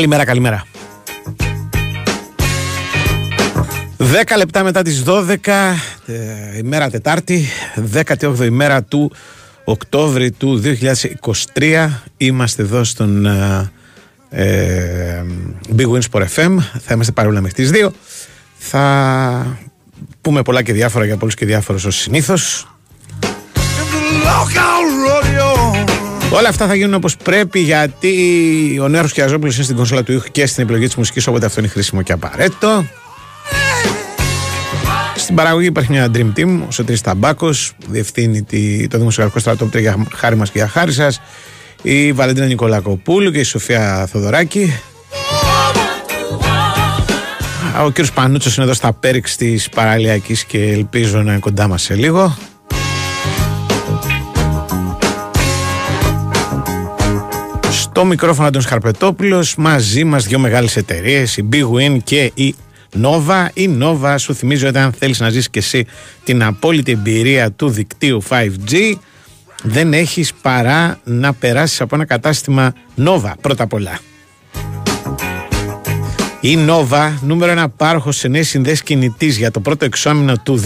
Καλημέρα, καλημέρα. 10 λεπτά μετά τις 12, ε, ημέρα Τετάρτη, 18η ημέρα του Οκτώβρη του 2023. Είμαστε εδώ στον ε, ε, Big Wins for FM. Θα είμαστε παρόλα μέχρι τις 2. Θα πούμε πολλά και διάφορα για πολλούς και διάφορους ως συνήθως. Όλα αυτά θα γίνουν όπως πρέπει γιατί ο Νέαρχος Κιαζόπουλος είναι στην κονσόλα του ήχου και στην επιλογή της μουσικής όποτε αυτό είναι χρήσιμο και απαραίτητο. Στην παραγωγή υπάρχει μια Dream Team, ο Σωτήρης Ταμπάκος που διευθύνει το δημοσιογραφικό στρατόπτρο για χάρη μας και για χάρη σας. Η Βαλεντίνα Νικολακοπούλου και η Σοφία Θοδωράκη. Ο κύριος Πανούτσος είναι εδώ στα πέριξ της Παραλιακής και ελπίζω να είναι κοντά μας σε λίγο Στο μικρόφωνο τον Σκαρπετόπουλος μαζί μας δύο μεγάλες εταιρείες η Big Win και η Nova. Η Nova σου θυμίζει ότι αν θέλεις να ζεις και εσύ την απόλυτη εμπειρία του δικτύου 5G δεν έχεις παρά να περάσεις από ένα κατάστημα Nova πρώτα απ' όλα. Η Nova, νούμερο ένα πάροχος σε νέες συνδέσεις κινητής για το πρώτο εξάμεινο του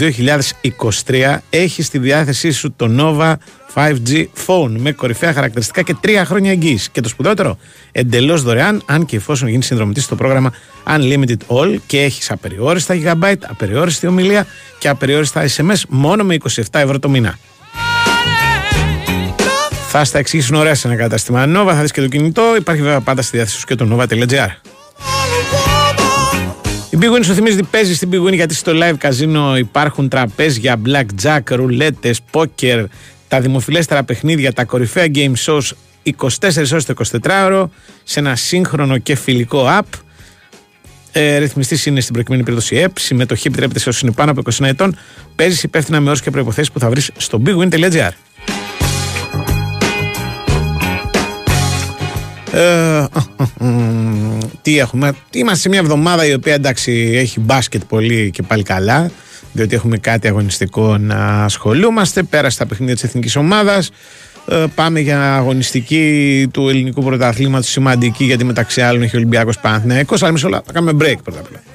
2023, έχει στη διάθεσή σου το Nova 5G Phone με κορυφαία χαρακτηριστικά και τρία χρόνια εγγύηση. Και το σπουδότερο, εντελώς δωρεάν, αν και εφόσον γίνει συνδρομητής στο πρόγραμμα Unlimited All και έχεις απεριόριστα GB, απεριόριστη ομιλία και απεριόριστα SMS μόνο με 27 ευρώ το μήνα. Θα στα εξηγήσουν ωραία σε ένα κατάστημα Nova, θα δεις και το κινητό, υπάρχει βέβαια πάντα στη διάθεσή σου και το nova.gr. Η Big Win σου θυμίζει ότι παίζεις στην Big Win γιατί στο live καζίνο υπάρχουν τραπέζια, blackjack, ρουλέτες, poker, τα δημοφιλέστερα παιχνίδια, τα κορυφαία game shows 24 ώρες το 24ωρο σε ένα σύγχρονο και φιλικό app. Ε, Ρυθμιστής είναι στην προκειμένη περίπτωση ΕΠ. Συμμετοχή επιτρέπεται σε όσους είναι πάνω από 21 ετών. Παίζεις υπεύθυνα με όρους και προποθέσει που θα βρεις στο bigwin.gr. Ε, τι έχουμε, είμαστε σε μια εβδομάδα η οποία εντάξει έχει μπάσκετ πολύ και πάλι καλά διότι έχουμε κάτι αγωνιστικό να ασχολούμαστε. Πέρα τα παιχνίδια της εθνικής ομάδας. Ε, πάμε για αγωνιστική του ελληνικού πρωταθλήματος σημαντική γιατί μεταξύ άλλων έχει ο Ολυμπιακός Παναθηναϊκός. Αλλά μισό θα κάνουμε break πρώτα απ' όλα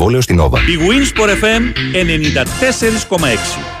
συμβόλαιο στην Nova. Η Winsport FM 94,6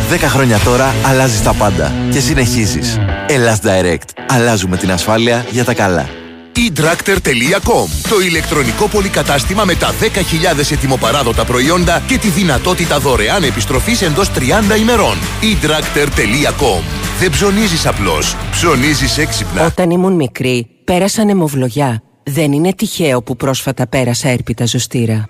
10 χρόνια τώρα αλλάζεις τα πάντα και συνεχίζεις. Ελλάς Direct. Αλλάζουμε την ασφάλεια για τα καλά. eTractor.com Το ηλεκτρονικό πολυκατάστημα με τα 10.000 ετοιμοπαράδοτα προϊόντα και τη δυνατότητα δωρεάν επιστροφής εντός 30 ημερών. eTractor.com Δεν ψωνίζεις απλώς, ψωνίζεις έξυπνα. Όταν ήμουν μικρή, πέρασαν αιμοβλογιά. Δεν είναι τυχαίο που πρόσφατα πέρασα έρπιτα ζωστήρα.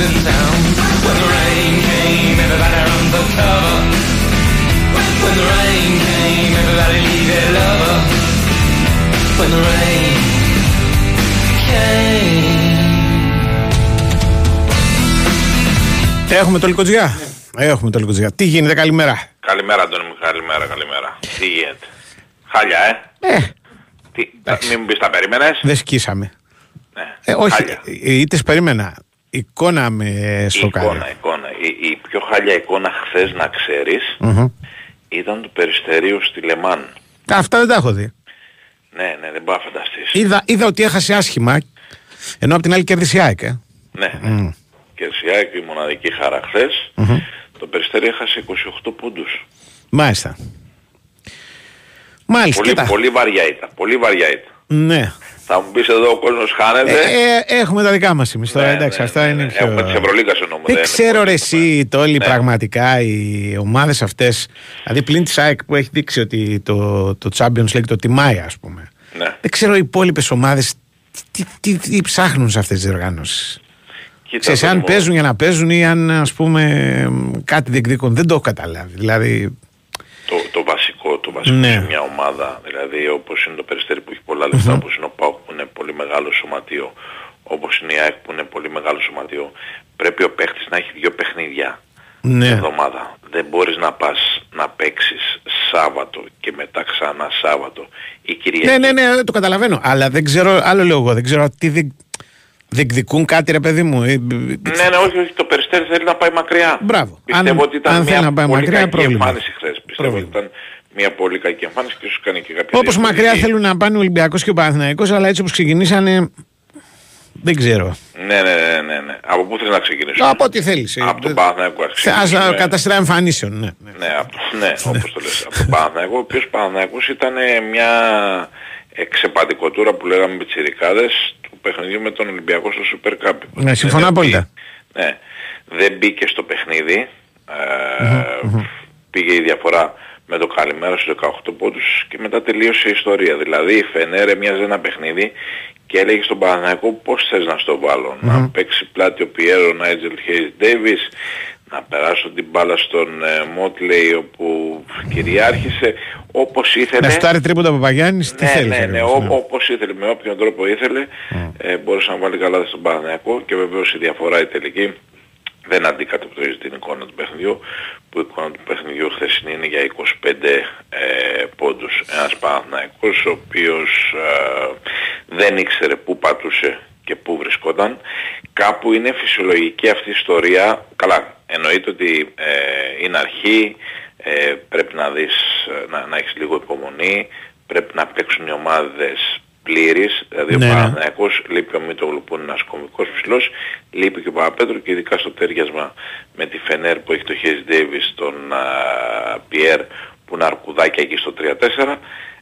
leaving town. When the rain came, everybody run for cover. When the rain came, everybody leave their lover. When the rain came. Έχουμε το λικοτζιά. Έχουμε το λικοτζιά. Τι γίνεται, καλημέρα. Καλημέρα Αντώνη μου, καλημέρα, καλημέρα. Τι γίνεται. Χάλια, ε. Ε, Τι, μην μου πεις τα περίμενες. δεν σκίσαμε. Ναι. Ε, όχι, Χάλια. ε, είτε περίμενα. Εικόνα με σοκάρει. Εικόνα, εικόνα. Η, η πιο χάλια εικόνα χθες να ξέρεις ήταν του Περιστερίου στη Λεμάν. Αυτά δεν τα έχω δει. Ναι, ναι, δεν μπορεί να φανταστείς. Είδα, είδα ότι έχασε άσχημα, ενώ απ' την άλλη κέρδισε η ΑΕΚ. Ε. Ναι, ναι. Και η η μοναδική χαρά χθες, το Περιστέρι έχασε 28 πόντους. Μάλιστα. Μάλιστα, Πολύ, κοίτα. πολύ βαριά ήταν, πολύ βαριά ήταν. Ναι. Θα μου πεις εδώ ο κόσμος χάνεται. Ε, ε, έχουμε τα δικά μας εμείς τώρα, Ναι, εντάξει, ναι, αυτά ναι, είναι ναι. πιο... Έχουμε της Ευρωλίγκας εννοούμε, Δεν δεν ξέρω είναι ρε πολύ εσύ το όλοι Ναι. πραγματικά οι ομάδες αυτές, δηλαδή πλην της ΑΕΚ που έχει δείξει ότι το, το Champions League το τιμάει ας πούμε. Ναι. Δεν ξέρω οι υπόλοιπες ομάδες τι, τι, τι ψάχνουν σε αυτές τις διοργανώσεις. Κοίτα, Ξέρεις, Αντώνη αν μου, παίζουν για να παίζουν ή αν ας πούμε κάτι διεκδικούν. Δεν το έχω καταλάβει. Δηλαδή, το, το βασικό, το βασικό Ναι. σε μια ομάδα, δηλαδή όπως είναι το Περιστέρι που έχει πολλά λεφτά, όπως είναι ο ΠΑΟΚ που είναι πολύ μεγάλο σωματείο, όπως είναι η ΑΕΚ που είναι πολύ μεγάλο σωματείο, πρέπει ο παίχτης να έχει δύο παιχνίδια την ναι. εβδομάδα. Δεν μπορείς να πας να παίξεις Σάββατο και μετά ξανά Σάββατο ή Κυριακή. ναι, ναι, ναι, το καταλαβαίνω. Αλλά δεν ξέρω, άλλο λέω εγώ, δεν ξέρω τι δι, διεκδικούν κάτι ρε παιδί μου. Ε, Ναι, ναι, όχι, όχι, το Περιστέρι θέλει να πάει μακριά. Μπράβο. Πιστεύω Αν- ότι ήταν αν μια θέλει να πάει πολύ μακριά, κακή πρόβλημα. εμφάνιση χθες. Πιστεύω ότι Πρόβλημα. ήταν μια πολύ κακή εμφάνιση και ίσως κάνει και κάποια Όπως μακριά διαφορετική- θέλουν να πάνε ο Ολυμπιακός και ο Παναθηναϊκός, αλλά έτσι όπως ξεκινήσανε, δεν ξέρω. Ναι, ναι, ναι, ναι, ναι. Από πού θες να ξεκινήσουμε. Από ό,τι θέλεις. ε. Από τον Παναθηναϊκό ας Ας ξεκινήσουμε. κατά σειρά εμφανίσεων, ναι. ναι. Ναι, από, ναι, όπως το λες. Από τον Παναθηναϊκό, ο οποίος Παναθηναϊκός ήταν ε, μια εξεπαντικοτούρα που λέγαμε με τσιρικάδες του παιχνιδιού με τον Ολυμπιακό στο Super Cup. Ναι, συμφωνώ Δεν απόλυτα. μπή- Ναι, δεν μπήκε στο παιχνίδι. Ε, πήγε η διαφορά με το καλημέρα στους 18 πόντους και μετά τελείωσε η ιστορία. Δηλαδή η Φενέρε μοιάζε ένα παιχνίδι και έλεγε στον Παναθηναϊκό πώς θες να στο βάλω. Να παίξει πλάτη ο Πιέρο, Νάιτζελ Χέις Ντέιβις, να περάσω την μπάλα στον ε, Μότλεϊ όπου κυριάρχησε όπως ήθελε. Να στάρει τρίποτα Παπαγιάννης, τι Ναι, θέλεις. ναι, ναι, ακριβώς, ό, όπως ήθελε, με όποιον τρόπο ήθελε, ε, μπορούσε να βάλει καλά στον Παναθηναϊκό και βεβαίως η διαφορά η τελική δεν αντικατοπτρίζει την εικόνα του παιχνιδιού, που η εικόνα του παιχνιδιού χθεσινή είναι για 25 ε, πόντους. Ένας Παναθηναϊκός ο οποίος ε, δεν ήξερε πού πατούσε και πού βρισκόταν. Κάπου είναι φυσιολογική αυτή η ιστορία. Καλά, εννοείται ότι ε, είναι αρχή, ε, πρέπει να δεις, ε, να, να έχεις λίγο υπομονή, πρέπει να παίξουν οι ομάδες πλήρης, δηλαδή Ναι, ο ναι. Παναθηναϊκός λείπει ο Μήτογλου που είναι ένας κομικός ψηλός, λείπει και ο Παπαπέτρου και ειδικά στο τέριασμα με τη Φενέρ που έχει το Χέις Ντέιβις, τον Πιέρ που είναι αρκουδάκια εκεί στο 3-4.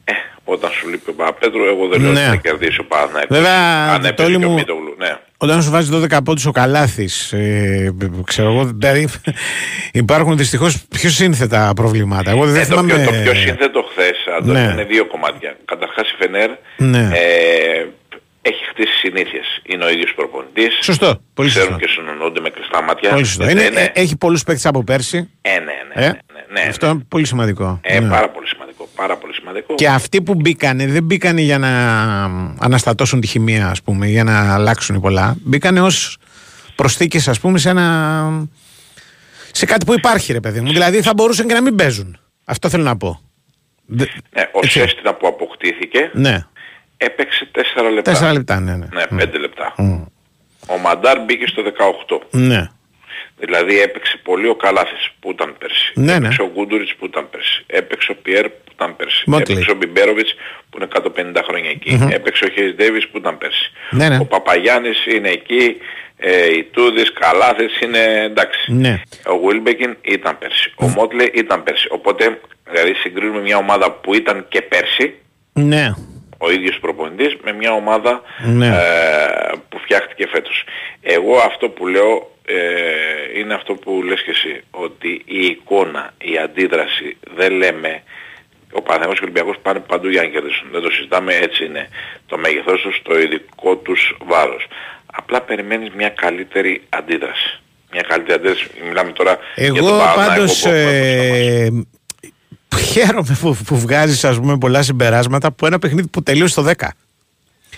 Ε, όταν σου λείπει ο Παπαπέτρου, εγώ δεν λέω Ναι. ότι θα κερδίσει ο Παναθηναϊκός. Βέβαια, αν το έπαιζε όλη και ο μου- Μήτογλου. Ναι. Όταν σου βάζει 12 πόντους ο Καλάθης, ε, ξέρω εγώ, δηλαδή υπάρχουν δυστυχώς πιο σύνθετα προβλήματα. Εγώ δεν Ε, το, θυμάμαι... πιο, το πιο σύνθετο χθες, Αντώνη, Ναι. είναι δύο κομμάτια. Καταρχάς η Φενέρ Ναι. ε, έχει χτίσει συνήθειες. Είναι ο ίδιος προπονητής. Σωστό, πολύ Ξέρουν σωστό. και συνεννοούνται με κλειστά μάτια. Πολύ σωστό. Ε, Είναι, ναι. ε, έχει πολλούς παίκτες από πέρσι. Ε, ναι, ναι, Ε, ναι, ναι, ναι, αυτό ναι. είναι πολύ σημαντικό. Ε, Ναι. πάρα πολύ σημαντικό. Πάρα πολύ σημαντικό. Και αυτοί που μπήκανε δεν μπήκανε για να αναστατώσουν τη χημεία, ας πούμε, για να αλλάξουν πολλά. Μπήκανε ως προσθήκες, ας πούμε, σε ένα... σε κάτι που υπάρχει, ρε παιδί μου. Δηλαδή θα μπορούσαν και να μην παίζουν. Αυτό θέλω να πω. Δε- Ναι, ο Έτσι. Σέστηνα που αποκτήθηκε Ναι, έπαιξε 4 λεπτά. τέσσερα λεπτά, ναι, ναι. Ναι, 5 λεπτά. Ο Μαντάρ μπήκε στο 18. Ναι. Δηλαδή έπαιξε πολύ ο Καλάθης που ήταν πέρσι. Ναι, ναι. έπαιξε ο Γκούντουριτς που ήταν πέρσι. Έπαιξε ο Πιέρ που ήταν πέρσι. Μότλι. Έπαιξε ο Μπιμπέροβιτς που είναι 150 χρόνια εκεί. Έπαιξε ο Χέις Ντέβις που ήταν πέρσι. Ναι, ναι. Ο Παπαγιάννης είναι εκεί. Ε, η Τούδης, Καλάθης είναι εντάξει. Ναι. Ο Βίλμπεκιν ήταν πέρσι. Ο Μότλε ήταν πέρσι. Οπότε δηλαδή συγκρίνουμε μια ομάδα που ήταν και πέρσι Ναι. ο ίδιος προπονητής με μια ομάδα Ναι. ε, που φτιάχτηκε φέτος. Εγώ αυτό που λέω ε, είναι αυτό που λες και εσύ, ότι η εικόνα, η αντίδραση δεν λέμε Ο Παναθηναϊκός και ο Ολυμπιακός πάνε παντού για να κερδίσουν. Δεν το συζητάμε, έτσι είναι το μέγεθός τους, το ειδικό τους βάρος. Απλά περιμένεις μια καλύτερη αντίδραση. Μια καλύτερη αντίδραση. Μιλάμε τώρα για τον Εγώ Παναθηναϊκό πάντως που έχουμε μπροστά μας. ε, χαίρομαι που, που βγάζεις ας πούμε πολλά συμπεράσματα από ένα παιχνίδι που τελείωσε στο 10.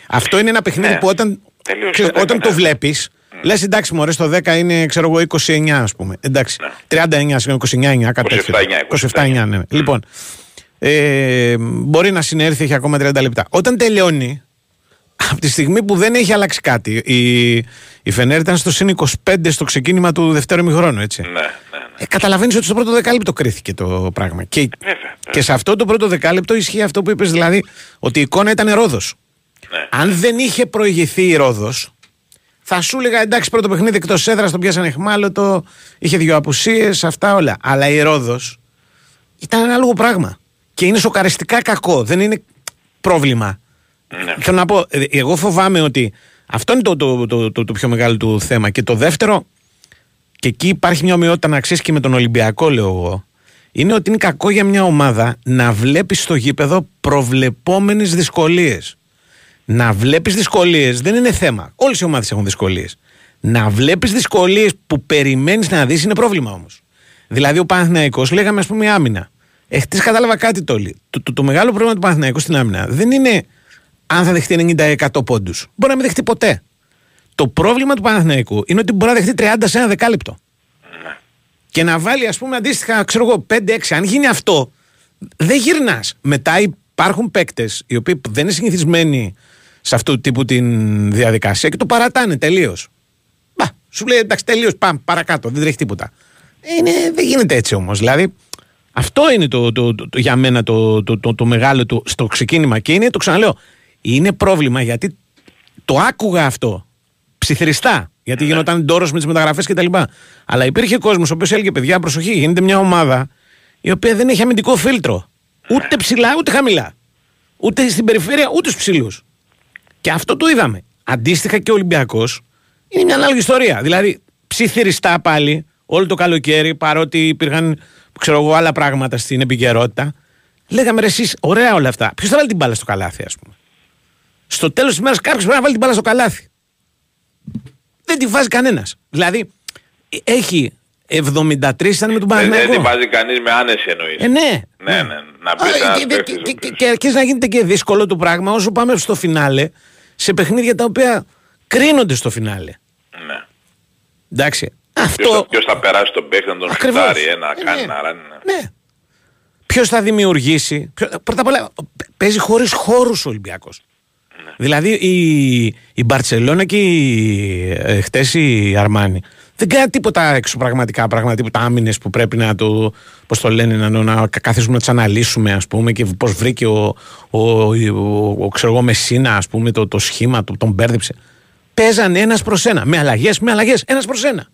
Αυτό είναι ένα παιχνίδι Ναι. που όταν, Τελείωσε ξέρεις, στο 10, όταν το ναι. βλέπεις λες εντάξει μωρέ στο 10 είναι ξέρω εγώ 29 ας πούμε. Εντάξει. 39, συγγνώμη, 29, κάτι τέτοιο. 27-9, 27-9, ναι. Λοιπόν, ε, μπορεί να συνέρθει, έχει ακόμα 30 λεπτά. Όταν τελειώνει, από τη στιγμή που δεν έχει αλλάξει κάτι, η, η Φενέρ ήταν στο συν 25 στο ξεκίνημα του δευτέρου ημιχρόνου, έτσι. Ναι, ναι, ναι. Ε, Καταλαβαίνεις ότι στο πρώτο δεκάλεπτο κρίθηκε το πράγμα. Και, Βέβαια, και σε αυτό το πρώτο δεκάλεπτο ισχύει αυτό που είπες, δηλαδή ότι η εικόνα ήταν ρόδος. Ναι. Αν δεν είχε προηγηθεί η ρόδος, θα σου έλεγα εντάξει, πρώτο παιχνίδι εκτός έδρας το πιάσανε εχμάλωτο, είχε δύο απουσίες, αυτά όλα. Αλλά η ρόδος ήταν ένα άλλο πράγμα. Και είναι σοκαριστικά κακό. Δεν είναι πρόβλημα. Ναι. Θέλω να πω, ε, εγώ φοβάμαι ότι αυτό είναι το, το, το, το, το πιο μεγάλο του θέμα. Και το δεύτερο, και εκεί υπάρχει μια ομοιότητα να ξέρεις και με τον Ολυμπιακό, λέω εγώ, είναι ότι είναι κακό για μια ομάδα να βλέπεις στο γήπεδο προβλεπόμενες δυσκολίες. Να βλέπεις δυσκολίες δεν είναι θέμα. Όλες οι ομάδες έχουν δυσκολίες. Να βλέπεις δυσκολίες που περιμένεις να δεις είναι πρόβλημα όμως. Δηλαδή, ο Παναθηναϊκός λέγαμε, ας πούμε, άμυνα. Εχθέ κατάλαβα κάτι το, το, το, το μεγάλο πρόβλημα του Παναθηναϊκού στην άμυνα δεν είναι αν θα δεχτεί 90-100 πόντους. Μπορεί να μην δεχτεί ποτέ. Το πρόβλημα του Παναθηναϊκού είναι ότι μπορεί να δεχτεί 30 σε ένα δεκάλεπτο. Και να βάλει, ας πούμε, αντίστοιχα, ξέρω εγώ, 5-6. Αν γίνει αυτό, δεν γυρνάς. Μετά υπάρχουν παίκτες οι οποίοι δεν είναι συνηθισμένοι σε αυτού του τύπου την διαδικασία και το παρατάνε τελείως. Μπα, σου λέει εντάξει, τελείως, πάμε παρακάτω, δεν τρέχει τίποτα. Είναι, δεν γίνεται έτσι όμως. Δηλαδή, αυτό είναι το, το, το, το- για μένα το, το, το, το μεγάλο του στο ξεκίνημα. Και είναι, το ξαναλέω, είναι πρόβλημα γιατί το άκουγα αυτό ψιθυριστά. Γιατί γινόταν ντόρος με τις μεταγραφές κτλ. Αλλά υπήρχε κόσμος ο οποίος έλεγε: Παιδιά, προσοχή, γίνεται μια ομάδα η οποία δεν έχει αμυντικό φίλτρο. Ούτε ψηλά ούτε χαμηλά. Ούτε στην περιφέρεια ούτε στους ψηλούς. Και αυτό το είδαμε. Αντίστοιχα και ο Ολυμπιακός είναι μια άλλη ιστορία. Δηλαδή, ψιθυριστά πάλι όλο το καλοκαίρι, παρότι υπήρχαν ξέρω εγώ, άλλα πράγματα στην επικαιρότητα. Λέγαμε ρε, εσείς, ωραία όλα αυτά. Ποιος θα βάλει την μπάλα στο καλάθι, ας πούμε. Στο τέλος της μέρας κάποιος πρέπει να βάλει την μπάλα στο καλάθι. Δεν τη βάζει κανένας. Δηλαδή, έχει 73 ήταν με τον Δεν, δεν Παναθηναϊκό. τη βάζει κανείς με άνεση εννοείς. Ε, ναι. Ναι, ναι. Να πεις Α, ένας και- παίκτης και- ο και- οποίος- Και αρχίζει να γίνεται και δύσκολο το πράγμα όσο πάμε στο φινάλε σε παιχνίδια τα οποία κρίνονται στο φινάλε. Ναι. Εντάξει. Ποιος, θα, Αυτό. ποιος θα περάσει τον παίκτη να τον Ακριβώς. σουτάρει, ε, να Ε, κάνει ναι. να ράνει. ναι. Ναι. Ποιος θα δημιουργήσει; Ποιο, πρώτα απ' όλα παίζει χωρίς χώρους ο Ολυμπιακός. Ναι. Δηλαδή η, η Μπαρσελόνα και η, ε, χτες η Αρμάνη δεν κάνει τίποτα εξωπραγματικά πράγματα, τίποτα άμυνες που πρέπει να το, πώς το λένε, να, να καθίσουμε να τις αναλύσουμε, ας πούμε, και πώς βρήκε ο, ο, ο, ο, ο, ξέρω εγώ, Μεσίνα, ας πούμε, το, το σχήμα του, τον μπέρδεψε. Παίζανε ένας προς ένα. Με αλλαγές, με αλλαγές, ένας προς ένα.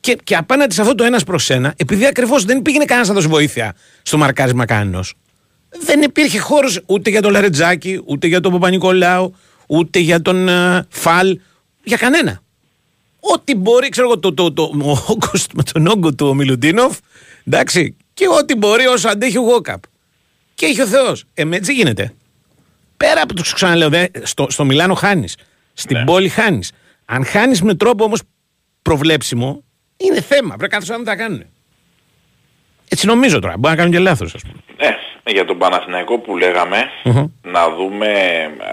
Και, και απέναντι σε αυτό το ένας προς ένα, επειδή ακριβώς δεν πήγαινε κανένας να δώσει βοήθεια στο μαρκάρισμα κανένα, δεν υπήρχε χώρος ούτε για τον Λαρετζάκη, ούτε για τον Παπα-Νικολάου, ούτε για τον ε, Φαλ, για κανένα. Ό,τι μπορεί, ξέρω εγώ, το, το, το, ο όγκος με τον όγκο του ο Μιλουτίνοφ, εντάξει, και ό,τι μπορεί όσο αντέχει ο Γόκαπ. Και έχει ο Θεός. Ε, με έτσι γίνεται. Πέρα από τους ξαναλέω, δε, στο, στο Μιλάνο χάνεις. Στην Ναι. πόλη χάνεις. Αν χάνεις με τρόπο όμως προβλέψιμο, είναι θέμα. Πρέπει κάθε να τα κάνουν. Έτσι νομίζω τώρα. Μπορεί να κάνουν και λάθος, ας πούμε. Ναι, για τον Παναθηναϊκό που λέγαμε, Μμμ. να δούμε,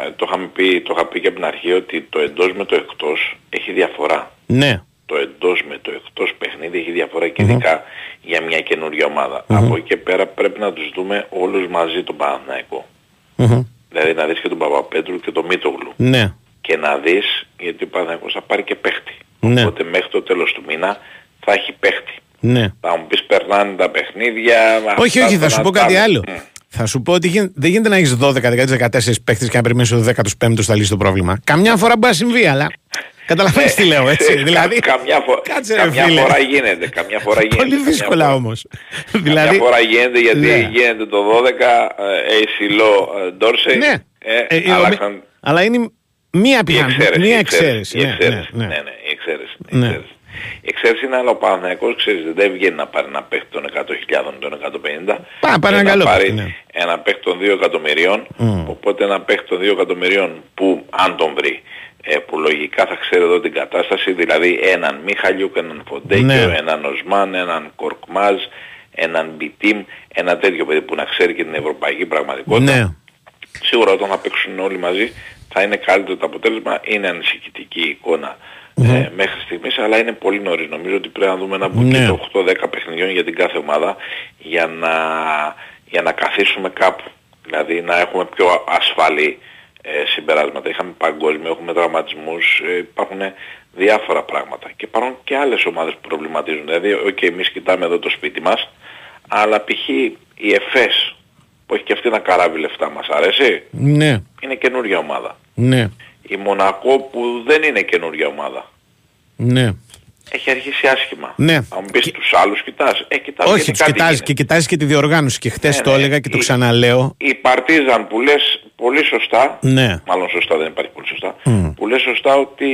ε, το είχαμε πει, το είχα πει και από την αρχή, ότι το εντός με το εκτός έχει διαφορά. Ναι. Το εντός με το εκτός παιχνίδι έχει διαφορά και ειδικά για μια καινούργια ομάδα. Από εκεί και πέρα πρέπει να τους δούμε όλους μαζί τον Παναθηναϊκό. Μμμ. Δηλαδή να δεις και τον Παπαπέτρου και τον Μίτογλου. Ναι. Και να δεις, γιατί ο Παναθηναϊκός θα πάρει και παίχτη. Ναι. Οπότε μέχρι το τέλος του μήνα θα έχει παίχτη. Ναι. Θα μου πεις περνάνε τα παιχνίδια. Όχι, αυτά όχι, θα σου να πω τα- κάτι άλλο. Μμ. Θα σου πω ότι γι- δεν γίνεται να έχεις 12-14 παίχτε και να περιμένεις ο 15ο θα λύσει το πρόβλημα. Καμιά φορά μπορεί να συμβεί, αλλά. Καταλαβαίνεις τι λέω, έτσι. Ε, δηλαδή. κα- καμιά, φο- Κάτσε, ρε, καμιά φίλε. φορά γίνεται. Καμιά φορά γίνεται. Πολύ καμιά δύσκολα φορά- όμως. Καμιά δηλαδή. φορά γίνεται γιατί Ναι. γίνεται το 12 ε, Αισιλό Ντόρσεϊ. Ναι. Ε, Ε, η- άλλαξαν Αλλά είναι μία η πιθανότητα. εξαίρεση. Μία η εξαίρεση. η ναι, εξαίρεση. ναι, Ναι, ναι. ναι, η εξαίρεση. Η Ναι. εξαίρεση. Η εξαίρεση είναι αλλά ο Παναθηναϊκός ξέρεις δεν βγαίνει να πάρει ένα παίχτη των 100.000 των 150. Πά, πάρει και ένα να καλό πάρει παίχτη, ναι. ένα παίχτη των 2 εκατομμυρίων, οπότε ένα παίχτη των 2 εκατομμυρίων που αν τον βρει, ε, που λογικά θα ξέρει εδώ την κατάσταση, δηλαδή έναν Μίχαλιουκ, έναν Φοντέκιο, Ναι. έναν Οσμάν, έναν Κορκμάζ, έναν Μπιτίμ, ένα τέτοιο παιδί που να ξέρει και την ευρωπαϊκή πραγματικότητα. Ναι. Σίγουρα όταν θα παίξουν όλοι μαζί θα είναι καλύτερο το αποτέλεσμα. Είναι ανησυχητική η εικόνα ε, μέχρι στιγμής, αλλά είναι πολύ νωρίς. Νομίζω ότι πρέπει να δούμε ένα μπουκέτο Ναι. 8-10 παιχνιδιών για την κάθε ομάδα για να, για να καθίσουμε κάπου. Δηλαδή να έχουμε πιο ασφαλή ε, συμπεράσματα. Είχαμε παγκόσμιο, έχουμε τραυματισμούς, ε, υπάρχουν διάφορα πράγματα. Και υπάρχουν και άλλες ομάδες που προβληματίζουν. Δηλαδή, ok, εμείς κοιτάμε εδώ το σπίτι μας, αλλά π.χ. η ΕΦΕΣ που έχει και αυτή ένα καράβι λεφτά μας αρέσει, Ναι. είναι καινούργια ομάδα. Ναι. Η Μονακό που δεν είναι καινούργια ομάδα. Ναι. Έχει αρχίσει άσχημα. Ναι. Αν μου πεις τους άλλους κοιτάς. Ε, κοιτάς Όχι, γιατί τους κάτι κοιτάζεις γίνεται. και κοιτάζεις και τη διοργάνωση. Και χθε Ναι, το ναι. έλεγα και το Η- ξαναλέω. Η Παρτίζαν που λες πολύ σωστά, Ναι. μάλλον σωστά δεν υπάρχει πολύ σωστά, που λες σωστά ότι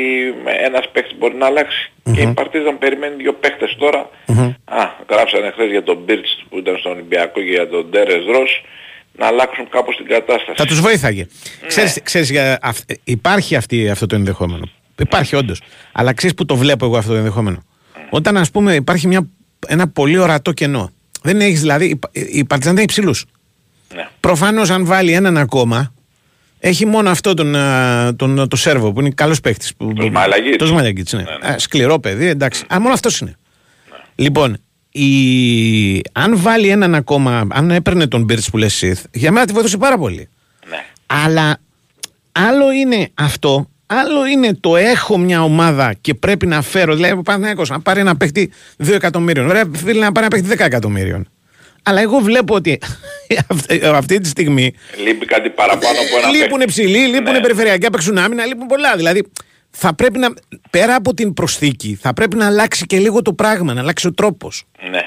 με ένας παίκτης μπορεί να αλλάξει. Και η Παρτίζαν περιμένει δύο παίκτες τώρα. Α, γράψανε χθες για τον Μπίρτς που ήταν στον Ολυμπιακό και για τον Ντέρες Ρος να αλλάξουν κάπως την κατάσταση. Θα τους βοήθαγε. Ναι. Ξέρεις, ξέρεις, για αυ- υπάρχει αυτή, αυτό το ενδεχόμενο. Υπάρχει όντως. Αλλά ξέρεις που το βλέπω εγώ αυτό το ενδεχόμενο. Όταν ας πούμε υπάρχει μια, ένα πολύ ορατό κενό. Δεν έχεις δηλαδή. η Πα- Η Παρτιζάν δεν έχει ψηλού. Ναι. Προφανώς αν βάλει έναν ακόμα. Έχει μόνο αυτό τον, α, τον, το Σέρβο που είναι καλός παίχτη. Το Σμαλαγίτς. Το Σμαλαγίτς, ναι. Ναι, ναι. Α, σκληρό παιδί, εντάξει. Α, μόνο αυτός είναι. Λοιπόν, η... αν βάλει έναν ακόμα, αν έπαιρνε τον Μπίρτ που λες Σιθ, για μένα τη βοηθούσε πάρα πολύ. Ναι. Αλλά άλλο είναι αυτό, άλλο είναι το έχω μια ομάδα και πρέπει να φέρω. Δηλαδή, ο Παναθηναϊκός να πάρει ένα παίχτη 2 εκατομμύριων. Ωραία, φίλε, να πάρει ένα παίχτη 10 εκατομμύριων. Αλλά εγώ βλέπω ότι αυτή- αυτή τη στιγμή Λείπει κάτι παραπάνω από ένα λείπουν παίκτη. ψηλοί, λείπουν Ναι. περιφερειακά, παίξουν άμυνα, λείπουν πολλά. Δηλαδή θα πρέπει να, πέρα από την προσθήκη, θα πρέπει να αλλάξει και λίγο το πράγμα, να αλλάξει ο τρόπος. Ναι, ναι,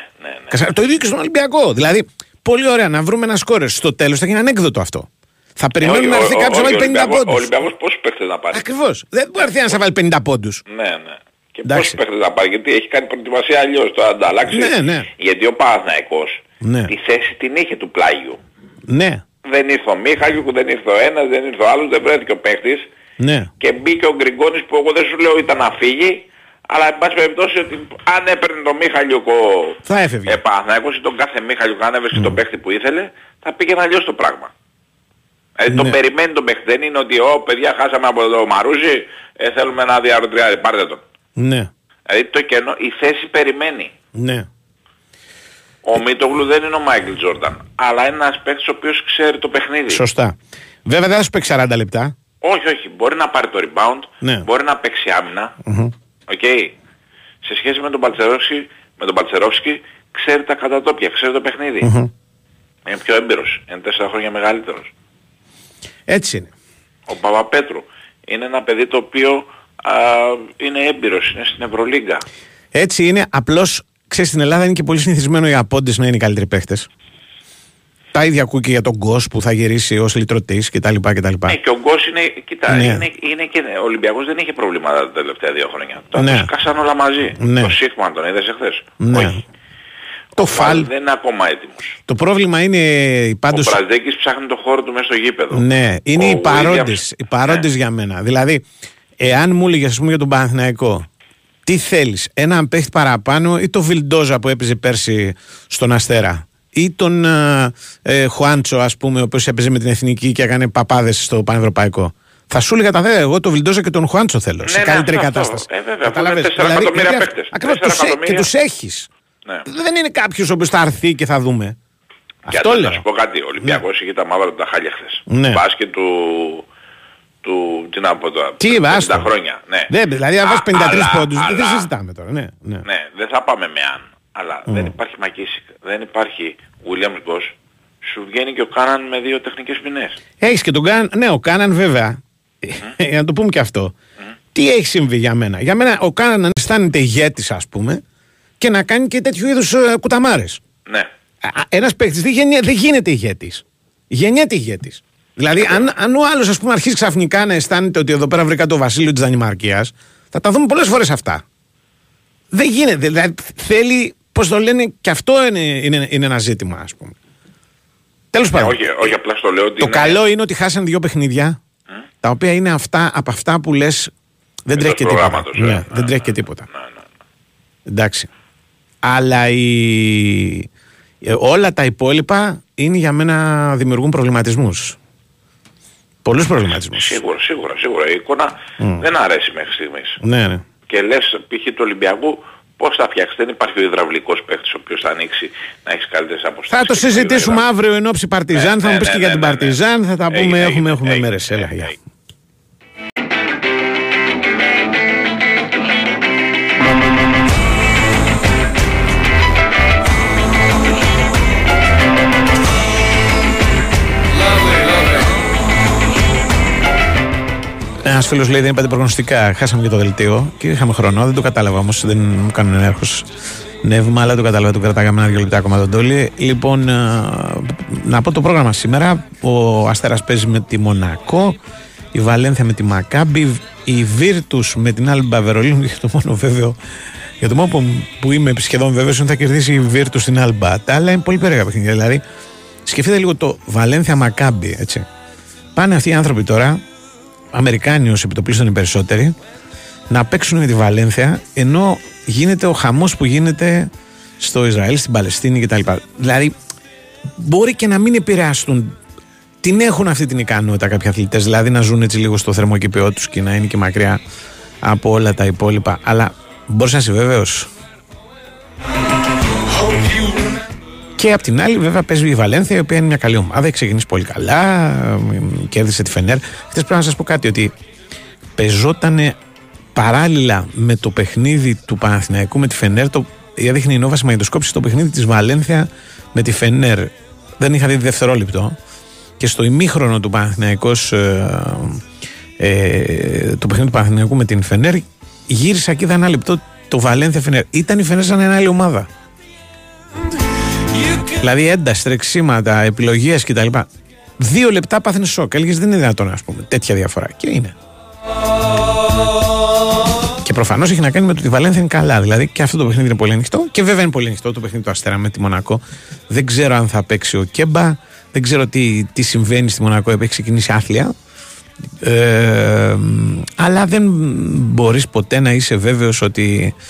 ναι. Το ίδιο και στον Ολυμπιακό. Δηλαδή, πολύ ωραία να βρούμε ένα σκόρερ. Στο τέλος θα γίνει ανέκδοτο αυτό. Θα περιμένουμε να Όχι, έρθει ο- κάποιος ο- να βάλει ο 50 Ολυμπιακός- Ο πόντους. Ολυμπιακός πόσους παίκτες να πάρει; Ακριβώς. Δεν μπορεί να έρθει να σε βάλει 50 πόντους. Ναι, ναι. Και Εντάξει. πόσους παίκτες να πάρει, γιατί έχει κάνει προετοιμασία αλλιώς το ανταλλάξει. Ναι, ναι. Γιατί ο Παναθηναϊκός Ναι. τη θέση την είχε του πλάγιου. Ναι, Δεν ήρθε ο Μίχαλιου, δεν ήρθε ο ένας, δεν ήρθε ο άλλος, δεν βρέθηκε ο παίκτης. Ναι. Και μπήκε ο Γκριγκόνης που εγώ δεν σου λέω ήταν να φύγει. Αλλά εν πάση περιπτώσει ότι αν έπαιρνε τον Μίχαλιουκ ο Θα έφευγε. ε, Παναθηναϊκός ή τον κάθε Μίχαλιουκ αν έβρισκε τον παίκτη που ήθελε θα πήγαινε αλλιώς το πράγμα. Ε, Ναι. Το περιμένει τον παίκτη. Δεν είναι ότι «Ω παιδιά χάσαμε από το Μαρούζι, ε, θέλουμε ένα διαρροτριάρι, πάρτε τον». Ναι, Δηλαδή το κενό, η θέση περιμένει. ναι. Ο Μίτογλου δεν είναι ο Μάικλ Τζόρνταν, αλλά είναι ένας παίκτης ο οποίος ξέρει το παιχνίδι. Σωστά. Βέβαια δεν θα σου παίξει 40 λεπτά. Όχι, όχι. Μπορεί να πάρει το rebound, Ναι. μπορεί να παίξει άμυνα. Οκ. Σε σχέση με τον Μπαλτσερόφσκι, με τον Μπαλτσερόφσκι ξέρει τα κατατόπια, ξέρει το παιχνίδι Είναι πιο έμπειρος, είναι τέσσερα χρόνια μεγαλύτερος. Έτσι είναι. Ο Παπαπέτρου είναι ένα παιδί το οποίο α, είναι έμπειρος, είναι στην Ευρωλίγκα. Έτσι είναι. Απλώς ξέρεις στην Ελλάδα είναι και πολύ συνηθισμένο οι απόντες να είναι οι καλύτεροι παίχτες. Τα ίδια ακούει και για τον Γκος που θα γυρίσει ως λυτρωτής κτλ. κτλ. Ναι, και ο Γκος είναι, κοίτα, Ναι. είναι, είναι και, ο Ολυμπιακός δεν είχε προβλήματα τα τελευταία δύο χρόνια. Τώρα Ναι. ναι. σκάσαν όλα μαζί. Ναι. Το Σίγμαν τον είδες εχθές; Ναι. Όχι. Το Ο φαλ. δεν είναι ακόμα έτοιμος. Το πρόβλημα είναι πάντω. Ο Μπραζδέκης ψάχνει το χώρο του μέσα στο γήπεδο. Ναι, είναι Ο οι παρόντες. Williams- Οι παρόντες Ναι. για μένα. Δηλαδή, εάν μου έλεγες, ας πούμε, για τον Παναθηναϊκό, τι θέλεις, έναν παίχτη παραπάνω ή το Βιλντόζα που έπαιζε πέρσι στον Αστέρα, ή τον ε, ε, Χουάντσο, ας πούμε, ο οποίος έπαιζε με την εθνική και έκανε παπάδες στο Πανευρωπαϊκό. Θα σου έλεγα τα βέβαια, εγώ τον Βιλντόζα και τον Χουάντσο θέλω. σε ναι, καλύτερη αυτό, αυτό. κατάσταση. Ε, βέβαια, αφού Καταλάβες; είναι τέσσερα εκατομμύρια γιατί παίκτες. Ακριβώς, Τέσσερα τους ε- και εκατομμύρια. τους έχεις. Ναι. Δεν είναι κάποιος ο οποίος θα έρθει και θα δούμε. Και Αυτό να λέω. σου πω κάτι, ο Ολυμπιακός είχε τα μαύρα του τα χάλια χθες. Ναι. Μπάσκετ του... του... τι να πω τώρα, Τι, 50 άστο. χρόνια. Ναι. Δεν, δηλαδή, αν Α, βάζει 53 αλλά- πόντους, δεν αλλά- συζητάμε τώρα. Ναι, ναι. Ναι, δεν θα πάμε με αν. Αλλά δεν υπάρχει Μακίσικ, δεν υπάρχει Williams Goss. Σου βγαίνει και ο Κάναν με δύο τεχνικές ποινές. Έχεις και τον Κάναν. Ναι, ο Κάναν βέβαια. Για να το πούμε και αυτό. Τι έχει συμβεί για μένα; Για μένα ο Κάναν να αισθάνεται ηγέτης, ας πούμε, και να κάνει και τέτοιου είδους κουταμάρες. Ναι. Ένας παίκτης δεν, γεννη- δεν γίνεται ηγέτης. Γεννιέται ηγέτης. Δηλαδή, αν, αν ο άλλος, ας πούμε, αρχίσει ξαφνικά να αισθάνεται ότι εδώ πέρα βρήκα το βασίλειο της Δανημαρκίας, θα τα δούμε πολλές φορές αυτά. Δεν γίνεται. Δηλαδή, θέλει, πώς το λένε, και αυτό είναι, είναι, είναι ένα ζήτημα, ας πούμε. Τέλος Ναι, πάντων. όχι, όχι, απλά στο λέω ότι Το είναι- καλό είναι ότι χάσαν δύο παιχνίδια, τα οποία είναι αυτά από αυτά που λες. Δεν τρέχει και τίποτα. προγράμματος, ε. Ναι, Ναι, δεν τρέχει και τίποτα. Εντάξει. Αλλά η... ε, όλα τα υπόλοιπα είναι για μένα δημιουργούν προβληματισμούς. Πολλούς προβληματισμούς. Σίγουρα, σίγουρα, σίγουρα. Η εικόνα δεν αρέσει μέχρι στιγμής. Ναι, ναι. Και λες, π.χ. του Ολυμπιακού, πώς θα φτιάξεις. Δεν υπάρχει ο υδραυλικός παίκτη ο οποίος θα ανοίξει να έχεις καλύτερες αποστάσεις. Θα το συζητήσουμε αύριο εν ώψη Παρτιζάν. Ναι, θα μου ναι, πεις και ναι, για ναι, την ναι, ναι. Παρτιζάν. Θα τα Έγινε, πούμε. έγινε, Έχουμε, έχουμε έγινε, μέρες. Έλα, έγινε, γεια. έγινε. Ένα φίλος λέει δεν είπατε προγνωστικά. Χάσαμε και το δελτίο και είχαμε χρόνο. Δεν το κατάλαβα όμως. Δεν μου κάνουν ενέρχο νεύμα, αλλά το κατάλαβα. Το κρατάγαμε ένα-δύο λεπτά ακόμα τον Τόλι. Λοιπόν, ε, να πω το πρόγραμμα σήμερα. Ο Αστέρας παίζει με τη Μονακό. Η Βαλένθια με τη Μακάμπι. Η Βίρτους με την Άλμπα Βερολίνου. Για το μόνο βέβαιο. Για το μόνο που, που είμαι σχεδόν βέβαιος είναι ότι θα κερδίσει η Βίρτους στην Άλμπα. Τα άλλα είναι πολύ περίεργα παιχνίδια. Δηλαδή, σκεφτείτε λίγο το Βαλένθια Μακάμπι, έτσι. Πάνε αυτοί οι άνθρωποι τώρα, Αμερικάνοι ως επιτοπλίστων οι περισσότεροι, να παίξουν με τη Βαλένθια, ενώ γίνεται ο χαμός που γίνεται στο Ισραήλ, στην Παλαιστίνη κτλ. Δηλαδή, μπορεί και να μην επηρεαστούν. Την έχουν αυτή την ικανότητα κάποιοι αθλητές, δηλαδή να ζουν έτσι λίγο στο θερμοκηπιό τους και να είναι και μακριά από όλα τα υπόλοιπα. Αλλά μπορείς να είσαι βέβαιος; Και απ' την άλλη, βέβαια, παίζει η Βαλένθια, η οποία είναι μια καλή ομάδα. Έχει ξεκινήσει πολύ καλά. ε, Κέρδισε τη Φενέρ. Χθες πρέπει να σας πω κάτι, ότι πεζόταν παράλληλα με το παιχνίδι του Παναθηναϊκού με τη Φενέρ. Το, έδειχνε η Νόβα μαγνητοσκόπηση το παιχνίδι της Βαλένθια με τη Φενέρ. Δεν είχα δει δευτερόλεπτο. Και στο ημίχρονο του Παναθηναϊκός ε, ε, το παιχνίδι του Παναθηναϊκού με την Φενέρ γύρισα και είδα ένα λεπτό το Βαλένθια Φενέρ. Ήταν η Φενέρ σαν ένα άλλη ομάδα. Δηλαδή ένταση, τρεξίματα, επιλογές κτλ. Δύο λεπτά πάθαινε σοκ. Έλεγες δεν είναι δυνατόν, ας πούμε, τέτοια διαφορά. Και είναι. Και προφανώς έχει να κάνει με το ότι η Βαλένθια είναι καλά. Δηλαδή και αυτό το παιχνίδι είναι πολύ ανοιχτό. Και βέβαια είναι πολύ ανοιχτό το παιχνίδι του Αστέρα με τη Μονακό. Δεν ξέρω αν θα παίξει ο Κέμπα. Δεν ξέρω τι, τι συμβαίνει στη Μονακό. Έχει ξεκινήσει άθλια. Ε, αλλά δεν μπορείς ποτέ να είσαι βέβαιος ότι ε,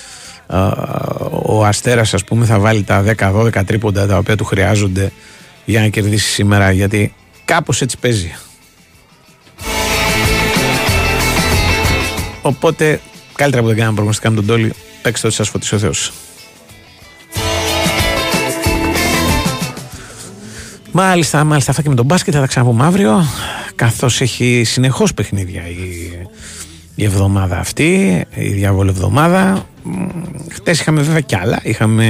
ο Αστέρας ας πούμε θα βάλει τα 10-12 τρίποντα τα οποία του χρειάζονται για να κερδίσει σήμερα γιατί κάπως έτσι παίζει οπότε καλύτερα που δεν κάναμε προγνωστικά με τον Τόλι παίξτε ό,τι σας φωτίσει ο Θεός Μάλιστα, μάλιστα. Αυτά και με τον μπάσκετ θα τα ξαναπούμε αύριο. Καθώς έχει συνεχώς παιχνίδια η, η εβδομάδα αυτή, η διάβολη εβδομάδα. Χτες είχαμε βέβαια κι άλλα. Είχαμε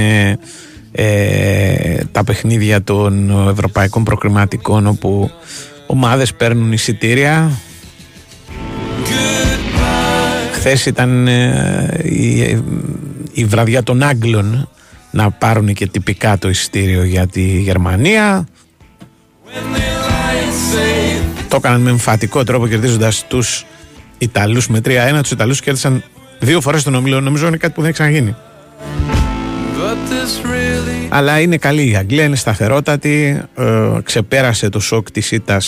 ε, τα παιχνίδια των ευρωπαϊκών προκριματικών όπου ομάδες παίρνουν εισιτήρια. Χθες ήταν ε, η, η βραδιά των Άγγλων να πάρουν και τυπικά το εισιτήριο για τη Γερμανία. Το έκαναν με εμφατικό τρόπο κερδίζοντας τους Ιταλούς με 3-1. Τους Ιταλούς κέρδισαν δύο φορές τον ομίλιο. Νομίζω είναι κάτι που δεν έχει ξαναγίνει. Αλλά είναι καλή η Αγγλία, είναι σταθερότατη. Ε, ξεπέρασε το σοκ της ήττα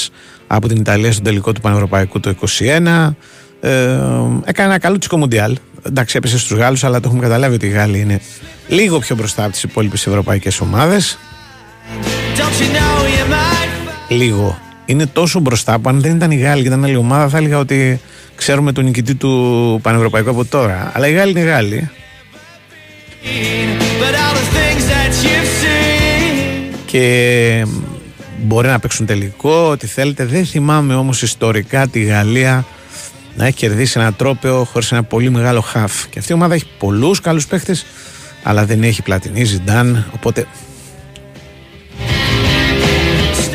από την Ιταλία στο τελικό του Πανευρωπαϊκού το 2021. Ε, έκανε ένα καλό τσικό μουντιάλ. Εντάξει, έπεσε στους Γάλλους, αλλά το έχουμε καταλάβει ότι οι Γάλλοι είναι λίγο πιο μπροστά από τις υπόλοιπες ευρωπαϊκές ομάδες. Λίγο. Είναι τόσο μπροστά που αν δεν ήταν οι Γάλλοι και ήταν άλλη ομάδα, θα έλεγα ότι ξέρουμε τον νικητή του Πανευρωπαϊκού από τώρα. Αλλά οι Γάλλοι είναι Γάλλοι. Και μπορεί να παίξουν τελικό, ό,τι θέλετε. Δεν θυμάμαι όμως ιστορικά τη Γαλλία να έχει κερδίσει ένα τρόπαιο χωρίς ένα πολύ μεγάλο χαφ. Και αυτή η ομάδα έχει πολλούς καλούς παίχτες, αλλά δεν έχει πλατινή, Ζιντάν, οπότε...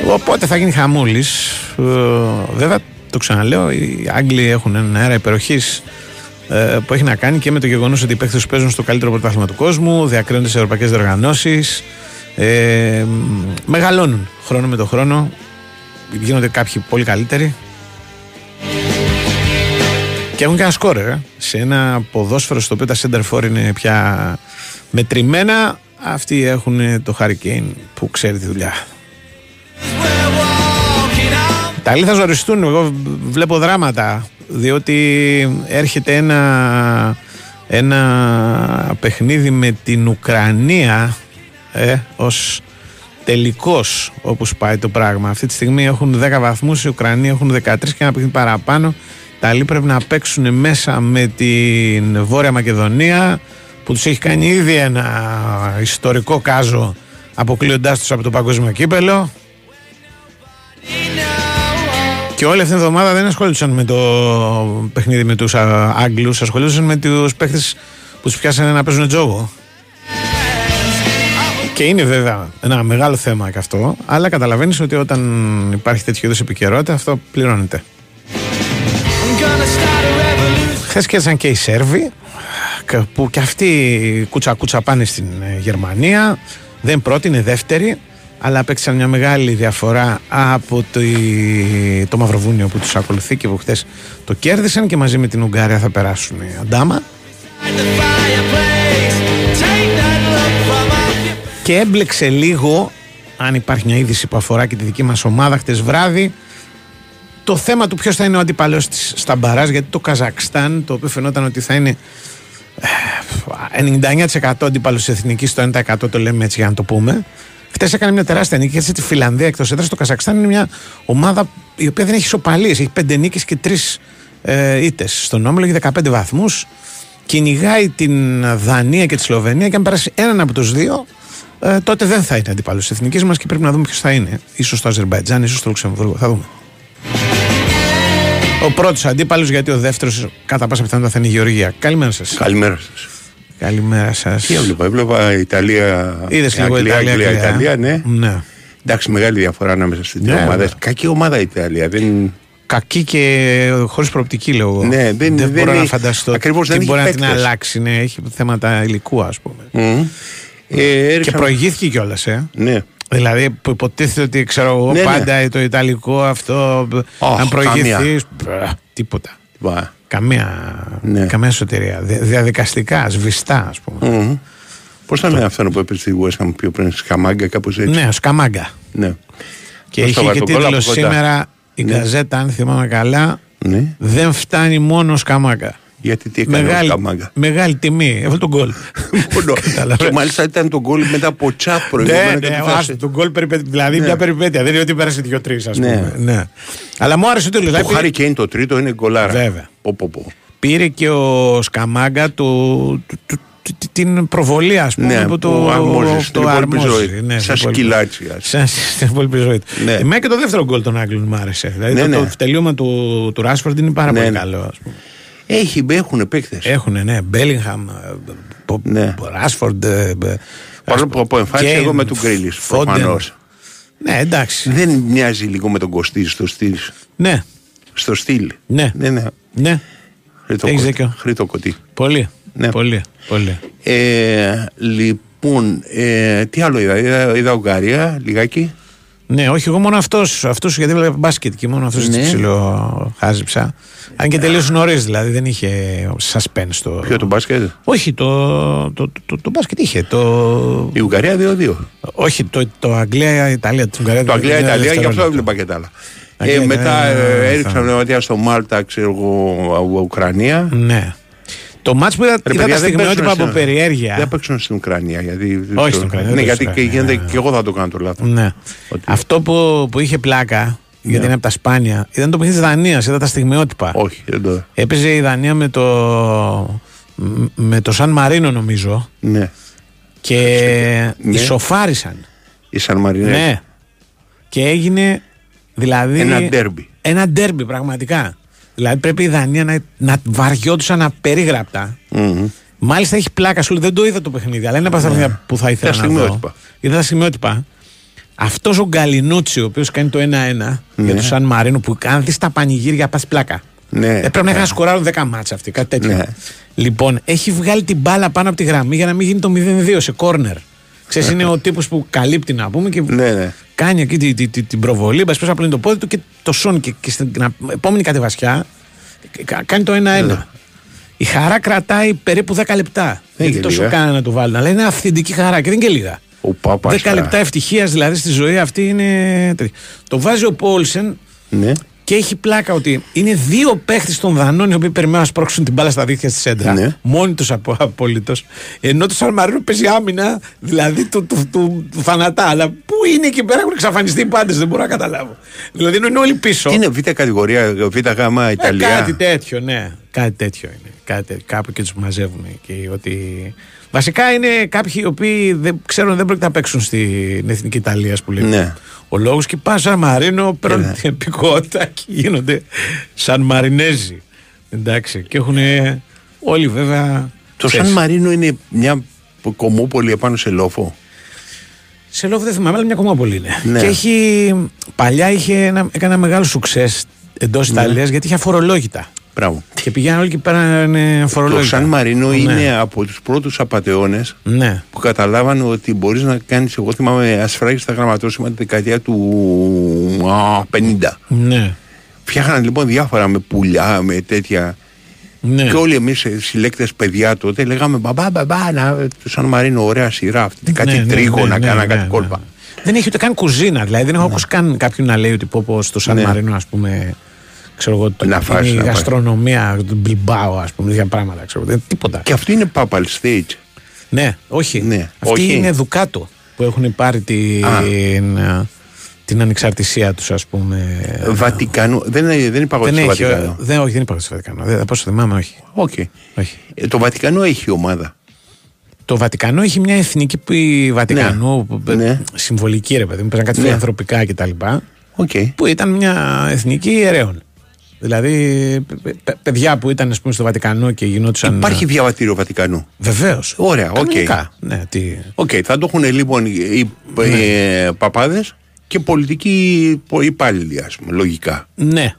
Οπότε θα γίνει χαμούλης. Ε, βέβαια, το ξαναλέω, οι Άγγλοι έχουν έναν αέρα υπεροχής ε, που έχει να κάνει και με το γεγονός ότι οι παίχτες τους παίζουν στο καλύτερο πρωτάθλημα του κόσμου, διακρίνονται σε ευρωπαϊκές διοργανώσεις, ε, μεγαλώνουν χρόνο με το χρόνο, γίνονται κάποιοι πολύ καλύτεροι και έχουν και ένα σκόρερ ε. σε ένα ποδόσφαιρο στο οποίο τα center for είναι πια μετρημένα. Αυτοί έχουν το Hurricane που ξέρει τη δουλειά. Ιταλοί θα ζοριστούν. Εγώ βλέπω δράματα. Διότι έρχεται ένα, ένα παιχνίδι με την Ουκρανία ε, ως τελικός όπως πάει το πράγμα. Αυτή τη στιγμή έχουν 10 βαθμούς, οι Ουκρανοί έχουν 13 και ένα παιχνίδι παραπάνω. Οι Ιταλοί πρέπει να παίξουν μέσα με την Βόρεια Μακεδονία που τους έχει κάνει ήδη ένα ιστορικό κάζο αποκλείοντάς τους από το παγκόσμιο κύπελο. Και όλη αυτή την εβδομάδα δεν ασχολούσαν με το παιχνίδι με τους α, Άγγλους, ασχολούσαν με τους παίχτες που τους πιάσανε να παίζουν τζόγο. Και είναι βέβαια ένα μεγάλο θέμα και αυτό, αλλά καταλαβαίνεις ότι όταν υπάρχει τέτοιο είδους επικαιρότητα αυτό πληρώνεται. Χθες κέρδισαν και οι Σέρβοι, κα- που και αυτοί κούτσα κούτσα πάνε στην ε, Γερμανία. Δεν πρώτη, είναι δεύτερη, αλλά απέκτησαν μια μεγάλη διαφορά από το, το Μαυροβούνιο που τους ακολουθεί και που χθες το κέρδισαν και μαζί με την Ουγγάρια θα περάσουν οι Αντάμα. Και έμπλεξε λίγο, αν υπάρχει μια είδηση που αφορά και τη δική μας ομάδα χτες βράδυ, το θέμα του ποιος θα είναι ο αντίπαλο της στα μπαράζ, γιατί το Καζακστάν, το οποίο φαινόταν ότι θα είναι ε, 99% αντίπαλο της εθνικής, το 1% το λέμε έτσι για να το πούμε. Χθε έκανε μια τεράστια νίκη έτσι τη Φιλανδία εκτός έδρας. Το Καζακστάν είναι μια ομάδα η οποία δεν έχει ισοπαλίες. Έχει 5 νίκες και 3 ε, ήττες. Στον όμιλο έχει 15 βαθμούς. Κυνηγάει την Δανία και τη Σλοβενία και αν περάσει έναν από τους δύο, ε, τότε δεν θα είναι αντίπαλο της εθνικής μας και πρέπει να δούμε ποιος θα είναι. σω το Αζερμπαϊτζάν, ίσως το Λουξεμβούργο. Θα δούμε. Ο πρώτος αντίπαλος, γιατί ο δεύτερος κατά πάσα πιθανότητα θα είναι η Γεωργία. Καλημέρα σας. Καλημέρα σας. Καλημέρα σας. Τι έβλεπα, έβλεπα Ιταλία. Είδες λίγο Αγγλία, Ιταλία, Αγγλία, Αγγλία. Ιταλία, ναι. ναι. Εντάξει, μεγάλη διαφορά ανάμεσα στι δύο Ναι, ομάδε. βέβαια. Κακή ομάδα η Ιταλία. Δεν... Κακή και χωρίς προοπτική, λέω εγώ. Ναι, δεν- δεν μπορώ να έχει- φανταστώ ακριβώς τι δεν έχει μπορεί να την παίκτες. αλλάξει. Ναι, έχει θέματα υλικού, ας πούμε. Μμμ. Ε, Και έριξα- προηγήθηκε κιόλας, ε. Ναι. Δηλαδή που υποτίθεται ότι ξέρω εγώ Ναι, ναι. πάντα το ιταλικό αυτό. Αχ, αν προηγηθείς. καμία. Τίποτα. Βα. Καμία, Ναι. καμία σωτηρία. Δια- Διαδικαστικά, σβηστά, ας πούμε. Μμμ. Πώς ήταν αυτό που έπαιζε στη West Ham πιο πριν, Σκαμάγκα, κάπως έτσι; Ναι, ο Σκαμάγκα. Ναι. Και Πώς είχε το και βάζει, το γκολ τίτλο από κοντά. σήμερα η Ναι. Γκαζέτα, αν θυμάμαι καλά. ναι. Δεν φτάνει μόνο ο Σκαμάγκα. Γιατί τι έκανε Μεγάλη, ο Σκαμάγκα; μεγάλη τιμή. Έβαλε τον γκολ. Μόνο. Κατάλαβες. και μάλιστα ήταν το γκολ μετά από τσάπ Ναι, προηγούμενο. και ναι, του ο θέασε. Άστο, τον γκολ περιπέτεια. Δηλαδή Ναι. μια περιπέτεια. Δεν είναι ότι πέρασε δύο-τρει, ας Ναι. πούμε. Ναι. Αλλά μου άρεσε ο τίτλο. Το Χάρη Κέιν το τρίτο είναι γκολάρα. Βέβαια. Πω, πω, πω. Πήρε και ο Σκαμάγκα του, του- του- του- την προβολή, ας πούμε. Ναι, που το, που αρμόζει στην το υπόλοιπη αρμόζει. ζωή. Ναι, Σαν στην υπόλοιπη- σκυλάτσι, ας Σαν στην υπόλοιπη ζωή του. Ναι. Εμένα και το δεύτερο γκολ των Άγγλων μου άρεσε. Δηλαδή Ναι, το, ναι. το τελείωμα του, του Ράσφορντ είναι πάρα Ναι, πολύ ναι. καλό. Ας πούμε. Έχει, έχουν παίκτες. Έχουν, ναι, Μπέλιγχαμ, Ναι. Ράσφορντ. ε, Παρόλο που από εμφάνιση Κέιν, εγώ με τον Γκρίλι. Φόντεν. Προφανώς. Ναι, εντάξει. Δεν μοιάζει λίγο με τον Κωστή στο στυλ. Ναι, Στο στυλ. Ναι. ναι, ναι. ναι. Χρήτο Έχεις κο- δίκιο. Χρήτο κωτή. Πολύ. Ναι. Πολύ. πολύ. Ε, λοιπόν, ε, τι άλλο είδα; Είδα, είδα Ουγγαρία λιγάκι. Ναι, όχι, εγώ μόνο αυτός. Αυτός, γιατί βλέπω μπάσκετ και μόνο αυτό Ναι. ναι. ψηλό χάζεψα. Αν και τελείωσε νωρίς, δηλαδή δεν είχε suspense το. Ποιο το μπάσκετ; Όχι, το, το, το, το, μπάσκετ είχε. Το... Η Ουγγαρία 2-2. Όχι, το, το Αγγλία-Ιταλία. Το Το Αγγλία-Ιταλία, γι' αυτό έβλεπα και τα άλλα. Ε, Αγγλία, μετά Ιταλία, ε, θα- έριξα πνευματία στο Μάλτα, ξέρω εγώ, Ουκρανία. Ναι. Το μάτς που είδα, Ρε, είδα παιδιά, τα δεν στιγμιότυπα παίξουν από στην- περιέργεια. Δεν παίξουν στην Ουκρανία. Γιατί, Όχι στην Ουκρανία, δεν Ναι, παίξουν γιατί στην και, Ουκρανία, γίνεται, ναι. και εγώ θα το κάνω το λάθος. Ναι. Ότι- Αυτό που, που είχε πλάκα, γιατί είναι από τα σπάνια, ήταν το παιχνίδι τη Δανίας. Είδα τα στιγμιότυπα. Όχι, δεν το. Έπαιζε η Δανία με το, μ- με το Σαν Μαρίνο, νομίζω. Ναι. Και Ναι. ισοφάρισαν. Η Σαν Μαρινέ. Ναι. Και έγινε δηλαδή. Ένα ντέρμπι. Ένα ντέρμπι, πραγματικά. Δηλαδή πρέπει η Δανία να, να βαριόντουσαν απερίγραπτα. Μμμ. Μάλιστα έχει πλάκα σου, λέει, δεν το είδα το παιχνίδι, αλλά είναι από αυτά τα παιχνίδια που θα ήθελα Τα να δω. στιγμιότυπα. Είδα τα σημειότυπα. Αυτός ο Γκαλινούτσι, ο οποίος κάνει το 1-1 για το Σαν Μαρίνο, που αν δεις τα πανηγύρια, πας πλάκα. Ναι. Ε, πρέπει να είχαν σκοράρουν 10 μάτσα αυτοί, κάτι τέτοιο. Ναι. Λοιπόν, έχει βγάλει την μπάλα πάνω από τη γραμμή για να μην γίνει το 0-2 σε κόρνερ. Ξέρεις, είναι ο τύπος που καλύπτει να πούμε και Ναι, ναι. Κάνει εκεί τη- τη- τη- την προβολή, μπας πίσω απλύνει το πόδι του και το σώνει και, και στην να- επόμενη κατεβασιά κα- κάνει το 1-1. Η χαρά κρατάει περίπου 10 λεπτά. Δεν Γιατί είναι τόσο λίγα. κάνα να του βάλουν. Αλλά είναι αυθεντική χαρά και δεν είναι και λίγα. Ο Πάπας 10 θα- λεπτά ευτυχίας δηλαδή στη ζωή αυτή είναι. τέτοιο. Το βάζει ο Πόλσεν Ναι. Και έχει πλάκα ότι είναι δύο παίχτες των Δανών οι οποίοι περιμένουν να σπρώξουν την μπάλα στα δίχτυα στη σέντρα. Ναι. Μόνοι τους απολύτω. Ενώ το Σαν Μαρίνο παίζει άμυνα, δηλαδή του, του, του, του θανατά. Αλλά πού είναι εκεί πέρα, έχουν εξαφανιστεί οι πάντες, δεν μπορώ να καταλάβω. Δηλαδή ενώ είναι όλοι πίσω. Τι είναι β' κατηγορία, β' γάμα Ε, Ιταλία. κάτι τέτοιο, ναι. Κάτι τέτοιο είναι. Κάτι, τέτοιο. κάπου και τους μαζεύουν εκεί. Ότι... Βασικά είναι κάποιοι οι οποίοι δεν ξέρουν δεν πρόκειται να παίξουν στην εθνική Ιταλία που λέει. Ναι. Ο λόγος και πάνε σαν Μαρίνο, παίρνουν Ναι. την επικότητα και γίνονται σαν Μαρινέζοι. Εντάξει. Και έχουν όλοι βέβαια. Το ξέρεις, Σαν Μαρίνο είναι μια κομμόπολη επάνω σε λόφο; Σε λόγο δεν θυμάμαι, αλλά μια κομμόπολη είναι. Ναι. Και έχει. Παλιά είχε ένα, έκανε ένα μεγάλο σουξέ εντός Ναι. Ιταλίας γιατί είχε αφορολόγητα. Μπράβο. Και πηγαίνουν όλοι και πέρανε Το αφορολόγητα. Σαν Μαρίνο Ναι. είναι από τους πρώτους απατεώνες Ναι. που καταλάβανε ότι μπορείς να κάνεις, εγώ θυμάμαι ασφράγει στα γραμματόσημα τη δεκαετία του α, 50. Ναι. Φτιάχναν λοιπόν διάφορα με πουλιά, με τέτοια. Ναι. Και όλοι εμείς ε, συλλέκτες παιδιά τότε λέγαμε μπαμπά, μπαμπά, να, το Σαν Μαρίνο ωραία σειρά αυτή, κάτι Ναι, ναι, τρίγωνα, ναι, κάνα ναι, κάτι ναι, κόλπα. Δεν έχει ούτε καν κουζίνα. Δηλαδή δεν έχω ακούσει καν κάποιον να λέει ότι πω, πω στο Σαν Ναι. Μαρίνο, ας πούμε. Ξέρω εγώ, το, Να είναι φας, η να φας. γαστρονομία του Μπιλμπάου, ας πούμε, τέτοια πράγματα. Ξέρω, δεν, τίποτα. Και αυτό είναι Papal Stage. Ναι, όχι. Ναι, Αυτοί όχι. είναι Δουκάτο που έχουν πάρει την, Α. την ανεξαρτησία τους, ας πούμε. Βατικανό. Δεν, είναι- δεν υπάρχει δεν στο έχει, Βατικανό. δεν, όχι, δεν υπάρχει στο Βατικανό. Δεν, πόσο θυμάμαι, όχι. Όχι. όχι. Ε, το Βατικανό έχει ομάδα. Το Βατικανό έχει μια εθνική που η Βατικανού, που- Ναι. συμβολική ρε παιδί μου, παίζαν κάτι Ναι. φιλανθρωπικά κτλ. Οκ. Που ήταν μια εθνική ιερέων. Δηλαδή, παι- παι- παιδιά που ήταν ας πούμε, στο Βατικανό και γινόντουσαν. Υπάρχει διαβατήριο Βατικανού. Βεβαίως. Ωραία, οκ. Ναι, τι... Οκ, θα το έχουν λοιπόν οι Ναι. ε, παπάδες και πολιτικοί υπάλληλοι, ας πούμε, λογικά. ναι.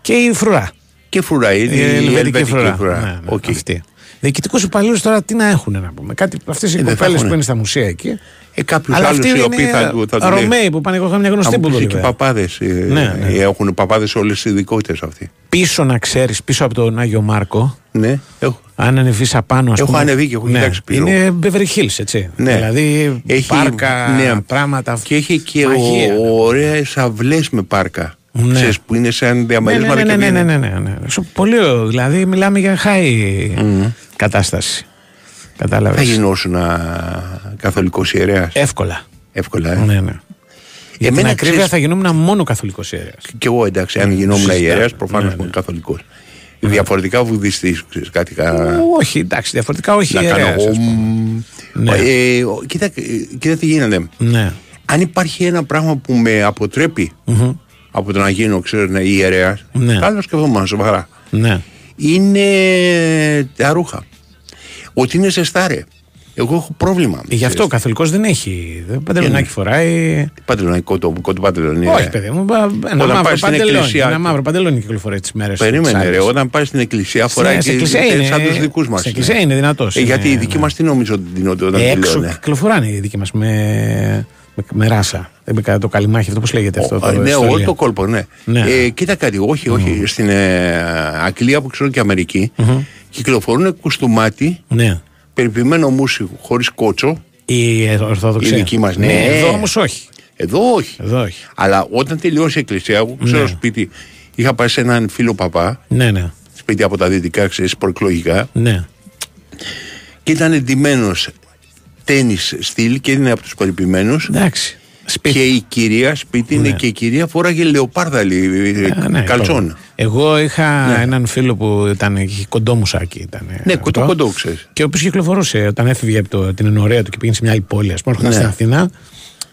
Και η φρουρά. Και φρουρά, είναι Η η ελβετική ελβετική φρουρά. φρουρά. Ναι, ναι, Οκ. αυτή. Διοικητικούς υπαλλήλους τώρα τι να έχουν να πούμε. Κάτι αυτές οι Ε, δεν θα κοπέλες έχουνε. που είναι στα μουσεία εκεί. Ε, κάποιους Αλλά άλλους αυτοί οι είναι οποίοι θα, του- θα του λέει- Ρωμαίοι που πάνε. Εγώ είχα μια γνωστή Αν που μου το πεις και λέει. παπάδες, ε, Ναι, ναι. ε, έχουν παπάδες όλες τις ειδικότητες αυτοί. Πίσω να ξέρεις, πίσω από τον Άγιο Μάρκο, Ναι, έχω. αν ανεβείς απάνω, ας Έχω πούμε. ανεβεί και έχω κοιτάξει πίσω. Είναι Beverly Hills, έτσι. Ναι. Δηλαδή Έχει- πάρκα, ναι. πράγματα. Και έχει και μαγεία. ο, ωραίες αυλές με πάρκα. Ναι. Ξέρεις, που είναι σαν Ναι, ναι, διαμερίσματα ναι, και ναι, ναι, βγαίνουν. ναι, ναι, ναι. Σου- Πολύ, ωραίο. δηλαδή μιλάμε για high κατάσταση. Κατάλαβες. Θα γινώσουν καθολικός ιερέας. Εύκολα. Εύκολα, ε. Ναι, ναι. Για την Εμένα ακρίβεια ξέρεις- θα γινόμουν μόνο καθολικός ιερέας. Και εγώ εντάξει, αν γινόμουν συζητάμε. ιερέας, προφανώς Ναι, είμαι ναι. καθολικός. Διαφορετικά βουδιστής, ξέρεις, κάτι κα... Όχι, εντάξει, διαφορετικά όχι. να κάνω ιερέας, εγώ. ας πούμε. μ, Ναι. ε, ο- κοίτα, ε, κοίτα τι γίνεται. Ναι. Αν υπάρχει ένα πράγμα που με αποτρέπει από το να γίνω, ξέρω, να ιερέας, Ναι. καλό σκεφτόμουν σοβαρά. Ναι. Είναι τα ρούχα. Ότι είναι ζεστάρε. Εγώ έχω πρόβλημα. Γι' αυτό ο καθολικός δεν έχει. δεν- Παντελονάκι φοράει. Παντελονικό το κότο παντελονί. Όχι, ρε. παιδί μου. μπα- Ένα Όταν μαύρο πάει στην παντελόνι. εκκλησία- Ένα μαύρο παντελόνι κυκλοφορεί τις μέρες. Περίμενε, ρε. Όταν πάει στην εκκλησία, φοράει στην και εκκλησία είναι- σαν τους δικούς μας. στην εκκλησία είναι δυνατός, Ε, γιατί ναι, οι δικοί ναι. μας τι νομίζω ότι δίνονται όταν Έξω δηλώνε. κυκλοφοράνε οι δικοί μας με, με, με ράσα. Δεν με το καλυμάχι, αυτό πώς λέγεται αυτό. Ο- το ναι, στολή. όλο το κόλπο, ναι. Ναι. Ε, κοίτα κάτι, όχι, όχι. Στην ε, Αγγλία που ξέρω και Αμερική, κυκλοφορούν κουστούμάτι, Ναι. περιποιημένο μουσι χωρίς κότσο. Η Ορθόδοξη. Η δική μας, ναι. Εδώ όμως όχι. Εδώ όχι. Εδώ όχι. Αλλά όταν τελειώσει η εκκλησία, εγώ ξέρω Ναι. σπίτι, είχα πάει σε έναν φίλο παπά, Ναι, ναι. σπίτι από τα δυτικά, ξέρεις, προεκλογικά, ναι. και ήταν εντυμένος τέννη στυλ και είναι από τους περιποιημένους. Εντάξει. Σπίτι. Και η κυρία, σπίτι είναι Ναι. και η κυρία φοράγε λεοπάρδαλη Α, ναι, καλτσόν. είπαμε. Εγώ είχα Ναι. έναν φίλο που ήταν είχε κοντό μουσάκι. Ήταν, Ναι, αυτό. κοντό κοντό ξέρεις. Και ο οποίος κυκλοφορούσε όταν έφυγε από το, την ενορία του και πήγαινε σε μια άλλη πόλη, ας πούμε, έρχονταν Ναι. στην Αθήνα.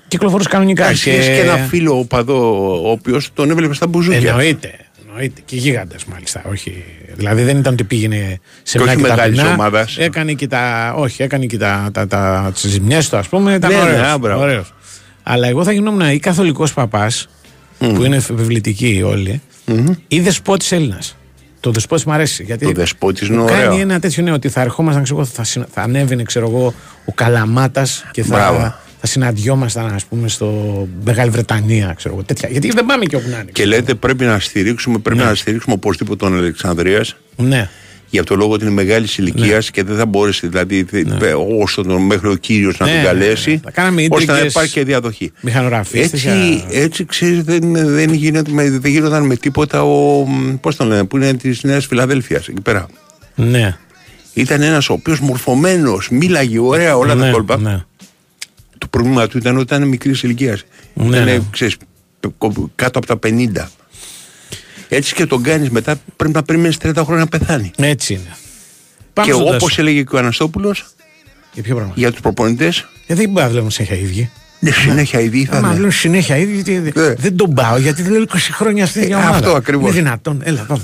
Κυκλοφορούσε κανονικά. Έχει και... και ένα φίλο οπαδό, ο οποίος τον έβλεπε στα μπουζούκια. Εννοείται. Εννοείται. Και γίγαντε μάλιστα. Όχι. Δηλαδή δεν ήταν ότι πήγαινε σε Και μια όχι και τα μεγάλης πεινά. ομάδας. Έκανε και τα. Όχι, έκανε και τα, τα, τα, τις ζημιές του, ας πούμε. Ήταν Ναι, ναι, ωραίος, α, μπράβο. ωραίος. Αλλά εγώ θα γινόμουν ή καθολικός παπάς, που είναι επιβλητικοί όλοι, ή δεσπότης Έλληνας. Το δεσπότη μου αρέσει. Γιατί Το δεσπότης είναι μου ωραίο. Κάνει ένα τέτοιο νέο ότι θα ερχόμασταν, ξέρω, εγώ, θα, συνα- θα ανέβαινε ξέρω εγώ, ο Καλαμάτας και θα, Μπράβο. θα συναντιόμασταν, ας πούμε, στο Μεγάλη Βρετανία. Ξέρω εγώ, τέτοια. Γιατί δεν πάμε και όπου να είναι. Και λέτε πρέπει να στηρίξουμε, πρέπει Ναι. να στηρίξουμε οπωσδήποτε τον Αλεξανδρίας. Ναι. Για το λόγο ότι είναι μεγάλη ηλικίας και δεν θα μπορέσει δηλαδή θε- όσο τον μέχρι ο κύριος να Ναι, την ναι, καλέσει, ναι. Θα κάναμε ώστε να ίντρικες υπάρχει και διαδοχή. μηχανογραφίστες Έτσι, για- έτσι ξέρεις δεν, δεν, γίνεται, με, δεν γίνονταν με τίποτα ο, πώς τον λένε, που είναι της Νέας Φιλαδέλφειας εκεί πέρα. Ναι. Ήταν ένας ο οποίος μορφωμένος, μίλαγε ωραία όλα τα ναι, κόλπα. ναι. Το πρόβλημα του ήταν ότι ήταν μικρής ηλικίας. Ναι, ήταν, ναι. ξέρεις, κο- κάτω από τα 50. Έτσι και τον κάνεις μετά πρέπει να περιμένει 30 χρόνια να πεθάνει. Έτσι είναι. Πάμε και στον όπως Τάσο. έλεγε και ο Αναστόπουλος, Για ποιο πράγμα; για τους προπονητές, Γιατί δεν μπορεί να βλέπουν συνέχεια ίδιοι. ναι, συνέχεια ήδη θα Άμα είναι. βλέπουν συνέχεια ίδιοι, γιατί Ναι. δεν τον πάω, γιατί δεν λέω 20 χρόνια στην ίδια Ε, ομάδα. αυτό ακριβώς. Είναι δυνατόν. Έλα, πάμε.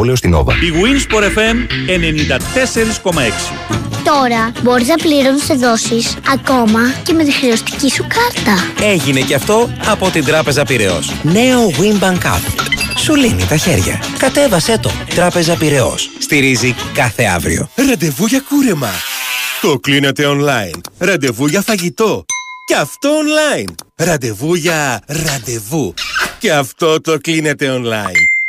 στην Nova. Η Winsport FM 94,6. Τώρα μπορείς να πληρώνεις δόσεις ακόμα και με τη χρεωστική σου κάρτα. Έγινε και αυτό από την Τράπεζα Πυραιός. Νέο Winbank App. Σου λύνει τα χέρια. Κατέβασέ το. Τράπεζα Πυραιός. Στηρίζει κάθε αύριο. Ραντεβού για κούρεμα. Το κλείνετε online. Ραντεβού για φαγητό. Και αυτό online. Ραντεβού για ραντεβού. Και αυτό το κλείνετε online.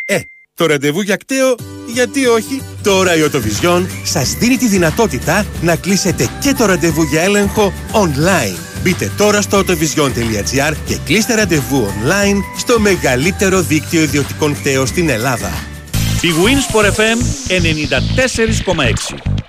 Ε, το ραντεβού για κταίο, γιατί όχι. Τώρα η Οτοβιζιόν σας δίνει τη δυνατότητα να κλείσετε και το ραντεβού για έλεγχο online. Μπείτε τώρα στο autovision.gr και κλείστε ραντεβού online στο μεγαλύτερο δίκτυο ιδιωτικών κταίων στην Ελλάδα. Η Winsport FM 94,6.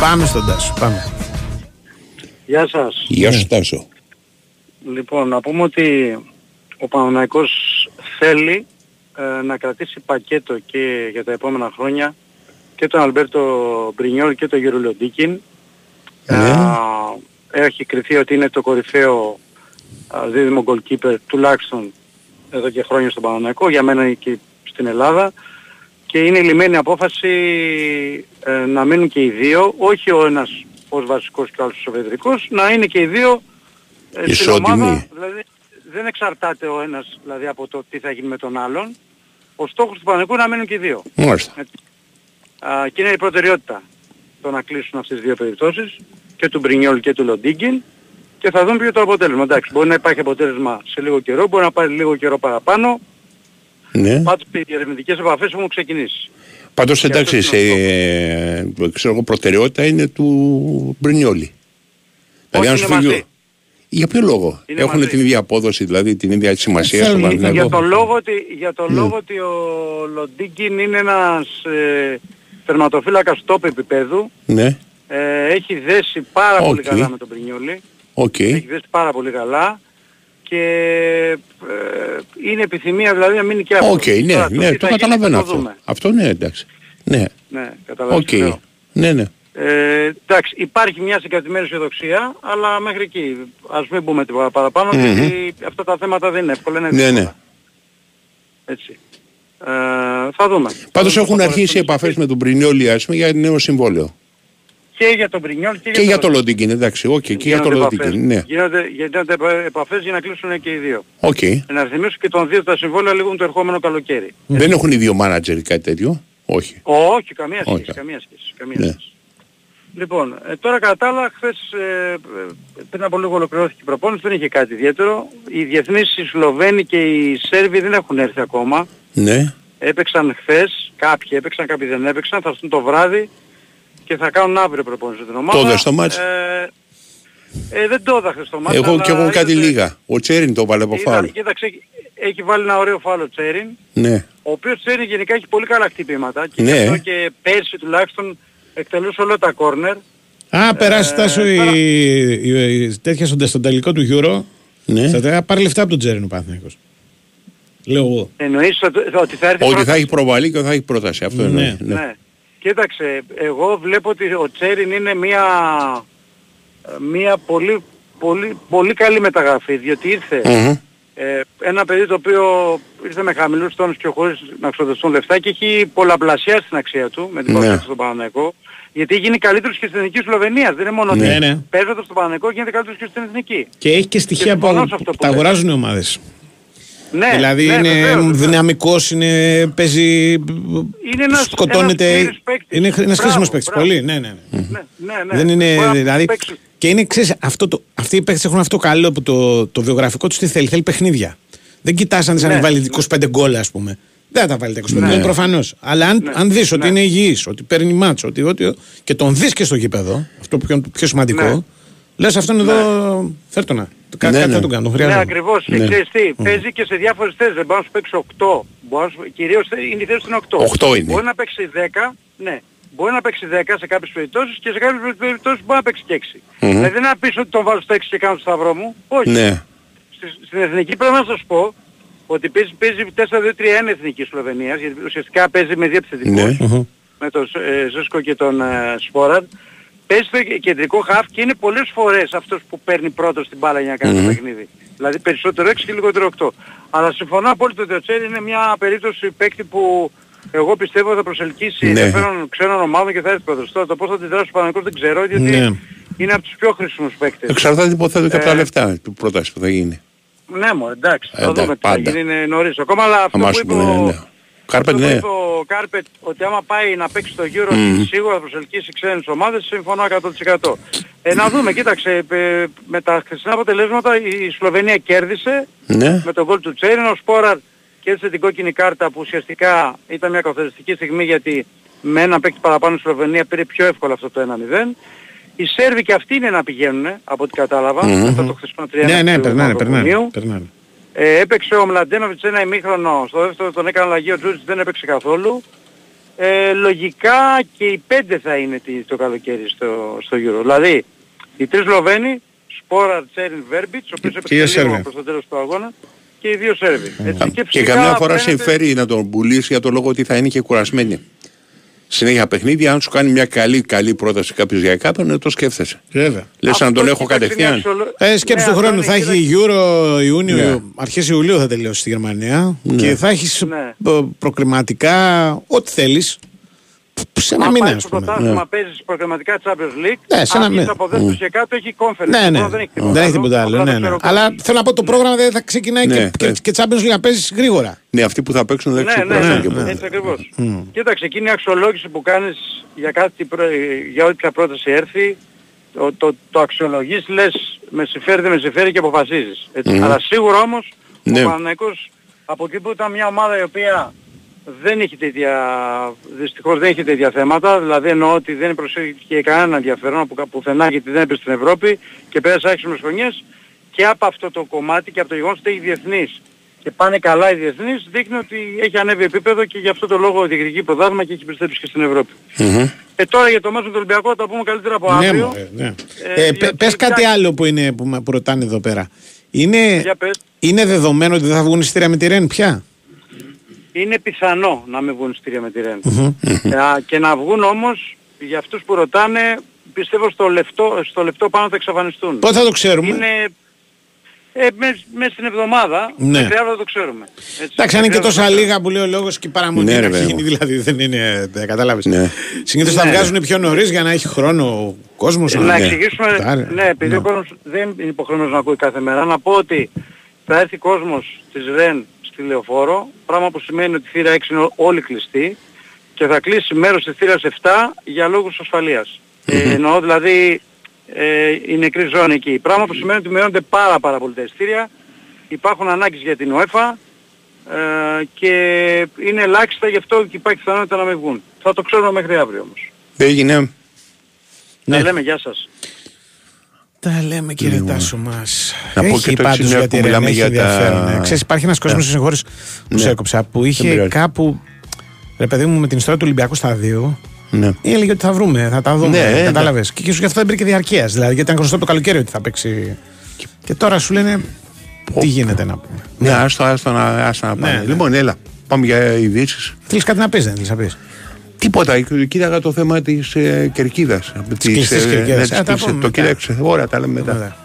Πάμε στον Τάσο. Πάμε. Γεια σας. Γεια σου Τάσο. Λοιπόν, να πούμε ότι ο Παναθηναϊκός θέλει ε, να κρατήσει πακέτο και για τα επόμενα χρόνια και τον Αλμπέρτο Μπρινιόλ και τον Γιώργο Λοντίκιν. Ε, έχει κριθεί ότι είναι το κορυφαίο α, δίδυμο goalkeeper τουλάχιστον εδώ και χρόνια στον Παναθηναϊκό, για μένα και στην Ελλάδα. Και είναι η λιμένη απόφαση ε, να μείνουν και οι δύο, όχι ο ένας ως βασικός και ο άλλος ως εφεδρικός, να είναι και οι δύο ε, στην Ισότιμοι. ομάδα. Δηλαδή δεν εξαρτάται ο ένας δηλαδή, από το τι θα γίνει με τον άλλον. Ο στόχος του Παναγικού είναι να μείνουν και οι δύο. Μάλιστα. Έτσι. Α, και είναι η προτεραιότητα το να κλείσουν αυτές τις δύο περιπτώσεις και του Μπρινιόλ και του Λοντίγκιν και θα δούμε ποιο το αποτέλεσμα. Εντάξει, μπορεί να υπάρχει αποτέλεσμα σε λίγο καιρό, μπορεί να πάρει λίγο καιρό παραπάνω. Ναι. Πάντως οι ερευνητικές επαφές έχουν ξεκινήσει. Πάντως Και εντάξει, αυτός σε, είναι ε, ξέρω εγώ, προτεραιότητα είναι του Μπρινιόλη. Δηλαδή, Όχι, αν σου είναι φύγει ο- μαζί. Για ποιο λόγο; Είναι Έχουν μαζί. την ίδια απόδοση, δηλαδή την ίδια σημασία θέλουν στον για Για Παναθηναϊκό. τον λόγο ότι, για τον Ναι. λόγο ότι ο Λοντίγκιν είναι ένας ε, τερματοφύλακας top επίπεδου. Ναι, Ε, έχει δέσει πάρα πολύ Οκ. καλά με τον Μπρινιόλη. οκ. Έχει δέσει πάρα πολύ καλά και ε, είναι επιθυμία δηλαδή να μείνει και αυτό. Οκ, ναι, Τώρα, ναι, τι το θα γίνει καταλαβαίνω θα το αυτό. δούμε. Αυτό ναι, εντάξει. Ναι, Ναι, καταλαβαίνεις οκ. τι λέω. Ναι, ναι. Ε, εντάξει, υπάρχει μια συγκρατημένη αισιοδοξία, αλλά μέχρι εκεί. Ας μην πούμε τίποτα παραπάνω, Μμμ. γιατί αυτά τα θέματα δεν είναι εύκολα. Είναι Ναι, δύσκολα. ναι. Έτσι. Ε, θα δούμε. Πάντως Θα δούμε έχουν πώς θα αρχίσει μπορέσουν επαφές με τον Μπρινιόλη, ας πούμε, για νέο συμβόλαιο. Και για τον Μπρινιόλι και, Και για το Λοντίγκιν, εντάξει, οκ, και για το Γίνονται επαφές. Λοντίγκιν, ναι. Γίνονται, γίνονται επα- επαφές για να κλείσουν και οι δύο. Οκ. Να θυμίσω και τον δύο τα συμβόλαια λήγουν το ερχόμενο καλοκαίρι. Δεν έχουν ίδιο μάνατζερ ή κάτι τέτοιο; Όχι. Όχι, καμία σχέση, Όχι. καμία σχέση. Καμία Ναι. σχέση. Λοιπόν, ε, τώρα κατά τα άλλα, χθες, ε, ε, πριν από λίγο ολοκληρώθηκε η προπόνηση, δεν είχε κάτι ιδιαίτερο. Οι διεθνείς, οι Σλοβένοι και οι Σέρβοι δεν έχουν έρθει ακόμα. Ναι. Έπαιξαν χθες, κάποιοι έπαιξαν, κάποιοι δεν έπαιξαν, θα έρθουν το βράδυ και θα κάνουν αύριο προπόνηση την ομάδα. Το είδες το μάτς; Ε, ε, δεν το είδα χθες το μάτς. Εγώ αλλά και εγώ κάτι είδατε- λίγα. Ο Τσέριν το βάλε από είδα- φάουλ. Κοίταξε, έχει- έχει βάλει ένα ωραίο φάλο Τσέριν. Ναι. Ο οποίος Τσέριν γενικά έχει πολύ καλά χτυπήματα και Ναι. γι' αυτό και πέρσι τουλάχιστον εκτελούσε όλα τα κόρνερ Α, περάσει τάσο η, η, η- τέτοια στον, στον τελικό του Euro. Ναι. Στα τελικά πάρει λεφτά από τον Τζέριν ο Παναθηναϊκός. Λέω εγώ. Εννοείς ότι, ότι θα έρθει Ότι θα πρόταση. έχει προβαλεί και θα έχει πρόταση. Αυτό Ναι. εννοεί. Ναι. Ναι. Κοίταξε, εγώ βλέπω ότι ο Τσέριν είναι μια, μια πολύ, πολύ, πολύ καλή μεταγραφή, διότι ήρθε Μμμ. ε, ένα παιδί το οποίο ήρθε με χαμηλούς τόνους και χωρίς να ξοδευτούν λεφτά και έχει πολλαπλασιάσει την αξία του με την Ναι. παρουσία του στον Παναναϊκό. Γιατί έχει γίνει καλύτερος και στην Εθνική Σλοβενίας. Δεν είναι μόνο Ναι, ότι ναι. παίζοντας στον Παναναϊκό γίνεται καλύτερος και στην Εθνική. Και έχει και στοιχεία που, συμφωνώ σε αυτό που που τα λες. αγοράζουν οι ομάδες. Ναι, δηλαδή ναι, είναι βεβαίως, βεβαίως. δυναμικός, είναι, παίζει. Είναι ένας, σκοτώνεται. ένας πλήρης παίκτης. είναι ένας Μπράβο, χρήσιμος παίκτης. μπράβο. Πολύ, ναι, ναι. ναι. Ναι, ναι, ναι. Δεν είναι. Μπορεί να Δηλαδή, παίξει. και είναι, ξέρεις, αυτό το, αυτοί οι παίκτες έχουν αυτό καλό που το, το βιογραφικό τους τι θέλει. Θέλει παιχνίδια. Δεν κοιτάς αν Ναι. ναι. βάλει 25 γκολ, ας πούμε. Δεν θα τα βάλει τα 25 γκολ, προφανώς. Αλλά αν, Ναι. αν δεις ότι Ναι. είναι υγιής, ότι παίρνει μάτσο, ότι, ότι, και τον δεις και στο γήπεδο, αυτό που είναι το πιο σημαντικό, Ναι. λες αυτόν εδώ, φέρ το να. Κάτι, Ναι, κάτι ναι. θα τον κάνω, τον Ναι, χρειάζεται. ακριβώς. Και Ναι. ξέρεις τι, παίζει και σε διάφορες θέσεις. Δεν μπορεί να σου παίξει 8. Μπορεί να σου- κυρίως είναι η θέση του είναι 8. 8 είναι. Μπορεί να παίξει 10, ναι. Μπορεί να παίξει 10 σε κάποιες περιπτώσεις και σε κάποιες περιπτώσεις μπορεί να παίξει και 6. Μμμ. Δηλαδή δεν είναι να πεις ότι τον βάζω στο 6 και κάνω το σταυρό μου. Όχι. Ναι. Στη- Στην εθνική πρέπει να σας πω ότι παίζει, παίζει 4-2-3-1 εθνική Σλοβενίας, γιατί ουσιαστικά παίζει με δύο επιθετικούς Ναι. Μμμ. με τον ε, Ζέσκο και τον ε, Σπόραρ. Παίζει στο κεντρικό χαφ και είναι πολλές φορές αυτός που παίρνει πρώτος στην μπάλα για να κάνει Μμμ. το παιχνίδι. Δηλαδή περισσότερο 6 και λιγότερο 8. Αλλά συμφωνώ απόλυτα ότι ο Τσέρι είναι μια περίπτωση παίκτη που εγώ πιστεύω θα προσελκύσει Ναι. ενδιαφέρον ξένων ομάδων και θα έρθει πρώτος. Τώρα το πώς θα αντιδράσει ο Παναγικός δεν ξέρω γιατί Ναι. είναι από τους πιο χρήσιμους παίκτες. Εξαρτάται υποθέτω και από τα Ε, λεφτά του πρόταση που θα γίνει. Ναι μου, εντάξει, θα Εντάξει, δούμε τι θα πάντα. γίνει είναι νωρίς ακόμα, αλλά αυτό Αμά που σου είπε πούνε, ο, ναι. Κάρπετ, αυτό που ναι. είπε ο Κάρπετ ότι άμα πάει να παίξει το γύρο Μμμ. σίγουρα θα προσελκύσει ξένες ομάδες, συμφωνώ 100%. Ε, να δούμε, κοίταξε, ε, με τα χθεσινά αποτελέσματα η Σλοβενία κέρδισε Ναι. με τον γκολ του Τσέριν, ο Σπόραρ κέρδισε την κόκκινη κάρτα που ουσιαστικά ήταν μια καθοριστική στιγμή γιατί με ένα παίκτη παραπάνω η Σλοβενία πήρε πιο εύκολα αυτό το 1-0. Οι Σέρβοι και αυτοί είναι να πηγαίνουν, από ό,τι κατάλαβα, Μμμ. μετά το χθεσινό 3 Ναι, ναι, περνάνε, περνάνε. περνάνε. Ε, έπαιξε ο Μλαντένοβιτς ένα ημίχρονο, στο δεύτερο τον έκανε αλλαγή, ο Τζούτζης δεν έπαιξε καθόλου. Ε, λογικά και οι πέντε θα είναι τι- το καλοκαίρι στο, στο Euro. Δηλαδή, οι τρεις Σλοβαίνοι, Σπόρα, Τσέριν, Βέρμπιτς, ο οποίος Και οι έπαιξε Σέρβοι. λίγο προς το τέλος του αγώνα, και οι δύο Σέρβοι. Έτσι, Και φυσικά καμιά φορά φαίνεται- συμφέρει να τον πουλήσει για το λόγο ότι θα είναι και κουρασμένοι. Συνέχεια παιχνίδια, αν σου κάνει μια καλή, καλή πρόταση κάποιος για κάτω, ναι, το σκέφτεσαι. Βέβαια. Λες να τον Αυτό, έχω κοίταξε, είναι κατευθείαν. αξιολο- Ε, σκέψη Ναι, του αυτό χρόνου είναι, θα κοίταξε. έχει Euro Ιούνιο, Ναι. αρχές Ιουλίου θα τελειώσει στη Γερμανία Ναι. και θα έχεις Ναι. προκριματικά ό,τι θέλεις σε ένα Αν μήνα πάει ας στο πούμε. πρωτάθλημα παίζεις προγραμματικά Champions League, Ναι, σε ένα αν μήνα. είσαι από δεύτερος και κάτω έχει conference. Ναι, ναι, Τώρα δεν έχει τίποτα δεν έχει τίποτα άλλο. απλά Ναι, το ναι. ξέρω Αλλά θέλω να πω το πρόγραμμα δεν θα ξεκινάει Ναι, και, και, ναι. και Champions League να παίζεις γρήγορα. Ναι, αυτοί που θα παίξουν δεν Ναι, ναι, ξεκουράζουν ναι, και ναι, πολύ. έτσι ακριβώς. Κοίταξε, εκείνη η αξιολόγηση που κάνεις για, κάτι, προ- για όποια πρόταση έρθει, το, το, το αξιολογείς, λες με συμφέρει, δεν με συμφέρει και αποφασίζεις. Έτσι. Μμμ. Αλλά σίγουρα όμως Ναι. ο Παναθηναϊκός από εκεί που ήταν μια ομάδα η οποία δεν έχει τέτοια, δυστυχώς δεν έχει τέτοια θέματα, δηλαδή εννοώ ότι δεν προσέχει κανένα ενδιαφέρον από κα- πουθενά γιατί δεν έπαιζε στην Ευρώπη και πέρασε άξιμες χρονιές και από αυτό το κομμάτι και από το γεγονός ότι έχει διεθνείς και πάνε καλά οι διεθνείς δείχνει ότι έχει ανέβει επίπεδο και γι' αυτό το λόγο διεκδικεί πρωτάθλημα και έχει πιστέψει και στην Ευρώπη. Μμμ. Ε, τώρα για το μέσο του Ολυμπιακού θα τα πούμε καλύτερα από Ναι, αύριο. μωρέ, ναι. Ε, Ε, πε- διότι πες κάτι εντάξει, άλλο που, είναι, που, μα- που ρωτάνε εδώ πέρα. Είναι, Για πες. είναι δεδομένο ότι δεν θα βγουν εισιτήρια με τη Ρεν πια; Είναι πιθανό να μην βγουν εισιτήρια με τη Ρεν. Ε, α, και να βγουν όμως για αυτούς που ρωτάνε πιστεύω στο λεπτό, στο λεπτό πάνω θα εξαφανιστούν. Πότε θα το ξέρουμε; Είναι ε, μέσα μες στην εβδομάδα, Ναι. μέχρι αύριο θα το ξέρουμε. Έτσι, Εντάξει, αν είναι και μέχρι τόσα αύριο θα λίγα που λέει ο λόγος και η παραμονή Ναι, να ρε, έχει βέβαια. γίνει, δηλαδή δεν είναι. Δεν κατάλαβες. Ναι. Συνήθως τα Ναι. βγάζουν πιο νωρίς για να έχει χρόνο ο κόσμος Να να. εξηγήσουμε, ναι, επειδή Ναι. ο κόσμος δεν είναι υποχρεωμένος να ακούει κάθε μέρα, να πω ότι θα έρθει κόσμος της ΡΕΝ στη Λεωφόρο, πράγμα που σημαίνει ότι η θύρα 6 είναι όλη κλειστή και θα κλείσει μέρος της θύρας 7 για λόγους ασφαλείας. Ε, εννοώ δηλαδή ε, η νεκρή ζώνη εκεί. Πράγμα που σημαίνει ότι μειώνονται πάρα πάρα πολύ τα ειστήρια, υπάρχουν ανάγκες για την ΟΕΦΑ ε, και είναι ελάχιστα γι' αυτό και υπάρχει πιθανότητα να μην βγουν. Θα το ξέρουμε μέχρι αύριο όμως. Έγινε. Ναι. Τα λέμε, γεια σας. Τα λέμε κύριε Τάσο μας. Να πω και το εξής, μια που μιλάμε για τα- Ναι. Ξέρεις, υπάρχει ένας κόσμος, Ναι. σε χώρες που Ναι. σε έκοψα, που Δεν είχε πειράζει. κάπου. Ρε παιδί μου, με την ιστορία του Ολυμπιακού Σταδίου, Ναι. Έλεγε ότι θα βρούμε, θα τα δούμε. Ναι, Κατάλαβες. Και ίσω γι' αυτό δεν μπήκε διαρκείας. Δηλαδή, γιατί ήταν γνωστό από το καλοκαίρι ότι θα παίξει. Και τώρα σου λένε. Τι γίνεται να πούμε. Ναι, άστο, άστο να, άστο να πάμε. Ναι, ναι. Λοιπόν, έλα. Πάμε για ειδήσεις. Θέλεις κάτι να πεις, δεν θέλεις να πεις. Τίποτα. Κοίταγα το θέμα της ε, κερκίδας. κλειστής κερκίδας. Α, τα πούμε το μετά. κοίταξε. Ωραία, τα λέμε μετά.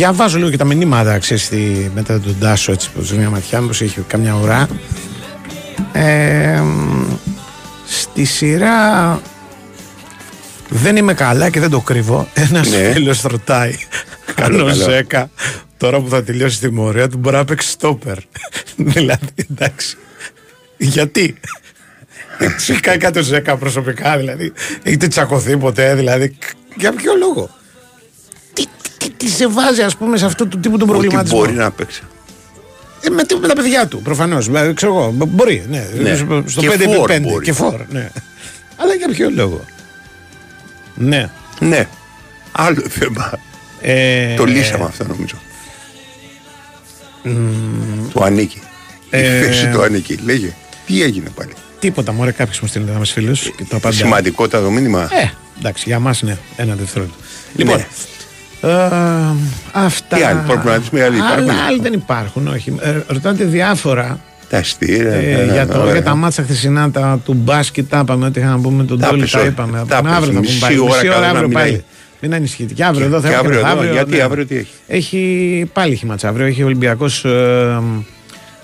Διαβάζω λίγο και τα μηνύματα, ξέρεις, στη- μετά τον Τάσο, έτσι, που μια ματιά, μήπως έχει καμιά ουρά. Ε, μ, στη σειρά δεν είμαι καλά και δεν το κρύβω. Ένας Ναι. φίλος ρωτάει, Καλό, αν ο καλό. Ζέκα, τώρα που θα τελειώσει τη μορία του, μπορεί να παίξει στόπερ. δηλαδή, εντάξει. Γιατί; Σε κάνει κάτι ο Ζέκα προσωπικά, δηλαδή; Έχετε τσακωθεί ποτέ, δηλαδή; Για ποιο λόγο; Τι, τι, τι σε βάζει, ας πούμε, σε αυτό του τύπου τον Ότι προβληματισμό. μπορεί να παίξει. Ε, με, με τα παιδιά του, προφανώς. Ξέρω εγώ. μπο- Μπορεί, ναι. Ναι. Στο, στο Και 5 φορ 5 μπορεί. Και φορ, ναι. Αλλά για ποιο λόγο. Ναι. Ναι. Άλλο θέμα. Ε, Το λύσαμε αυτό νομίζω. Του ανήκει. Η Ε, θέση του ανήκει. Λέγε. Τι έγινε πάλι; Τίποτα, μωρέ, κάποιος μου στείλει ένα μα φίλο και το απαντά. Σημαντικότατο μήνυμα. Ε, εντάξει, για μας ναι, ένα δευτερόλεπτο. Λοιπόν, ε, αυτά. Τι άλλοι, προγραμματισμοί άλλοι υπάρχουν; Άλλοι, άλλοι δεν υπάρχουν, όχι. Ε, ρωτάτε διάφορα. Τα αστήρια. Ε, για, το, για τα μάτσα χθεσινά τα, του μπάσκετ τα είπαμε ότι είχαμε να πούμε τον Τα Τόλι, πες τα όλα. είπαμε. Τα πες. αύριο θα πούμε Μισή πάλι. ώρα Μισή ώρα καλά να αύριο μιλάει. πάλι. Μην ανησυχείτε. Και αύριο εδώ θα Και έχουμε αύριο και εδώ, γιατί ναι. αύριο τι έχει; Έχει πάλι έχει μάτσα αύριο. Έχει Ολυμπιακός ε,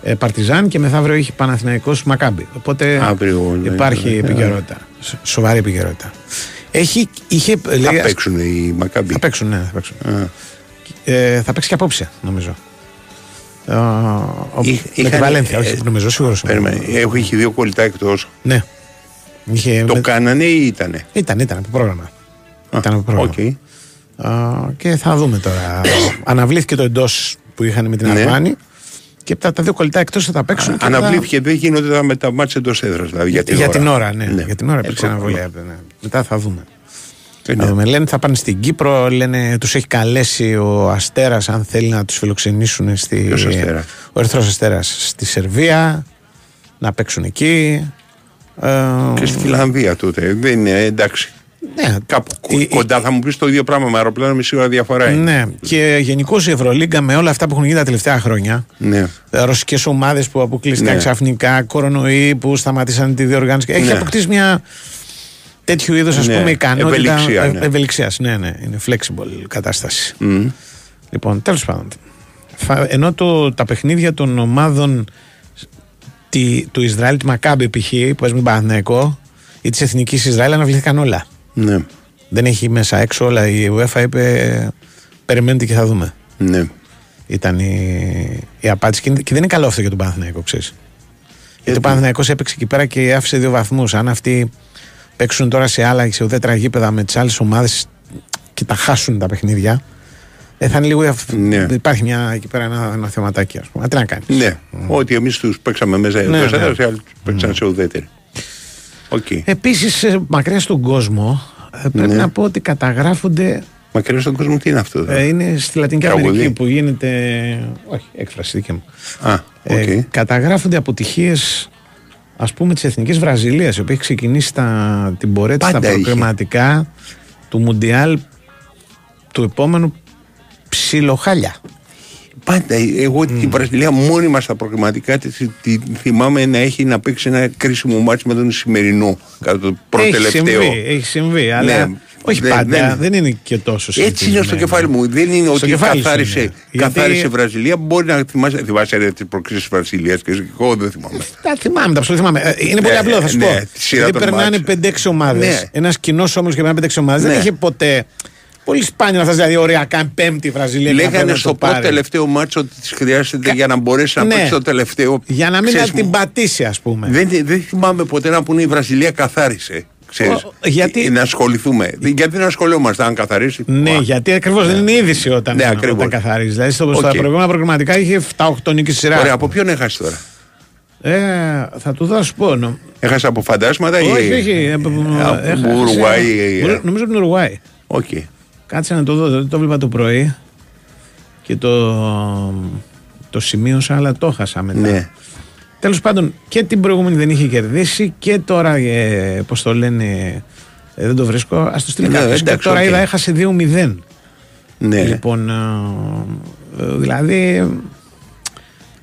ε, Παρτιζάν και μεθαύριο έχει Παναθηναϊκός Μακάμπι. Οπότε Αύριο, ναι, υπάρχει ναι, ναι. επικαιρότητα. Σ- Σοβαρή επικαιρότητα. Έχει, είχε, Θα λέει, παίξουν οι Μακάμπι. θα παίξουν, ναι, θα παίξουν. Α. Ε, θα παίξει και απόψε, νομίζω. Ε, ο- Είχ- με τη είχαν- Βαλένθια, όχι, ε, νομίζω, σίγουρος. Περίμενε. Έχω είχε δύο κολλητά εκτός. Ναι. Είχε, Το με- κάνανε ή ήτανε; Ήταν, ήταν από πρόγραμμα. Α, Ήταν από πρόγραμμα. οκ. Α, και θα δούμε τώρα. Αναβλήθηκε το εντός που είχαν με την Ναι. Αλβάνη και τα, τα δύο κολλητά εκτός θα τα παίξουν. και θα- Αναβλήθηκε, δεν γίνονται τα με τα μάτια εντός έδρας. Δηλαδή, για την για ώρα. την ώρα, ναι. Ναι. Για την ώρα Ε, υπήρξε προφανώς. αναβολή. Ναι. Μετά θα δούμε. Ε, Θα ναι. δούμε. Λένε θα πάνε στην Κύπρο, λένε τους έχει καλέσει ο Αστέρας αν θέλει να τους φιλοξενήσουν στη. Ποιος Αστέρας; Ο Ερυθρός Αστέρας στη Σερβία, να παίξουν εκεί. Ε, Και στη Φιλανδία τότε. Δεν είναι εντάξει. Ναι, Κάπου η- η- κοντά θα μου πεις το ίδιο πράγμα με αεροπλάνο, μισή ώρα διαφορά είναι. Ναι, και γενικώς η Ευρωλίγκα με όλα αυτά που έχουν γίνει τα τελευταία χρόνια. Ναι. Ρωσικές ομάδες που αποκλείστηκαν Ναι. ξαφνικά, κορονοϊοί που σταματήσαν τη διοργάνωση. Έχει Ναι. αποκτήσει μια τέτοιου είδους Ναι. πούμε ικανότητα. Ευελιξία, ε, ναι. ευελιξίας, ναι, ναι. Είναι flexible κατάσταση. Μμ. Λοιπόν, τέλος πάντων. Θα, ενώ το, τα παιχνίδια των ομάδων τη, του Ισραήλ, τη Μακάμπη π.χ. που παίζει με Παναθηναϊκό ή της Εθνικής Ισραήλ αναβλήθηκαν όλα. Ναι. Δεν έχει μέσα έξω όλα. Η UEFA είπε περιμένετε και θα δούμε. Ναι. Ήταν η, η απάντηση. Και, είναι- και δεν είναι καλό αυτό για τον Παναθηναϊκό, ξέρεις. Γιατί ο Παναθηναϊκός έπαιξε εκεί πέρα και άφησε δύο βαθμούς. Αν αυτοί παίξουν τώρα σε άλλα σε ουδέτερα γήπεδα με τις άλλες ομάδες και τα χάσουν τα παιχνίδια, ε, θα είναι λίγο. Ναι. Υπάρχει μια, εκεί πέρα ένα, ένα θεματάκι, ας πούμε. Α, Τι να κάνεις. Ναι, ότι εμείς τους παίξαμε μέσα Ναι, εντό ναι. έδρα, οι άλλοι τους παίξαν σε ουδέτερη. Οκ. Επίσης, μακριά στον κόσμο, ε, πρέπει Ναι. να πω ότι καταγράφονται. Μακριά στον κόσμο τι είναι αυτό. Ε, είναι στη Λατινική Τραγούδι. Αμερική που γίνεται. Όχι, έκφραση δική μου. Α, οκ. Ε, καταγράφονται αποτυχίες ας πούμε της Εθνικής Βραζιλίας, η οποία έχει ξεκινήσει τα, την πορεία της στα Πάντα είχε. προκριματικά του Μουντιάλ του επόμενου ψιλοχάλια. Πάντα, εγώ την Βραζιλία μόνιμα στα προκριματικά τη τη θυμάμαι να έχει να παίξει ένα κρίσιμο μάτι με τον σημερινό κατά το πρώτο έχει τελευταίο. συμβεί, έχει συμβεί, αλλά Ναι, όχι δεν- πάντα, δεν, δεν- είναι και τόσο Έτσι είναι στο συνηθισμένο. κεφάλι μου. Δεν είναι Στο ότι κεφάλι σου καθάρισε, είναι. Γιατί- καθάρισε η Βραζιλία. Μπορεί να θυμάσαι, θυμάσαι ρε, τις προκλήσεις της Βραζιλίας και εγώ δεν θυμάμαι. Τα θυμάμαι, τα ψηλό θυμάμαι. Ε, Είναι πολύ Ναι, απλό, θα σου ναι, πω. τη σειρά Γιατί των περνάνε μάτς. 5-6 ομάδες. Ναι. Ένας κοινός όμω και περνάνε 5-6 ομάδες. Δεν Ναι. είχε ποτέ. Πολύ σπάνιο να φτάσει δηλαδή οριακά πέμπτη η Βραζιλία. και να Λέγανε πρέπει να στο το πρώτο πάρει. τελευταίο μάτσο ότι τη χρειάζεται για να μπορέσει να Ναι. παίξει το τελευταίο. Για να μην Ξέρεις, την πατήσει, ας πούμε. Δεν, δεν θυμάμαι ποτέ να πούνε η Βραζιλία καθάρισε. Ξέρεις, Ο- γιατί- Να ασχοληθούμε. Γιατί να ασχολούμαστε αν καθαρίσει; Ναι, Α, γιατί ακριβώς δεν είναι είδηση όταν, Ναι, όταν ακριβώς. καθαρίζει. Δηλαδή στο, στα Οκ. προηγούμενα προκριματικά είχε 7-8 νίκες σειρά. Ωραία, από ποιον έχασε τώρα; Ε, θα του δώσω πόνο. Έχασε από φαντάσματα ή. Όχι, όχι. ε, από έχασε- Ουρουάη. Νομίζω- Νομίζω από την Ουρουάη. Οκ. Κάτσε να το δω, δεν το βλέπα το πρωί και το, το σημείωσα, αλλά το χάσα μετά. Ναι. Τέλος πάντων, και την προηγούμενη δεν είχε κερδίσει και τώρα, ε, πώς το λένε, ε, δεν το βρίσκω. Ας το στείλει Ναι, κάποιος. Και εντάξει, τώρα οκ. είδα έχασε 2-0. Ναι. Λοιπόν, ε, ε, δηλαδή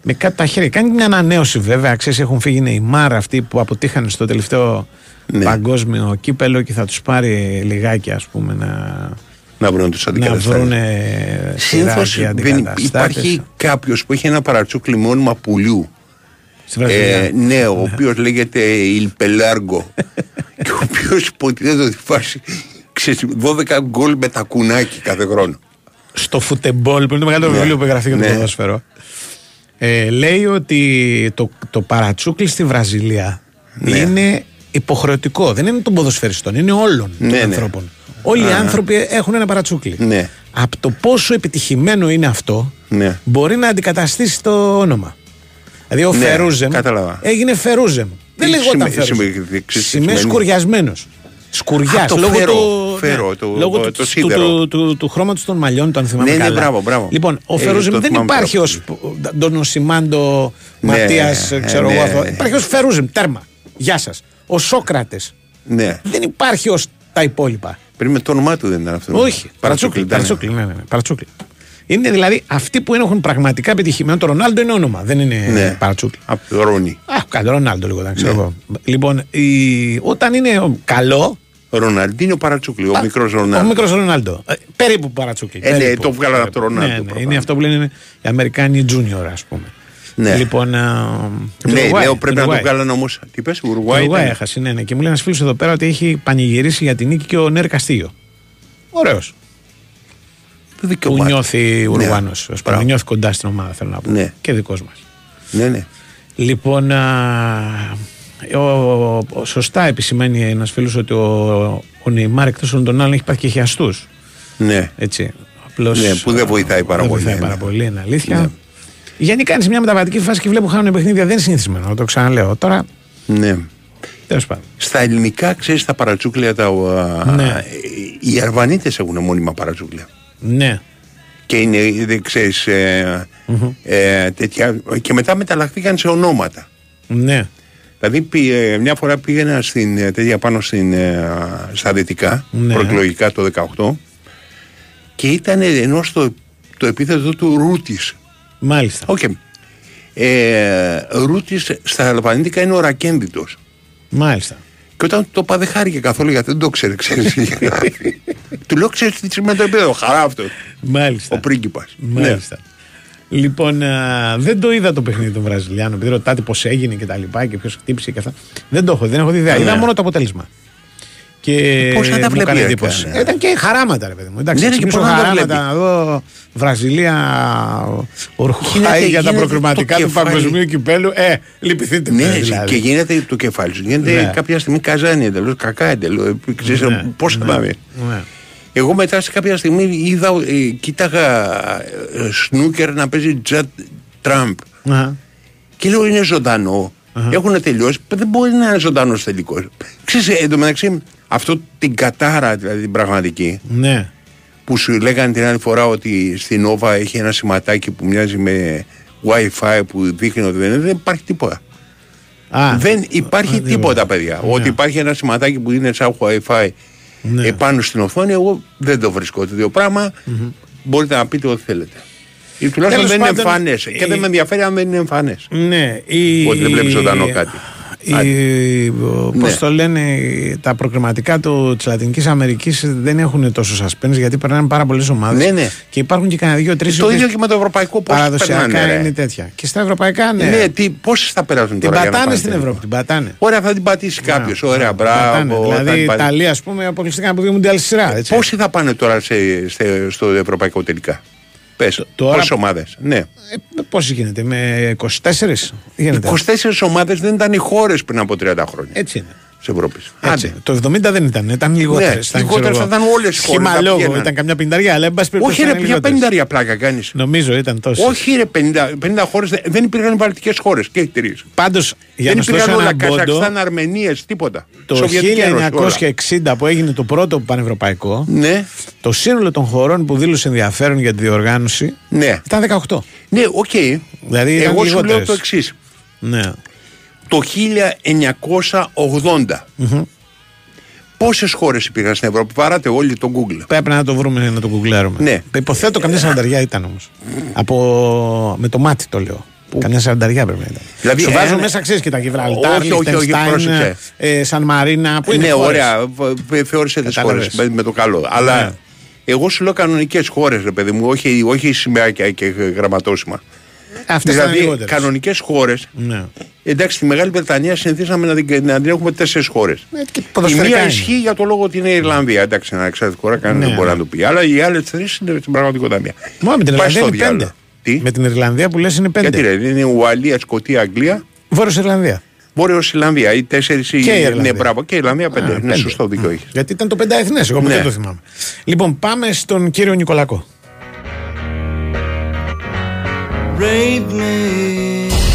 με κάτι τα χέρια. Κάνει μια ανανέωση βέβαια. Ξέρεις, έχουν φύγει οι Νεϊμάρ αυτοί που αποτύχανε στο τελευταίο Ναι. παγκόσμιο κύπελο και θα τους πάρει λιγάκι ας πούμε να, Να βρουν τους να αντικαταστάτες. βρουν Συνήθως υπάρχει κάποιος που έχει ένα παρατσούκλι μόνιμα πουλιού. Στη Βραζιλία. Ε, ναι, ο οποίος λέγεται Ιλπελάργο. και ο οποίος υποτίθεται ότι βάζει ξέρεις, 12 γκολ με τα κουνάκι κάθε χρόνο. στο φουτεμπόλ που είναι το μεγαλύτερο Ναι. βιβλίο που έχει γραφτεί για το Ναι. ποδόσφαιρο. Ε, λέει ότι το, το παρατσούκλι στη Βραζιλία Ναι. είναι υποχρεωτικό. Δεν είναι των ποδοσφαιριστών, είναι όλων Ναι, των ναι. ανθρώπων. Όλοι οι Α. άνθρωποι έχουν ένα παρατσούκλι. Ναι, Από το πόσο επιτυχημένο είναι αυτό, ναι. μπορεί να αντικαταστήσει το όνομα. Δηλαδή ο Ναι, Φερούζεμ κατάλαβα. έγινε Φερούζεμ. Δεν Τι λεγόταν σημαίνει- Φερούζεμ. σημαίνει- ξέρεις τι Σημαίνει σημαίνει; σκουριασμένος. Σκουριάς. Α, το Λόγω φέρο, του, φέρο, ναι, το- λόγω το του, του, σίδερο. του, του, του χρώματος των μαλλιών, το αν θυμάμαι Ναι, ναι, καλά. μπράβο, μπράβο. Λοιπόν, ο Ε, Φερούζεμ το δεν θυμάμαι υπάρχει ως τώρα. τον Οσημάντο Ναι, Ματίας, ε, ξέρω ναι, εγώ αυτό. ναι. Υπάρχει ως Φερούζεμ, τέρμα. Γεια σας. Ο Σόκρατες. ναι. Δεν υπάρχει ως τα υπόλοιπα. Πριν με το όνομά του δεν ήταν αυτό. Όχι. Παρατσούκλι. ήταν. Παρατσούκλι, ναι, ναι, ναι, παρατσούκλι. Είναι δηλαδή αυτοί που έχουν πραγματικά πετυχημένο. Το Ρονάλντο είναι όνομα, δεν είναι Ναι. παρατσούκλι. Από το Ρόνι. Α, καλό Ρονάλντο λίγο, δεν ξέρω Ναι. εγώ. Λοιπόν, η... όταν είναι ο- καλό, Ροναλντίνο Παρατσούκλι, ο μικρός ο Ρονάλντο. μικρός Ρονάλντο. Ε, περίπου παρατσούκλι. Ε, ναι, περίπου. το βγάλανε από το Ρονάλντο, Ναι, ναι, προφανώς. είναι αυτό που λένε οι Αμερικάνοι junior, ας πούμε. Ναι. Λοιπόν. Ναι, λέω πρέπει να το βγάλανε όμω. Τι πες, Ουρουάη. Ουρουάη ήταν; έχασε, ναι, ναι. Και μου λέει ένας φίλος εδώ πέρα ότι έχει πανηγυρίσει για την νίκη και ο Νέρ Καστίγιο. Ωραίος. Το Που δικαιωμά. του. νιώθει Ουρουάνο. Ναι. Μπράβο. νιώθει κοντά στην ομάδα, θέλω να πω. Ναι. Και δικός μας. Ναι, ναι. Λοιπόν, α, ο, ο- σωστά επισημαίνει ένας φίλος ότι ο, ο Νεϊμάρ εκτός όλων των άλλων έχει πάθει και χιαστούς. ναι. Έτσι. Απλώς, Ναι, που δεν βοηθάει πάρα δεν πολύ, βοηθάει ναι. πάρα πολύ, είναι αλήθεια. Ναι. Γενικά κάνει μια μεταβατική φάση και βλέπω χάνουν παιχνίδια. Δεν είναι συνηθισμένο, το ξαναλέω. Τώρα, ναι. τέλος πάντων. Στα ελληνικά, ξέρεις τα παρατσούκλια, τα, α, Ναι. οι Αρβανίτες έχουν μόνιμα παρατσούκλια. Ναι. Και είναι, δεν ξέρεις, ε, ε, τέτοια. Και μετά μεταλλαχθήκαν σε ονόματα. Ναι. Δηλαδή πή- ε, μια φορά πήγαινα στην, ε, τέτοια πάνω στην, ε, στα δυτικά, Ναι. προεκλογικά το 18 και ήταν ενώ το, το επίθετο του Ρούτης. Μάλιστα. Οκ. Ε, Ρούτης στα αλβανίτικα είναι ο Ρακένδυτος. Μάλιστα. Και όταν το είπα δεν χάρηκε καθόλου γιατί δεν το ξέρει, ξέρεις. Του λέω ξέρεις τι σημαίνει το επίθετο, χαρά αυτό. Μάλιστα. Ο πρίγκιπας. Ναι. Μάλιστα. Λοιπόν, α, δεν το είδα το παιχνίδι των Βραζιλιάνων. Επειδή ρωτάτε πώς έγινε και τα λοιπά και ποιος χτύπησε και αυτά. Δεν το έχω, δεν έχω δει ιδέα. Ναι. Είδα μόνο το αποτέλεσμα. Και Πώς θα τα μου βλέπεις έκανε έκανε, εντύπωση. ναι. Ήταν και χαράματα, ρε παιδί μου. Εντάξει, Ναι, ναι, ναι, και και πώς να τα βλέπεις; χαράματα να δω Βραζιλία, Ορχουάη Γίνεται- για τα γίνεται προκριματικά το του κεφάλι. παγκοσμίου κυπέλου. Ε, λυπηθείτε με, Ναι, δηλαδή. και γίνεται το κεφάλι σου. Γίνεται Ναι. κάποια στιγμή καζάνι εντελώς, κακά εντελώς. Ξέρεις Ναι, πώς θα ναι, πάμε. ναι. Εγώ μετά σε κάποια στιγμή είδα, ε, κοίταγα ε, σνούκερ να παίζει Τζατ Τραμπ. Αχα. Και λέω είναι ζωντανό. Έχουν τελειώσει. Δεν μπορεί να είναι ζωντανός τελικός. Ξέρεις, ε, εντωμεταξύ, αυτό την κατάρα δηλαδή την πραγματική Ναι. Που σου λέγανε την άλλη φορά ότι στην Nova έχει ένα σηματάκι που μοιάζει με Wi-Fi που δείχνει ότι δεν είναι, δεν υπάρχει τίποτα. Α, δεν υπάρχει τίποτα, παιδιά. Ότι υπάρχει ένα σηματάκι που είναι σαν Wi-Fi Ναι. επάνω στην οθόνη, εγώ δεν το βρίσκω. Το δύο πράγμα μπορείτε να πείτε ό,τι θέλετε. Ή τουλάχιστον Τέλος δεν είναι πάντων, εμφανές. Και η- δεν με ενδιαφέρει αν δεν είναι εμφανές. Ναι, η... Ότι δεν βλέπεις ζωντανό κάτι. Η... Πώς Ναι. το λένε, τα προκριματικά του, της Λατινικής Αμερικής δεν έχουν τόσο suspense γιατί περνάνε πάρα πολλές ομάδες Ναι, ναι. και υπάρχουν και κανένα δύο-τρεις Το ίδιο και με το ευρωπαϊκό πώς παραδοσιακά περνάνε. ρε. είναι τέτοια. Και στα ευρωπαϊκά ναι. Ναι, τι, πόσες θα περάσουν την τώρα για να πατάνε πάνε στην τελικό. Ευρώπη, την πατάνε. Ωραία, θα την πατήσει κάποιος. Ωραία, Πατάνε. μπράβο. θα Δηλαδή την η πατήσει. Ιταλία, ας πούμε, αποκλειστήκαν από δύο μουντιάλ σειρά. Έτσι. Πόσοι θα πάνε τώρα σε, σε- στο ευρωπαϊκό τελικά; Πες, τώρα- πόσες ομάδες; Ναι. Ε, Πώς γίνεται, με 24 γίνεται; 24 ομάδες δεν ήταν οι χώρες πριν από 30 χρόνια Έτσι είναι. Της Ευρώπης. Έτσι. Το 70 δεν ήταν, ήταν λιγότερες. Ναι, λιγότερες θα ήταν όλες οι χώρες, θα Χυμαλόγο, πηγαίναν. ήταν καμιά πενταριά, αλλά εν πάση περιπτώσει Όχι, ρε, ήταν ποια λιγότερες. 50 πλάκα κάνεις. Νομίζω ήταν τόσο. Όχι, ρε, 50, 50 χώρες δεν υπήρχαν βαλτικές χώρες και οι τρεις. Πάντως, για Δεν να σου δώσω υπήρχαν όλα. ένα πόντο, Καζακστάν, Αρμενίες, τίποτα. το Σοβιετική Ένωση, όλα. 1960 που έγινε το πρώτο πανευρωπαϊκό, Ναι, το σύνολο των χωρών που δήλωσε ενδιαφέρον για τη διοργάνωση ναι. ήταν 18. Ναι, οκ. Δηλαδή ήταν Εγώ σου λέω λιγότερες. το εξής. Ναι. Το 1980 πόσες χώρες υπήρχαν στην Ευρώπη, βαράτε όλοι το Google. Πρέπει να το βρούμε να το γκουγκλάρουμε. Ναι. Υποθέτω καμιά σαρανταριά ήταν όμως. Από... Με το μάτι το λέω. Καμιά σαρανταριά πρέπει να ήταν. Δηλαδή, Σου βάζω ένα- μέσα, ξέρεις και τα Γιβραλτάρ, Όχι, όχι, όχι, Λιχτενστάιν, πρόσεξε. ε, Σαν Μαρίνα. Που είναι ναι, χώρες; ωραία. β- Θεώρησε τις χώρες Κατάλαβες. με, με το καλό. Αλλά Ναι. εγώ σου λέω κανονικές χώρες, ρε παιδί μου, όχι, όχι σημαίακια και γραμματόσημα. Αυτές ήταν δηλαδή, λιγότερες. κανονικές χώρες. Ναι. Εντάξει, στη Μεγάλη Βρετανία συνηθίσαμε να την, να την έχουμε τέσσερις χώρες. Ε, και Η ποδοσφαιρικά μία είναι. ισχύει για το λόγο ότι είναι η Ιρλανδία. Εντάξει, ένα εξάρτητο χώρα, κανένα Ναι, δεν μπορεί ναι. να το πει. Αλλά οι άλλες τρεις είναι στην πραγματικότητα μία. Μόνο με την Πάει Ιρλανδία στο είναι διάλογο. πέντε. Τι; Με την Ιρλανδία που λες είναι πέντε. Γιατί ρε, είναι Ουαλία, Σκοτία, Αγγλία, Βόρειος Ιρλανδία. Βόρειος Ιρλανδία. Οι τέσσερις. Και η Ιρλανδία. Ναι, μπράβο. Και η Ιρλανδία πέντε. Α, είναι πέντε. σωστό δίκιο έχεις. Γιατί ήταν το πενταεθνές, εγώ που Ναι. δεν το θυμάμαι. Λοιπόν, πάμε στον κύριο Νικολακό. rape me.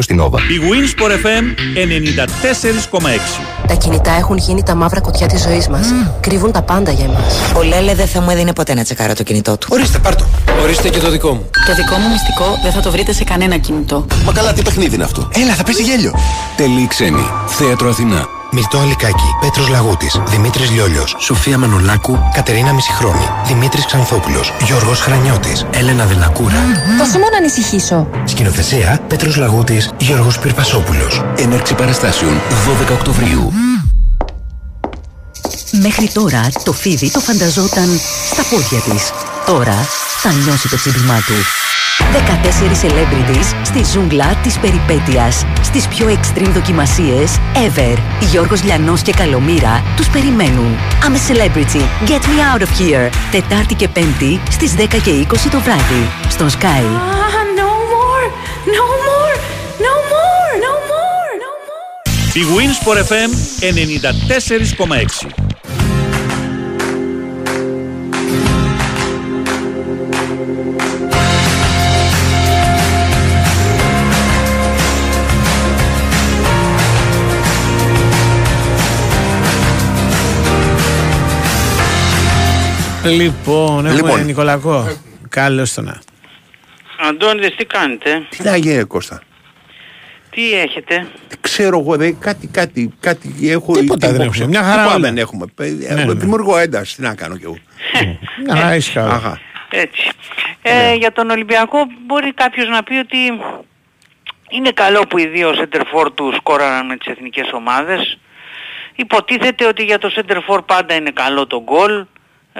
στην Nova. Η Winsport FM 94,6. Τα κινητά έχουν γίνει τα μαύρα κουτιά της ζωής μας. Κρύβουν τα πάντα για εμάς. Ο Λέλε δεν θα μου έδινε ποτέ να τσεκάρω το κινητό του. Ορίστε, πάρτο. Ορίστε και το δικό μου. Το δικό μου μυστικό δεν θα το βρείτε σε κανένα κινητό. Μα καλά, τι παιχνίδι είναι αυτό; Έλα, θα πέσει γέλιο. Τελή ξένη. Θέατρο Αθηνά. Μυρτό Αλικάκη, Πέτρος Λαγούτης, Δημήτρης Λιόλιος, Σοφία Μανολάκου, Κατερίνα Μισηχρόνη, Δημήτρης Ξανθόπουλος, Γιώργος Χρανιώτης, Έλενα Δελακούρα. Πόσο μόνο ανησυχήσω. Σκηνοθεσία Πέτρος Λαγούτης, Γιώργος Πυρπασόπουλος. Έναρξη παραστάσεων 12 Οκτωβρίου. Μέχρι τώρα το φίδι το φανταζόταν στα πόδια της. Τώρα θα νιώσει το τσίμπημά του. 14 celebrities στη ζούγκλα της περιπέτειας. Στις πιο extreme δοκιμασίες ever. Γιώργος Λιανός και Καλομήρα τους περιμένουν. I'm a celebrity. Get me out of here. Τετάρτη και Πέμπτη στις 10 και 20 το βράδυ. Στον Sky. no more! No more! No more! No more! No more! Η Winsport FM 94,6. Λοιπόν, έχουμε Λοιπόν. Νικολακό. Καλώς το να. Αντώνης, τι κάνετε; Τι να γίνει, Κώστα; Τι Τι έχετε; Ξέρω εγώ, δεν, κάτι, κάτι, κάτι έχω. Τίποτα δεν υπόψη. έχουμε, μια χαρά Τίποτα όλα. δεν έχουμε; Ε, Ναι, ναι. Δημιουργώ ένταση, τι να κάνω κι εγώ. Να ήσυχα. Αχα. Έτσι. Ε, Για τον Ολυμπιακό μπορεί κάποιος να πει ότι είναι καλό που οι δύο σεντερφόρ τους σκόραραν με τις εθνικές ομάδες. Υποτίθεται ότι για το σεντερφόρ πάντα είναι καλό το γκολ,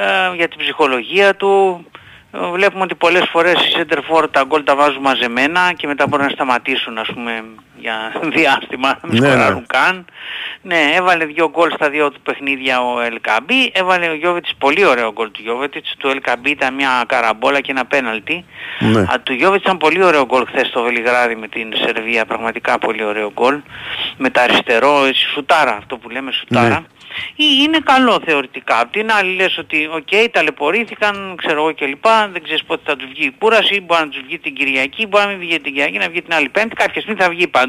ε, για την ψυχολογία του. Ε, Βλέπουμε ότι πολλές φορές οι σεντερφόρ τα γκολ τα βάζουν μαζεμένα και μετά μπορούν να σταματήσουν ας πούμε για διάστημα, να μην Ναι, ναι. σκοράρουν καν. Ναι, έβαλε δύο γκολ στα δύο του παιχνίδια ο Ελκαμπή, έβαλε ο Γιώβετης πολύ ωραίο γκολ του Γιώβετης, του Ελκαμπή ήταν μια καραμπόλα και ένα πέναλτι. Ναι. Α, του Γιώβετς ήταν πολύ ωραίο γκολ χθες στο Βελιγράδι με την Σερβία, πραγματικά πολύ ωραίο γκολ. Με το αριστερό, έτσι, σουτάρα, αυτό που λέμε σουτάρα. Ναι. Ή είναι καλό θεωρητικά. Απ' την άλλη λες ότι οκ, ταλαιπωρήθηκαν, ξέρω εγώ κλπ. Δεν ξέρεις πότε θα τους βγει η κούραση, μπορεί να τους βγει την Κυριακή, μπορεί να μην βγει την Κυριακή, να βγει την άλλη Πέμπτη. Κάποια στιγμή θα βγει πάντως.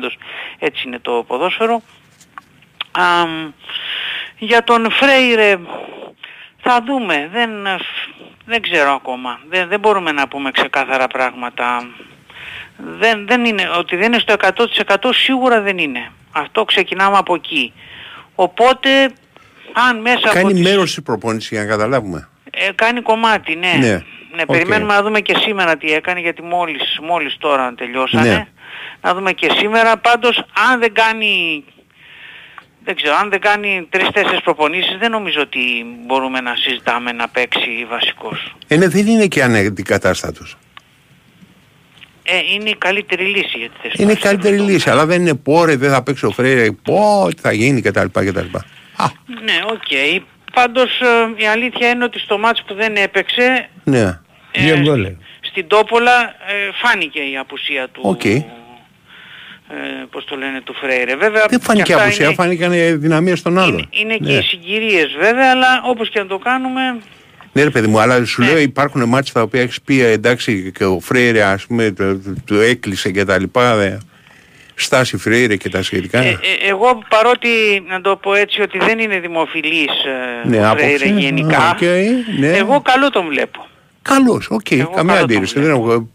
Έτσι είναι το ποδόσφαιρο. Αμ, για τον Φρέιρε θα δούμε. Δεν, δεν ξέρω ακόμα. Δεν, δεν μπορούμε να πούμε ξεκάθαρα πράγματα. Δεν, δεν είναι, ότι δεν είναι στο 100% σίγουρα δεν είναι. Αυτό ξεκινάμε από εκεί. Οπότε, αν μέσα από Κάνει τις- μέρος τη προπόνηση για να καταλάβουμε. Ε, κάνει κομμάτι, ναι. Ναι. Ναι, Οκ. περιμένουμε να δούμε και σήμερα τι έκανε γιατί μόλις, μόλις τώρα τελειώσανε. Ναι. Να δούμε και σήμερα. Πάντως αν δεν κάνει, δεν ξέρω, αν δεν κάνει τρεις-τέσσερις προπονήσεις δεν νομίζω ότι μπορούμε να συζητάμε να παίξει βασικός. Ε, ναι, δεν είναι και αναντικατάστατο. Ε, είναι η καλύτερη λύση για τη θέση του Είναι η αριστερού. καλύτερη λύση. Αλλά δεν είναι πω ρε, δεν θα παίξει ο Φρέιρε. Πω, τι θα γίνει κτλ. κτλ. Ναι, οκ. Πάντως ε, η αλήθεια είναι ότι στο μάτς που δεν έπαιξε Ναι. Δύο γκολ. στην Τόπολα ε, φάνηκε η απουσία του. Οκ. Ε, πώς το λένε του Φρέιρε. Βέβαια, Δεν φάνηκε και αυτά απουσία, είναι- φάνηκαν οι αδυναμίες των άλλων. Είναι Ναι. και οι συγκυρίες βέβαια, αλλά όπως και να το κάνουμε, Ναι, ρε παιδί μου, αλλά σου λέω υπάρχουν ματς τα οποία έχεις πει ε, εντάξει και ο Φρέιρε, ας πούμε, το, το, το έκλεισε και τα λοιπά. Ε, στάση Φρέιρε και τα σχετικά. ε, ε, εγώ παρότι να το πω έτσι ότι δεν είναι δημοφιλής ε, ναι, ο Φρέιρε άποψη. γενικά, Οκ, ναι. εγώ καλό τον βλέπω. Καλώ, οκ, καμία καλό αντίρρηση. τον Δεν έχω...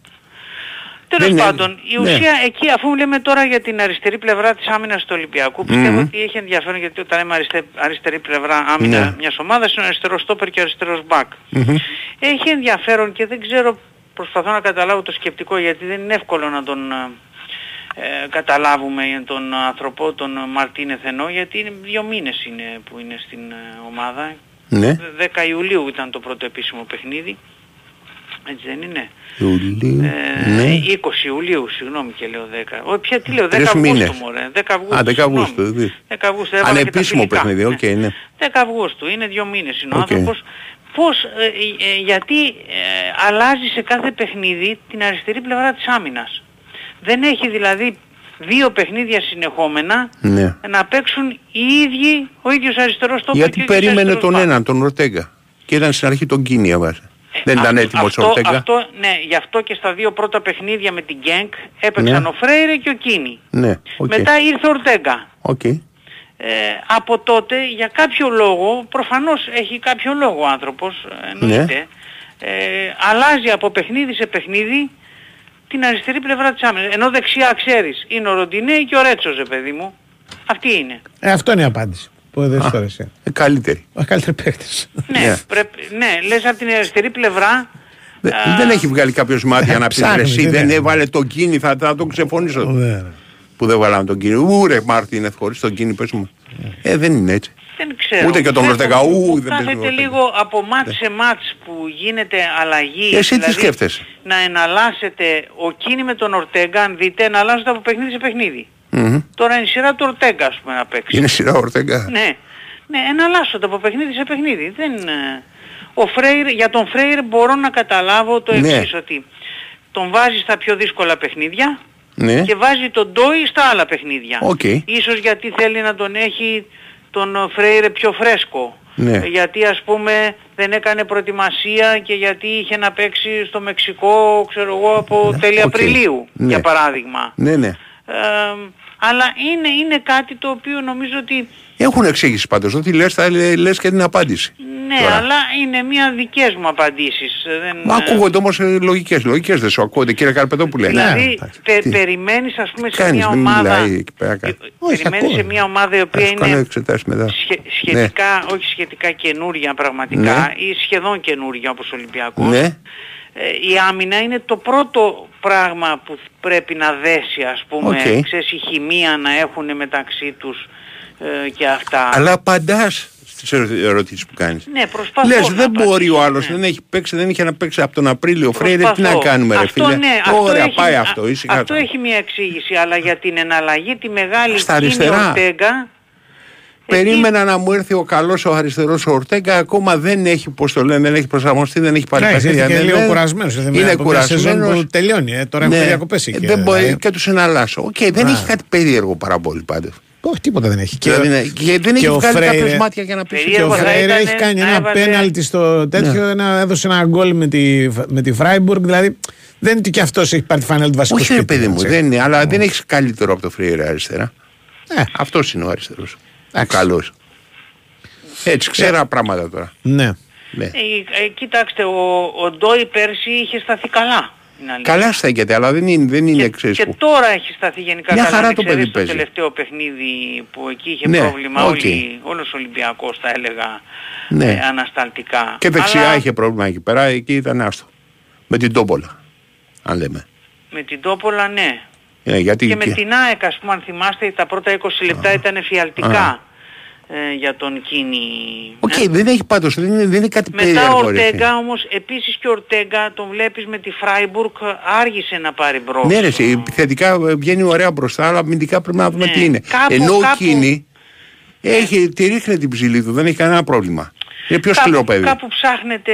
Τέλος Δεν είναι- πάντων, η ναι. ουσία εκεί αφού λέμε τώρα για την αριστερή πλευρά της άμυνας του Ολυμπιακού, πιστεύω Μμμ. ότι έχει ενδιαφέρον γιατί όταν λέμε αριστε- αριστερή πλευρά άμυνα Ναι. μιας ομάδας είναι ο αριστερός στόπερ και ο αριστερός μπακ. Μμμ. Έχει ενδιαφέρον και δεν ξέρω, προσπαθώ να καταλάβω το σκεπτικό γιατί δεν είναι εύκολο να τον ε, ε, καταλάβουμε τον άνθρωπο, τον Μαρτίνεθ ενώ, γιατί είναι δύο μήνες είναι που είναι στην ε, ομάδα. Ναι. 10 Ιουλίου ήταν το πρώτο επίσημο παιχνίδι. Έτσι δεν είναι; Ιουλίου. Ε, ναι. 20 Ιουλίου, συγγνώμη και λέω 10. Όχι, πια τι λέω, 10 Τρεις Αυγούστου μήνες. μωρέ. 10 Αυγούστου. Α, 10 συγγνώμη. Αυγούστου. δι- 10 Αυγούστου, έβαλα και τα Ανεπίσημο φιλικά. παιχνίδι, οκ, ναι. 10 Αυγούστου, είναι δύο μήνες είναι ο Οκ. άνθρωπος. Πώς, ε, ε, ε, γιατί ε, αλλάζει σε κάθε παιχνίδι την αριστερή πλευρά της άμυνας; Δεν έχει δηλαδή δύο παιχνίδια συνεχόμενα ναι. να παίξουν οι ίδιοι, ο ίδιος αριστερός στόπερ Γιατί και ο ίδιος περίμενε αριστερός τον μπακ. έναν, τον Ορτέγκα. Και ήταν στην αρχή τον Κίνι έβαζε. Δεν ήταν έτοιμος ο αυτό, Ορτέγκα. αυτό, ναι, γι' αυτό και στα δύο πρώτα παιχνίδια με την Γκενκ έπαιξαν Ναι. ο Φρέιρε και ο Κίνι. Ναι, οκ. Μετά ήρθε ο Ορτέγκα. Οκ. Ε, από τότε για κάποιο λόγο, προφανώς έχει κάποιο λόγο ο άνθρωπος, ε, εννοείται, ε, αλλάζει από παιχνίδι σε παιχνίδι την αριστερή πλευρά της άμυνας. Ενώ δεξιά ξέρεις, είναι ο Ροντινέι και ο Ρέτσος, ρε παιδί μου. Αυτή είναι. Ε, αυτό είναι η απάντηση. Που δεν σου άρεσε. Ε, καλύτερη. Ο καλύτερος παίκτης. Ναι, πρέπει, ναι, λες από την αριστερή πλευρά Δε- Δεν έχει βγάλει κάποιος μάτια να πει ψάχνει, ρε, εσύ δεν δεν είναι. έβαλε τον Κίνη, θα, θα τον ξεφωνήσω. Που δεν βάλαμε τον Κίνη. Ούρε Μάρτιν, χωρί τον Κίνη, πες μου. Ε, δεν είναι έτσι. Δεν ξέρω. Ούτε και τον Βλέπω Ορτέγα, που ου, δεν παίζει Κάθεται Ορτέγα. λίγο από μάτς σε μάτς που γίνεται αλλαγή. Εσύ τι δηλαδή σκέφτεσαι; Να εναλλάσσεται ο Κίνη με τον Ορτέγκα, αν δείτε, εναλλάσσονται από παιχνίδι σε παιχνίδι. Μμμ. Τώρα είναι η σειρά του Ορτέγκα, ας πούμε, να παίξει. Είναι σειρά Ορτέγκα; Ναι, ναι, εναλλάσσονται από παιχνίδι σε παιχνίδι. Δεν, ε, ο Φρέιρε, για τον Φρέιρε μπορώ να καταλάβω το Ναι. εξής, ότι τον βάζει στα πιο δύσκολα παιχνίδια Ναι. και βάζει τον Ντόι στα άλλα παιχνίδια. Οκ. Ίσως γιατί θέλει να τον έχει τον ε, Φρέιρε πιο φρέσκο. Ναι. Ε, Γιατί ας πούμε δεν έκανε προετοιμασία και γιατί είχε να παίξει στο Μεξικό, ξέρω εγώ, από τέλη οκ. Απριλίου, Ναι. για παράδειγμα. Ναι, ναι. Ε, αλλά είναι, είναι κάτι το οποίο νομίζω ότι Έχουν εξήγηση πάντως. Ό,τι λες θα λε- λες και την απάντηση. Ναι, Τώρα. αλλά είναι μια δικές μου απαντήσεις. ε, Δεν, Μα ακούγονται όμως ε, λογικές, λογικές δεν σου ακούγονται κύριε Καρπετόπουλε; Δηλαδή, πε, Τι; περιμένεις ας πούμε σε Κάνεις, μια μην ομάδα... μιλάει εκεί πέρα. κάτι. Περιμένεις σε μια ομάδα η οποία Θα σου κάνω είναι εξετάσεις μετά. σχε- σχετικά, όχι σχετικά καινούρια πραγματικά Ναι. ή σχεδόν καινούρια όπως ο Ολυμπιακός. Ναι. Ε, η άμυνα είναι το πρώτο πράγμα που πρέπει να δέσει ας πούμε, Οκ. ξέρεις η χημεία να έχουν μεταξύ τους ε, και αυτά. Αλλά απαντάς στις ερω- ερωτήσεις που κάνεις. Ναι, προσπαθώ Λες να δεν μπορεί απαντήσω, ο άλλος, ναι. δεν έχει παίξει, δεν είχε να παίξει από τον Απρίλιο. Φρέιρε, τι να Προσπαθώ. κάνουμε ρε αυτό, φίλε; Ναι, αυτό Ωραία, έχει, πάει α- αυτό, ήσυχα Αυτό το. έχει μια εξήγηση, αλλά για την εναλλαγή τη μεγάλη Στα Κίνι αριστερά. Ορτέγκα, Περίμενα να μου έρθει ο καλός ο αριστερός ο Ορτέγκα, ακόμα δεν έχει, πώς το λένε, δεν έχει προσαρμοστεί, δεν έχει πάρει Ναι, παιχνίδια. ήρθε και δεν- λίγο δεν- κουρασμένος, ήρθε με- Είναι από μια σεζόν κουρασμένος. που τελειώνει, ε, τώρα έχουμε διακοπές εκεί, Ε, Δεν μπορεί δηλαδή. και τους εναλλάσσω. Οκ, δεν Α. έχει κάτι περίεργο πάρα πολύ πάντως. Όχι, τίποτα δεν έχει. Δηλαδή, ναι, και δεν έχει ο βγάλει Φρέιρε- κάποιος μάτια για να πει Και ο Φρέιρε έχει κάνει ένα πέναλτι στο τέτοιο, ένα, έδωσε ένα γκολ με τη, με τη Φράιμπουργκ. Δηλαδή δεν είναι ότι και αυτός έχει πάρει τη φανέλα του βασικού Όχι ρε σπίτι, παιδί μου, έτσι. δεν είναι, αλλά δεν έχεις καλύτερο από το Φρέιρε αριστερά. Ε. Αυτός είναι ο αριστερός. Ο καλός. Έτσι, ξέρα πράγματα τώρα. Ναι. Ναι. ε, ε, κοιτάξτε, ο, ο Ντόι πέρσι είχε σταθεί καλά. Είναι αλήθεια. Καλά στέκεται, αλλά δεν είναι, δεν είναι ξέρεις Και που. τώρα έχει σταθεί γενικά Μια καλά. χαρά αν το ξέρεις παιδί παίζει. Το τελευταίο παιχνίδι που εκεί είχε Ναι, πρόβλημα, οκ. όλοι, όλος ο Ολυμπιακός τα έλεγα Ναι. ε, ανασταλτικά. Και δεξιά Αλλά είχε πρόβλημα εκεί πέρα, εκεί ήταν άστο. Με την Τόπολα, αν λέμε. με την Τόπολα ναι. Ε, γιατί Και με εκεί- την ΑΕΚ ας πούμε αν θυμάστε τα πρώτα 20 λεπτά ήταν εφιαλτικά ε, για τον Κίνι. Οκ, δεν έχει πάντως, δεν είναι, δεν είναι κάτι Μετά περίεργο. ο ρε φίλε. Ορτέγκα όμως, επίσης και ο Ορτέγκα τον βλέπεις με τη Φράιμπουργκ άργησε να πάρει μπρος. Ναι, ρε, σε- επιθετικά ε, βγαίνει ωραία μπροστά, αλλά αμυντικά πρέπει να δούμε τι είναι. Ναι. Κάπου- Ενώ ο κάπου- Κίνη έχει, τη ρίχνει την ψηλή του, δεν έχει κανένα πρόβλημα. Είναι πιο Κάπου- σκληρό παιδί. Κάπου ψάχνεται,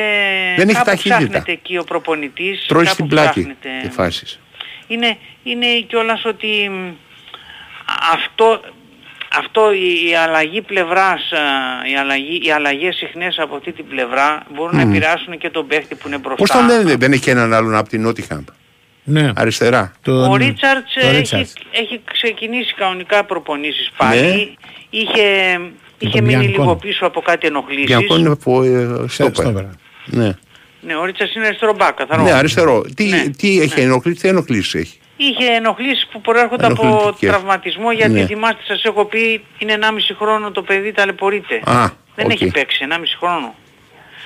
Δεν έχει κάπου ταχύτητα. ψάχνεται εκεί ο προπονητής. Τρώει κάπου στην πλάτη ψάχνεται. οι φάσεις. Είναι, είναι κιόλας ότι μ, αυτό, αυτό η, η αλλαγή πλευράς, α, η αλλαγή, οι αλλαγές συχνές από αυτή την πλευρά μπορούν να Μμμ. επηρεάσουν και τον παίχτη που είναι μπροστά. Πώς τον λένε, δεν έχει έναν άλλον από την Νότιχαμπ. Ναι. Αριστερά. Ο Ρίτσαρτς το έχει, Ρίτσαρτς. έχει ξεκινήσει κανονικά προπονήσεις πάλι. Ναι. Είχε, είχε τον μείνει Μπιανκόνη. λίγο πίσω από κάτι ενοχλήσεις. Μπιανκό είναι από ε, στόπερ. Ναι. Ναι, ο Ρίτσαρτς είναι αριστερό μπακ, καθαρό. ναι, αριστερό. Τι, τι έχει ενοχλήσει, τι ενοχλήσεις έχει; Είχε ενοχλήσεις που προέρχονται από Ενοχλητικές. τραυματισμό γιατί Ναι. θυμάστε σας έχω πει είναι 1,5 χρόνο το παιδί ταλαιπωρείται. Α, Δεν οκ. έχει παίξει 1,5 χρόνο.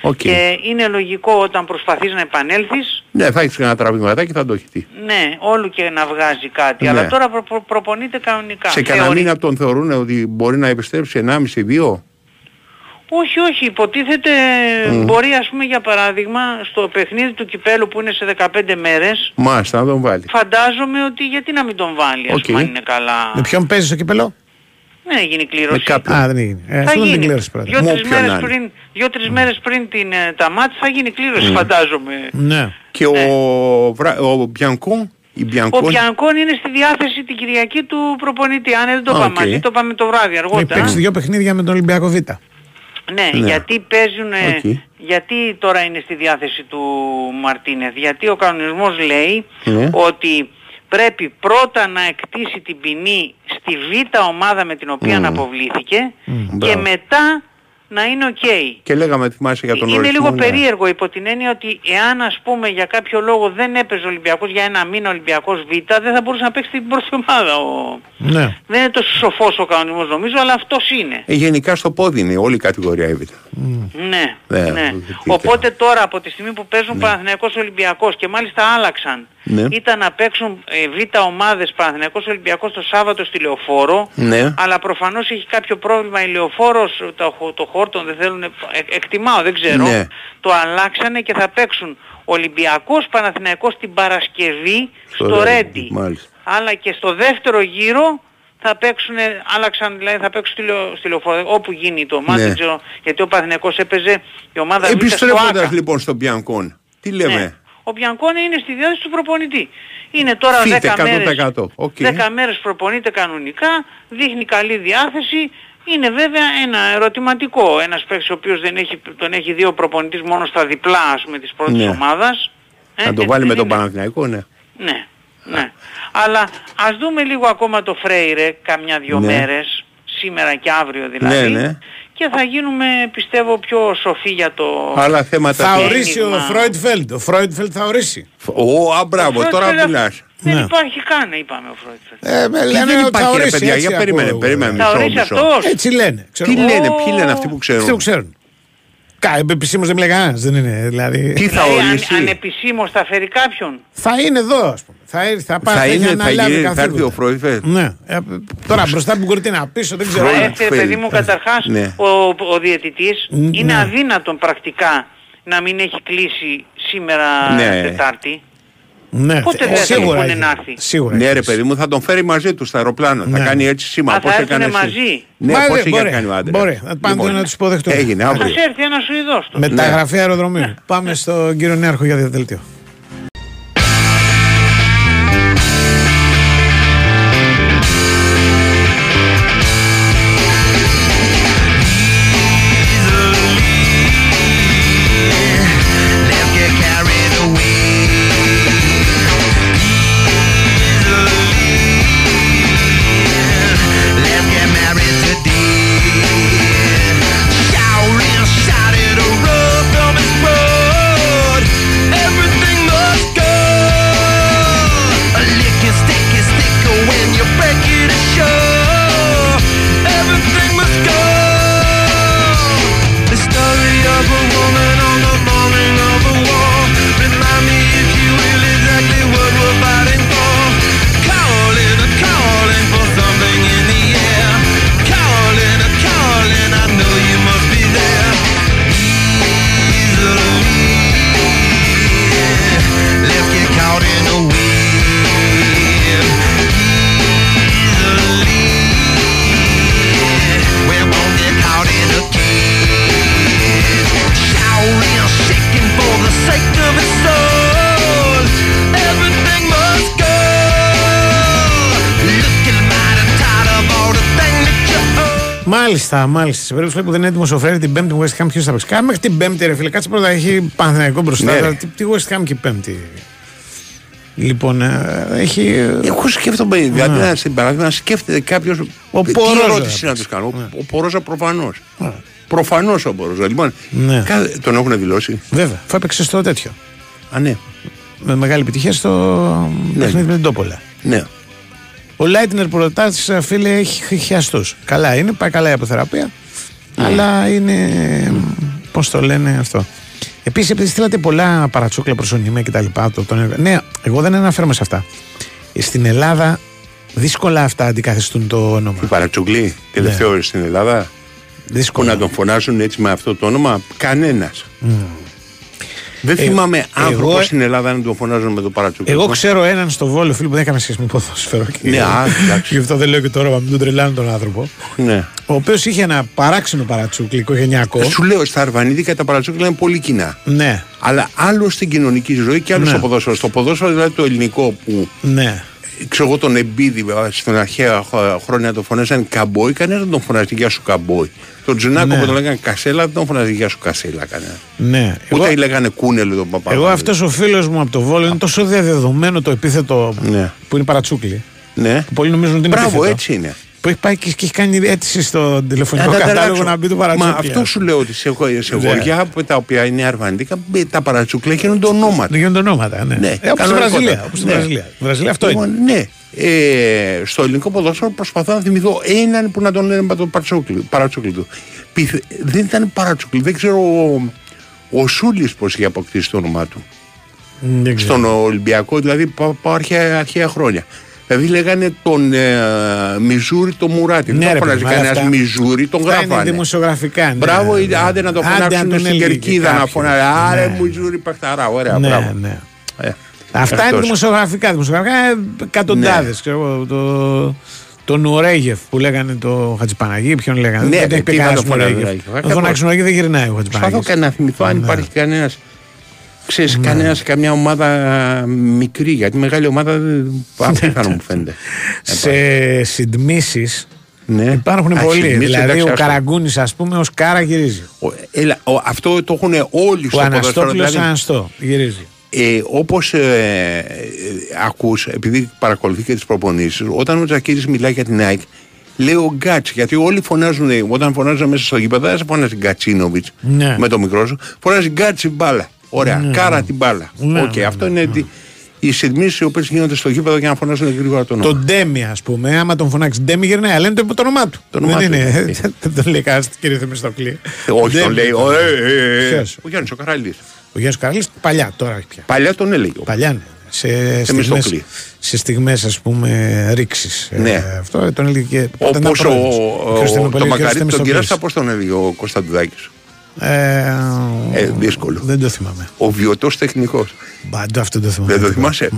Οκ. Και είναι λογικό όταν προσπαθείς να επανέλθεις, Ναι, θα έχεις ένα τραβηγματάκι θα το έχει τι. ναι, όλου και να βγάζει κάτι. Ναι. Αλλά τώρα προ, προ- προπονείται κανονικά. Σε κανένα Θεωρεί- μήνα τον θεωρούν ότι μπορεί να επιστρέψει 1,5-2. Όχι, όχι, υποτίθεται Μμ. μπορεί ας πούμε για παράδειγμα στο παιχνίδι του κυπέλου που είναι σε 15 μέρες Μάλιστα, να τον βάλει. φαντάζομαι ότι γιατί να μην τον βάλει ας Οκ. πούμε αν είναι καλά. Με ποιον παίζει στο κυπελό. Δεν έχει γίνει κλήρωση. Α, δεν έγινε. Ε, θα αυτό δεν την γίνει. κλήρωση πρώτα. Δύο-τρεις Μου όποιον μέρες, να είναι. πριν, δύο-τρεις μέρες πριν την, ε, τα ματς θα γίνει κλήρωση Μμ. φαντάζομαι. Ναι. Και ο, Βρα... ο Μπιανκό, η Ο Μπιανκό... Πιανκόν είναι στη διάθεση την Κυριακή του προπονητή. Αν δεν το Α, πάμε οκ. μαζί, το πάμε το βράδυ Έχει αργότερα. παίξει δύο παιχνίδια με τον Ολυμπιακό Β. Ναι, Ναι. γιατί παίζουν, ε, Οκ. γιατί τώρα είναι στη διάθεση του Μαρτίνεθ. Γιατί ο κανονισμός λέει Ναι. ότι πρέπει πρώτα να εκτίσει την ποινή στη β' ομάδα με την οποία Μμ. αποβλήθηκε και μπράβο. μετά να είναι οκ. Και λέγαμε, θυμάσαι για τον Είναι ορισμό. λίγο ναι. περίεργο υπό την έννοια ότι εάν ας πούμε για κάποιο λόγο δεν έπαιζε ο Ολυμπιακός για ένα μήνα ο Ολυμπιακός Β δεν θα μπορούσε να παίξει την πρώτη ομάδα. Ο... Ναι. Δεν είναι τόσο σοφός ο κανονισμός νομίζω αλλά αυτός είναι. Ε, γενικά στο πόδι είναι όλη η κατηγορία αυτή. Ναι, Ναι, ναι. τι Οπότε τώρα από τη στιγμή που παίζουν Παναθηναϊκός Ολυμπιακός και μάλιστα άλλαξαν Ναι. ήταν να παίξουν ε, β' ομάδες Παναθηναϊκός Ολυμπιακός το Σάββατο στη Λεωφόρο Ναι. αλλά προφανώς έχει κάποιο πρόβλημα η Λεωφόρος, το, χο- το χόρτο δεν θέλουν, ε, εκτιμάω δεν ξέρω, Ναι. το αλλάξανε και θα παίξουν Ολυμπιακός Παναθηναϊκός την Παρασκευή στο, Ρέντη, Ρέντη. Μάλιστα. Αλλά και στο δεύτερο γύρο θα παίξουν, άλλαξαν δηλαδή θα παίξουν στη, Λεω- στη Λεωφόρο, όπου γίνει το ματς, Ναι. δεν ξέρω, γιατί ο Παναθηναϊκός έπαιζε η ομάδα Β' στο Επιστρέφοντας ΟΑΚΑ. λοιπόν στον Μπιανκόν, τι λέμε; Ναι. Ο Μπιανκόνε είναι στη διάθεση του προπονητή. Είναι τώρα fit 10 μέρες, 100%. Οκ. 10 μέρες προπονείται κανονικά, δείχνει καλή διάθεση. Είναι βέβαια ένα ερωτηματικό. Ένας παίκτης ο οποίος δεν έχει, τον έχει δει ο προπονητής μόνο στα διπλά ας πούμε της πρώτης Ναι. ομάδας. Ε, Να το έτσι βάλει με δεν τον είναι. Παναθηναϊκό, ναι. Ναι, ναι. Αλλά ας δούμε λίγο ακόμα το Φρέιρε καμιά δυο Ναι. μέρες, σήμερα και αύριο δηλαδή. Ναι, ναι. και θα γίνουμε πιστεύω πιο σοφοί για το... Άλλα θέματα. Θα τι- ορίσει ο Φρόιντφελντ. Ο Φρόιντφελντ θα ορίσει. Ω, α, μπράβο, Ο τώρα Φρόιντφελντ μιλάς. Δεν Ναι. υπάρχει καν, είπαμε ο Φρόιντφελντ. Ε, με Τι λένε δεν ότι θα υπάρχει ρε ορίσει. παιδιά, έτσι για περίμενε, ακούω περίμενε εγώ. Θα μισό, ορίσει μισό. αυτός. Έτσι λένε. Ξέρω Τι εγώ. λένε, ποιοι λένε αυτοί που Αυτοί που ξέρουν. Ξέρουν. Κα, επισήμως δεν μιλάει κανένας, δεν είναι. Δηλαδή, Τι θα Δηλαδή, αν, ορίσει; ανεπισήμως θα φέρει κάποιον. θα είναι εδώ, ας πούμε. Θα, έρθει, θα, πάει, Θα θα έχει είναι, θα αναλάβει γίνει, θα έρθει καθήκοντα. ο Φρόιντφελντ. Ναι. Ε, τώρα μπροστά που μπορείτε να πίσω, δεν ξέρω. Θα Φρόιντ. Ε, έρθει Φέλ. παιδί μου καταρχάς Ναι. ο, ο διαιτητής Ν- είναι ναι. αδύνατον πρακτικά να μην έχει κλείσει σήμερα Ναι. Τετάρτη. Ναι, Πότε ε, δεν θα σίγουρα πούνε έχει. να έρθει. Σίγουρα Ναι, έχει. ρε παιδί μου, θα τον φέρει μαζί του στο αεροπλάνο. Θα Ναι. κάνει έτσι σήμα. Α, Πώς θα έκανε έρθουνε εσύ; μαζί. Ναι, Μα, πώς δεν είχε μπορεί. κάνει ο άντρας; Μπορεί. Να πάνε Λοιπόν, να τους υποδεχτούν. Έγινε Θα αύριο. σε έρθει ένας Σουηδός τότε. Μεταγραφή αεροδρομίου. Πάμε στον κύριο Νέαρχο για διαδελτίο. Μάλιστα, μάλιστα. Σε περίπτωση που δεν είναι έτοιμο ο Φρέρι την Πέμπτη West Ham, ποιος θα παίξει. Κάμε μέχρι την Πέμπτη, ρε φίλε. Κάτσε πρώτα, έχει Παναθηναϊκό μπροστά. Ναι, τώρα, ρε. τι, τι West Ham και Πέμπτη. Λοιπόν, ε, έχει. Εγώ σκέφτομαι, δηλαδή να στην παράδειγμα να σκέφτεται κάποιος. Ο Τι Πορόζα. ερώτηση να τους κάνω. Ο- Ο Πορόζα προφανώ. Προφανώ ο Πορόζα. Λοιπόν, Ναι. κάθε- τον έχουν δηλώσει. Βέβαια, θα έπαιξε στο τέτοιο. Α, ναι. Με μεγάλη επιτυχία στο Ναι. παιχνίδι με την Τόπολα. Ναι. Ο Λάιτνερ που ρωτάς, φίλε, έχει χιαστούς. Καλά είναι, πάει καλά η αποθεραπεία. Ναι. Αλλά είναι. Πώς το λένε αυτό. Επίσης, επειδή στείλατε πολλά παρατσούκλα προς ονειμέ και τα λοιπά. Το, τον... Ναι, εγώ δεν αναφέρομαι σε αυτά. Ε, Στην Ελλάδα δύσκολα αυτά αντικαθιστούν το όνομα. Η παρατσούκλη, τελευταίο Ναι. στην Ελλάδα. Που Δύσκολα. να τον φωνάζουν έτσι με αυτό το όνομα, κανένας. Δεν Ε, θυμάμαι άνθρωπος εγώ- στην Ελλάδα να τον φωνάζουν με το παρατσούκλι. Εγώ ξέρω έναν στο Βόλο φίλο που δεν έκανε σχέση με ποδόσφαιρο. και- Ναι, α, εντάξει. Γι' αυτό δεν λέω και το όνομα, μην τον τρελάνε τον άνθρωπο. Ναι. Ο οποίος είχε ένα παράξενο παρατσούκλι οικογενειακό. Σου λέω, στα Αρβανίδικα τα παρατσούκλια είναι πολύ κοινά. Ναι, Αλλά άλλο στην κοινωνική ζωή και άλλο Ναι. στο ποδόσφαιρο. Στο ποδόσφαιρο, δηλαδή το ελληνικό που ναι. Ξέρω εγώ τον Εμπίδη ε, στην αρχαία χ- χρόνια τον φωνάζαν καμπόι, κανένας δεν τον φωνάζει γεια σου καμπόι. Τον Τζουνάκο Ναι. που τον λέγανε Κασέλα δεν τον φωνάζει γεια σου Κασέλα κανένας. ναι. Ούτε Εγώ, λέγανε κούνελο τον παπά. εγώ αυτός ο φίλος μου από το Βόλο είναι τόσο διαδεδομένο το επίθετο Ναι. που είναι παρατσούκλι. Ναι. Που πολλοί νομίζουν ότι είναι Μπράβο, επίθετο. έτσι είναι. Που έχει πάει και, και έχει κάνει αίτηση στο τηλεφωνικό Να τα κατάλογο ανταλλάξω. να μπει το παρατσούκλι. Μα αυτό σου λέω ότι σε, χω- σε Ναι. χωριά που τα οποία είναι αρβανίδικα μπε- τα παρατσούκλια γίνονται ονόματα. Δεν γίνονται ονόματα, ναι. Ναι, ε, όπως στην κανονικότατα. Βραζιλία. Όπως στην Ναι. Βραζιλία. Στην Βραζιλία αυτό είναι. Λοιπόν, ναι. Ε, στο ελληνικό ποδόσφαιρο προσπαθώ να θυμηθώ έναν που να τον λένε με το παρατσούκλι, παρατσούκλι του. Πιθ- δεν ήταν παρατσούκλι, δεν ξέρω ο, ο Σούλης πώς είχε αποκτήσει το όνομά του. Δεν ξέρω. Στον Ολυμπιακό, δηλαδή πάω πάω αρχαία, αρχαία χρόνια. Δηλαδή λέγανε τον ε, Μιζούρι τον Μουράτη. Ναι, δεν ρε τον φωνάζει παιδί μου, αλλά κανένα αυτά- Μιζούρι, τον Αυτά είναι γράφανε. δημοσιογραφικά. ναι. Μπράβο, Ναι. άντε να το Άντε να φωνάξουν τον στην έλεγε κερκίδα να κάποιος. φωνάζει. Άρε Ναι. Μιζούρι παχταρά, ωραία, Ναι, μπράβο. ναι. Ε, Αυτά είναι αυτός. δημοσιογραφικά. Δημοσιογραφικά εκατοντάδες. Ναι. Το, το Νουρέγεφ που λέγανε το Χατζηπαναγί, ποιον λέγανε. Ναι, δεν έχει τι πει να κανένα το φωνάζει, Νουρέγεφ. Νουρέγεφ. Το φωνάξει Νουρέγεφ δεν γυρνάει ο Προσπαθώ Χατζηπαναγί. και να θυμηθώ αν Ναι. υπάρχει κανένας. Ξέρεις, κανένας, καμιά ομάδα μικρή, γιατί μεγάλη ομάδα δεν- απίθανο μου φαίνεται. Σε συντμήσεις Ναι. υπάρχουν Α, πολλοί. συντμήσεις, Δηλαδή εντάξει, ο άστο. Καραγκούνης, ας πούμε, ως κάρα γυρίζει. Ο- έλα, ο- αυτό το έχουν όλοι Ο στο ποδόσφαιρο. Αναστόπουλος Δηλαδή, Αναστό γυρίζει. ε, όπως ε, ε, ακούς, επειδή παρακολουθεί και τις προπονήσεις, όταν ο Τζακίρης μιλάει για την ΑΕΚ, Λέω Γκάτς, γιατί όλοι φωνάζουν, όταν φωνάζαν μέσα στο γήπεδο, δεν σε φωνάζει Γκατσίνοβιτς Ναι. με το μικρό σου, φωνάζει Γκάτς η μπάλα. Ωραία, Ναι, κάρα ναι. την μπάλα. Ναι, Οκ, ναι, αυτό είναι τη- οι συντμήσεις οι οποίες γίνονται στο γήπεδο για να φωνάζουν γρήγορα το όνομα. Τον Ντέμι, ας πούμε, άμα τον φωνάξεις Ντέμι, γυρνάει, αλλά είναι το, το όνομά του. Το όνομά δεν του, είναι. ε. Δεν τον λέει κανένας κύριε Θεμιστοκλή. Ε, Όχι, τον Ντέμι. λέει. Ο, ε, ε, ε, Ποιος; ο Γιάννης ο Καραλής. Ο Γιάννης Καραλή παλιά, τώρα όχι πια. Παλιά τον έλεγε. Παλιά, ναι. Σε στιγμές, Θεμιστοκλή. σε στιγμές ας πούμε ρήξης Ναι. ε, αυτό ε, τον έλεγε και όταν ήταν Όπως πρόεδρος. ο, Ποιος ήταν ο, πολύ το Μακαρίτης τον Θεμιστοκλής. κυράσα, πώς τον έλεγε ο Κωνσταντουδάκης; Ε, Ε, δύσκολο. δεν το θυμάμαι Ο βιωτός τεχνικός. Μπαντό αυτό το θυμάμαι Δεν το θυμάσαι;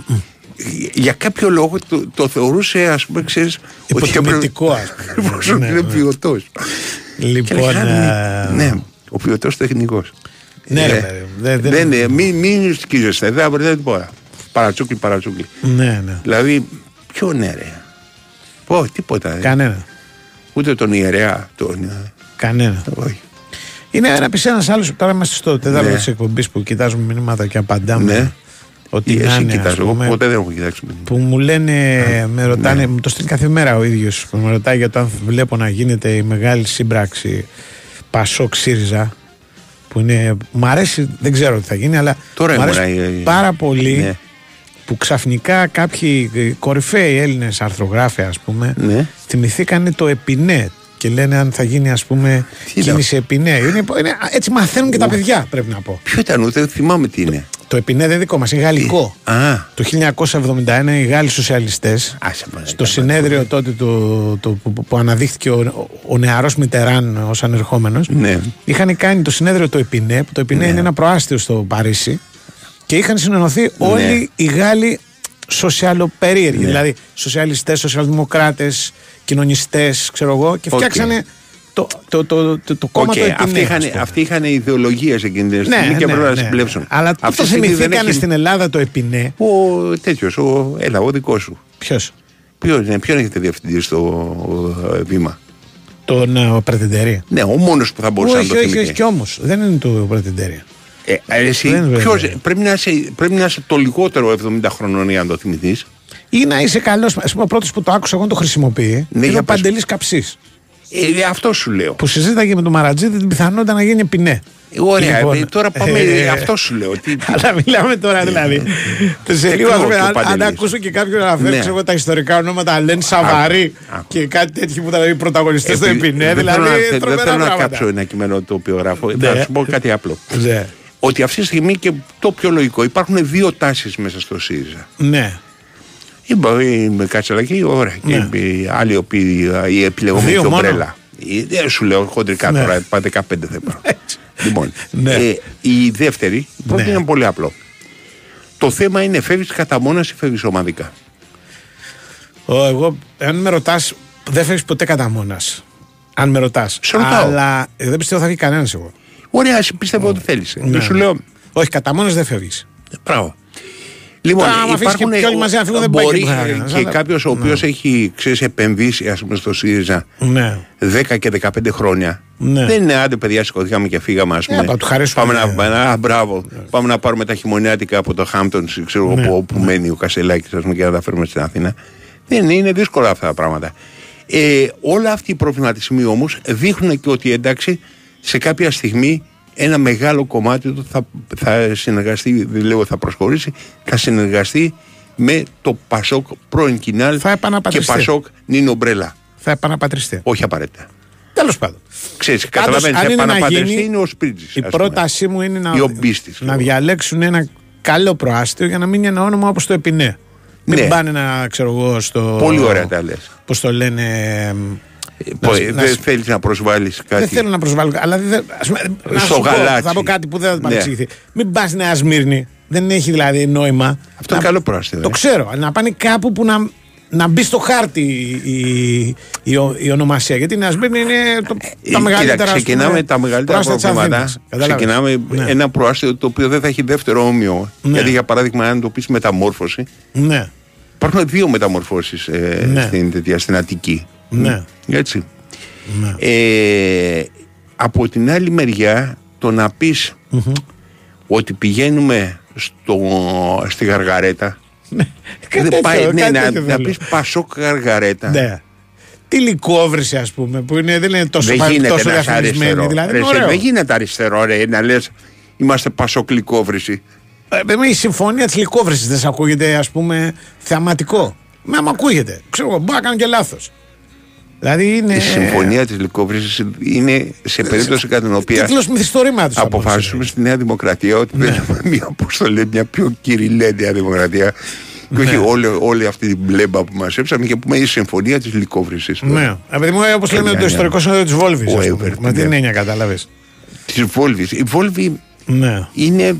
Για κάποιο λόγο το, το θεωρούσε, ας πούμε, ξέρεις. Υποτιμητικό, ας πούμε. Ακριβώς, Ναι, ότι είναι ναι. βιωτός. λοιπόν ε, Ναι, ο βιωτός τεχνικός. Ναι, ρε παιδί μου, δεν- δεν- Δεν είναι, μην, μην σκίζεστε, δεν δεν τίποτα. Παρατσούκλι, παρατσούκλι. ναι, ναι. Δηλαδή, ποιο ναι, ρε. Πω, τίποτα. ε. κανένα Ούτε τον ιερέα. Τον, ε, κανένα όχι. Είναι ένα πεις ένας άλλος τώρα είμαστε στο τέταρτο Ναι. της εκπομπής που κοιτάζουμε μηνύματα και απαντάμε Ναι. ότι Ή να εσύ είναι, ας κοιτάς, εγώ πούμε, ποτέ δεν έχω κοιτάξει. που μου λένε, με ρωτάνε, ναι. μου το στείλει κάθε μέρα ο ίδιος που με ρωτάει για το αν βλέπω να γίνεται η μεγάλη σύμπραξη Πασόκ ΣΥΡΙΖΑ. Που είναι, μ' αρέσει, δεν ξέρω τι θα γίνει, αλλά Τώρα μ' αρέσει ήμουνα, ε, ε, πάρα πολύ ναι. που ξαφνικά κάποιοι ε, κορυφαίοι Έλληνες αρθρογράφοι, ας πούμε, Ναι. θυμηθήκανε το επινέ και λένε αν θα γίνει, ας πούμε, Τι κίνηση επινέ. Είναι, είναι, έτσι μαθαίνουν και τα παιδιά, πρέπει να πω. Ποιο ήταν, ούτε δεν θυμάμαι τι είναι. Το επινέ δεν είναι δικό μας, είναι γαλλικό. Α, Το 1971 οι Γάλλοι σοσιαλιστές άσε με, στο συνέδριο τότε το, το, που, που αναδείχθηκε ο, ο, ο νεαρός Μιτεράν ως ανερχόμενος Ναι. είχαν κάνει το συνέδριο το Επινέ που το Επινέ Ναι. είναι ένα προάστιο στο Παρίσι και είχαν συνενωθεί όλοι οι Γάλλοι σοσιαλοπερίεργοι Ναι. δηλαδή σοσιαλιστές, σοσιαλδημοκράτες κοινωνιστές ξέρω εγώ και Οκ. φτιάξανε το, το, το, το, το κόμμα Οκ, το Επινέ αυτοί, είχαν, ας πούμε. αυτοί είχαν ιδεολογίες εκείνη την στιγμή και πρέπει να συμπλέψουν. Ναι, Αλλά Αυτή το τη στιγμή δεν θυμηθήκανε έχει- στην Ελλάδα το Επινέ Ο τέτοιος, ο, έλα, ο δικός σου. Ποιος; Ποιον, είναι, ποιον έχετε διευθυντή στο ε, βήμα; Τον uh, Πρετεντερή. Ναι, ο μόνος που θα μπορούσε όχι, να το όχι, θυμηθεί. όχι, κι όμως. Δεν είναι το Πρετεντερή. Ε, εσύ, Δεν είναι ποιος- βέβαια. πρέπει, να είσαι, πρέπει να είσαι το λιγότερο 70 χρονών για να το θυμηθείς. Ή να είσαι καλός. Α πούμε, ο πρώτος που το άκουσα εγώ να το χρησιμοποιεί Ναι, είναι για ο πες. Παντελής Καψής. Ε, αυτό σου λέω. Που συζήταγε με τον Μαρατζίδη την πιθανότητα να γίνει ποινέ. Ε, Ωραία, Λοιπόν, ε, τώρα πάμε. ε, αυτό σου λέω. Τι, τι- Αλλά μιλάμε τώρα δηλαδή. σε λίγο, Τεκνό ας πούμε, το αν, αν Παντελής. ακούσω και κάποιον να αναφέρει Ναι. ξέρω εγώ, τα ιστορικά ονόματα Λεν Σαβαρή και κάτι τέτοιο που ήταν οι πρωταγωνιστές στο Επειδή- Επινέ. δεν Δηλαδή, θέλω να- δεν τρομερά θέλω να πράγματα. κάψω ένα κείμενο το οποίο γράφω. Ναι. Θα σου πω κάτι απλό. Ναι. Ότι αυτή τη στιγμή και το πιο λογικό υπάρχουν δύο τάσεις μέσα στο ΣΥΡΙΖΑ. Ναι. Η Μπα- η Κατσαλακή, ωραία. Ναι. Και οι άλλοι οι οποίοι η επιλεγόμενη Δύο και μόνο. ομπρέλα. Η- Δεν σου λέω χοντρικά Ναι. τώρα, πάτε 15 δεν πάω. λοιπόν, Ναι. ε, η δεύτερη πρώτη Ναι. είναι πολύ απλό. Το θέμα είναι φεύγεις κατά μόνα ή φεύγεις ομαδικά; Ο, εγώ, αν με ρωτάς, δεν φεύγεις ποτέ κατά μόνα. Αν με ρωτάς. Σε ρωτάω. Αλλά ε, δεν πιστεύω θα βγει κανένας εγώ. Ωραία, εσύ πιστεύω ότι θέλεις. Ναι. Δεν σου λέω. Όχι, κατά μόνα δεν φεύγεις. Μπράβο. Λοιπόν, Τώρα, άμα αφήσεις υπάρχουν, και όλοι μαζί να φύγουν, δεν πάει μπορεί και πουθενά κανένας, και αλλά- κάποιος ο οποίος έχει ξέρεις, επενδύσει ας πούμε, στο ΣΥΡΙΖΑ Ναι. 10 και 15 χρόνια. Ναι. Δεν είναι άντε παιδιά, σηκωθήκαμε και φύγαμε. Ας πούμε. θα του χαρίσουμε, πάμε, ναι. να, α, μπράβο. πάμε να πάρουμε τα χειμωνιάτικα από το Χάμπτονς, ξέρω εγώ, Ναι, που, όπου μένει ο Κασελάκης ας πούμε, και να τα φέρουμε στην Αθήνα. Δεν είναι δύσκολα αυτά τα πράγματα. Ε, όλα αυτοί οι προβληματισμοί όμως δείχνουν και ότι εντάξει σε κάποια στιγμή ένα μεγάλο κομμάτι του θα, θα συνεργαστεί, δεν λέω θα προσχωρήσει, θα συνεργαστεί με το Πασόκ πρώην Κινάλ Θα και επαναπατριστεί. Πασόκ Νίνο Μπρέλα. Θα επαναπατριστεί. Όχι απαραίτητα. Τέλος πάντων. Ξέρεις, Πάντως, καταλαβαίνεις, αν είναι να επαναπατριστεί γίνει, είναι ο Σπρίτζης. Η ας πούμε. πρότασή μου είναι να, Ή ο Μπίστης, να ξέρω. διαλέξουν ένα καλό προάστιο για να μείνει ένα όνομα όπως το Επινέ. Μην Ναι. πάνε να ξέρω εγώ στο. Πολύ ωραία τα λες. Πώς το λένε. Πω, να- ε, να- Δεν θέλεις να προσβάλλεις κάτι; Δεν θέλω να προσβάλλω. Αλλά δεν, ας πούμε, να Στο σου πω, γαλάτσι. θα πω κάτι που δεν θα Ναι. παρεξηγηθεί. Μην πας Νέα Σμύρνη. Δεν έχει δηλαδή νόημα. Αυτό είναι καλό προάστιο. Το ε. ξέρω. αλλά Να πάνε κάπου που να, να μπει στο χάρτη η, η, η, ο- η ονομασία. Γιατί η Νέα Σμύρνη είναι το, τα Κοίτα, μεγαλύτερα. ας ξεκινάμε πούμε, τα μεγαλύτερα προάστια της προβλήματα. Αθήνας. Καταλάβες. Ξεκινάμε Ναι. ένα προάστιο το οποίο δεν θα έχει δεύτερο όμοιο. Ναι. Γιατί για παράδειγμα, αν το πεις μεταμόρφωση, Ναι. υπάρχουν δύο μεταμορφώσεις ε, Ναι. στην, τέτοια, στην Αττική. Ναι. Έτσι. Ναι. Ε, από την άλλη μεριά, το να πεις ότι πηγαίνουμε στο, στη Γαργαρέτα. Κάτι δεν τέτοιο, πάει, ναι, κάτι να, τέτοιο να θέλω. πεις Πασόκ Γαργαρέτα. Ναι. τη λικόβρηση, ας πούμε, που είναι, δεν είναι τόσο, δεν πα- γίνεται τόσο να είσαι διαφημισμένη. αριστερό. Δηλαδή, Ρε, είναι σε- ωραίο. δεν γίνεται αριστερό, ρε, να λες είμαστε πασοκλικόβρηση. Ε, βέβαια, η συμφωνία της λικόβρηση δεν σα ακούγεται, ας πούμε, θεαματικό. Με άμα ακούγεται. Ξέρω εγώ, μπορεί να κάνω και λάθος. Δηλαδή είναι. Η συμφωνία της λικόβρηση είναι σε περίπτωση κατά την οποία Τίτλος μυθιστορήματο. αποφασίσουμε στη Νέα Δημοκρατία ότι θέλουμε μια, πώς το λέει, μια πιο κυριλέ Νέα Δημοκρατία. Και όχι Ναι. όλη, όλη αυτή την μπλέμπα που μα έψαμε και πούμε η συμφωνία της λικόβρηση. Ναι. Επειδή μου όπως λέμε το ιστορικό σύνολο της Βόλβης. Whatever, Με ναι. την έννοια, κατάλαβε. Της Βόλβης. Η Βόλβη Ναι. είναι.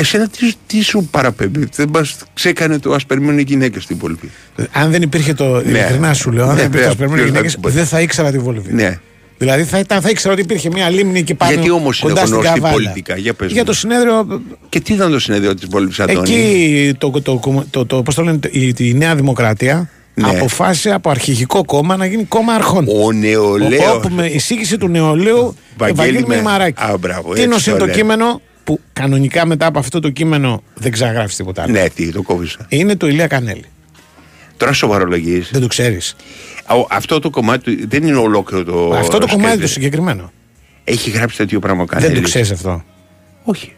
Εσένα τι, τι σου παραπέμπει; Δεν μας ξέκανε το ας περιμένουν οι γυναίκες στην Βόλβη. Αν δεν υπήρχε το. Ειλικρινά σου λέω, αν Ναι, δεν υπήρχε βέβαια, το σπερμένο ποιος θα γυναίκες, την πω. δεν θα ήξερα τη Βόλβη. Ναι. Δηλαδή θα, ήταν, θα ήξερα ότι υπήρχε μια λίμνη εκεί πάνω. Γιατί όμως είναι κοντά στην γνωστή Καβάλα. πολιτικά; Για, πες Για μου. το συνέδριο. Και τι ήταν το συνέδριο της Βόλβη Αντώνη; Εκεί το, το, το, το, το, πώς το λένε, η, η Νέα Δημοκρατία Ναι. αποφάσισε από αρχηγικό κόμμα να γίνει κόμμα αρχών. Ο νεολαίος. Όπου με εισήγηση του νεολαίου Βαγγέλη Ευαγγέλη με- Μημαράκη. Α, μπράβο, Τι έτσι νοσεί το το λένε. κείμενο; Που κανονικά μετά από αυτό το κείμενο δεν ξαγράφει τίποτα άλλο. Ναι, τι, το κόβησα. Είναι το Ηλία Κανέλη. Τώρα σοβαρολογείς. Δεν το ξέρεις. Αυτό το κομμάτι του- δεν είναι ολόκληρο το. Αυτό το κομμάτι σκέλι. το συγκεκριμένο. Έχει γράψει τέτοιο πράγμα ο Δεν Κανέλης. το ξέρεις αυτό. Όχι.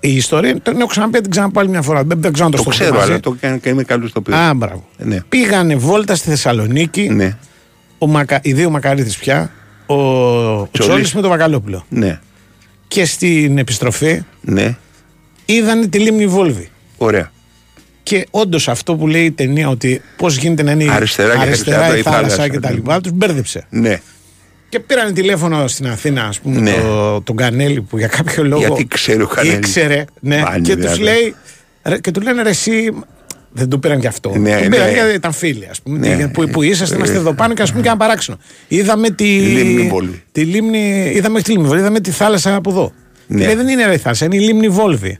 Η ιστορία την έχω ξαναπεί, την ξαναπώ άλλη μια φορά. Δεν, δεν ξέρω αν το, Το στο ξέρω, μαζί. αλλά το κάνω και είμαι καλός στο παιδί. Α, μπράβο. Ναι. Πήγανε βόλτα στη Θεσσαλονίκη. Ναι. Ο Μακα... Οι δύο Μακαρίτε πια. Ο, ο Τσόλης με τον Βακαλόπουλο. Ναι. Και στην επιστροφή Ναι. είδανε τη λίμνη Βόλβη. Ωραία. Και όντως αυτό που λέει η ταινία ότι πώς γίνεται να είναι η Αριστερά και αριστερά αριστερά η η θάλασσα θάλασσα, και τα ναι. λοιπά, τους μπέρδεψε. Ναι. Και πήραν τηλέφωνο στην Αθήνα, ας πούμε, Ναι. το, τον Κανέλη που για κάποιο λόγο. Γιατί ξέρει ο Κανέλης. Ήξερε, ναι, Πάνε, και τους δηλαδή. λέει. ρε, και του λένε ρε, εσύ. Δεν το πήραν κι αυτό. Ναι, τον ναι. πήραν γιατί ήταν φίλοι, ας πούμε. Ναι. τι- Που, που είσαστε, είμαστε εδώ πάνω και ας πούμε και ένα παράξενο. Είδαμε τη. λίμνη Βόλβη. Τη λίμνη. Είδαμε τη λίμνη Βόλβη, είδαμε τη θάλασσα από εδώ. Ναι. Λέει, δεν είναι ρε, η θάλασσα, είναι η λίμνη Βόλβη.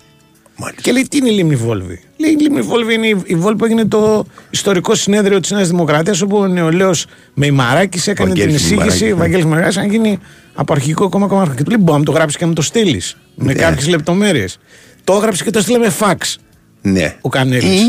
Και λέει, τι είναι η λίμνη Βόλβη. Λέει, η λίμνη Βόλβη είναι η, η Βόλβη που έγινε το ιστορικό συνέδριο της Νέας Δημοκρατίας, όπου ο νεολαίος με ημαράκη έκανε την Βαγγέλης εισήγηση. Μημαράκης, ναι. Βαγγέλης Μημαράκης, να γίνει από αρχικό κόμμα κόμμα. Και του λέει, μπορεί να μου το γράψεις και να μου το στείλεις. Με Ναι. κάποιες λεπτομέρειες. Το έγραψε και το έστειλε με φαξ Ναι. ο Κανέλης.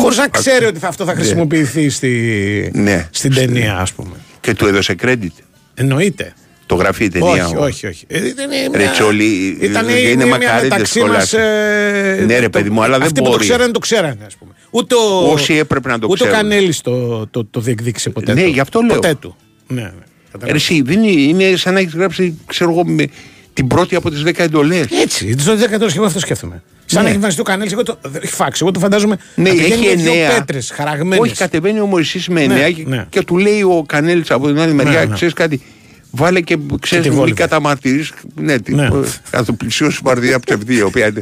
Χωρίς να ξέρει ότι θα- αυτό θα Ναι. χρησιμοποιηθεί στη, Ναι. στην ταινία, ας πούμε. Και του έδωσε credit. Εννοείται. Το γράφει η ταινία. όχι, ο- όχι, όχι. Ε, ήταν Ρε μια- Τσόλη, Ήταν είναι είναι μια μακαρίτες μεταξύ κιόλας. μας, ε, Ναι, ρε το- παιδί μου, αλλά δεν αυτοί που το μπορεί. ξέρανε, το ξέρανε, ας πούμε. Ούτε ο, Όσοι έπρεπε να το ούτε ο ξέρουν. Κανέλης το, το, το διεκδίκησε ποτέ. Ναι, του. γι' αυτό λέω. Ποτέ του. Ναι, ναι. Ρε, εσύ, δεν είναι, είναι σαν να έχεις γράψει, ξέρω εγώ, με την πρώτη από τις 10 εντολές. Έτσι, τις 12 και εγώ αυτό σκέφτομαι. Σαν Ναι. να έχει εμφανιστεί ο Κανέλης, εγώ το. Έχει φάξει. Εγώ το φαντάζομαι. Ναι, να πηγαίνει έχει με δύο εννέα. πέτρες χαραγμένες. Όχι, κατεβαίνει ο Μωυσής με Ναι, εννέα και, ναι. και του λέει ο Κανέλης από την άλλη μεριά, Ναι, ναι. ξέρεις κάτι. Βάλε και ξέρεις τη μη Βόλβη. καταμαρτυρείς. Ναι, τι. Ναι. Θα το πλησιώσει παρτίδα ψευδή, η οποία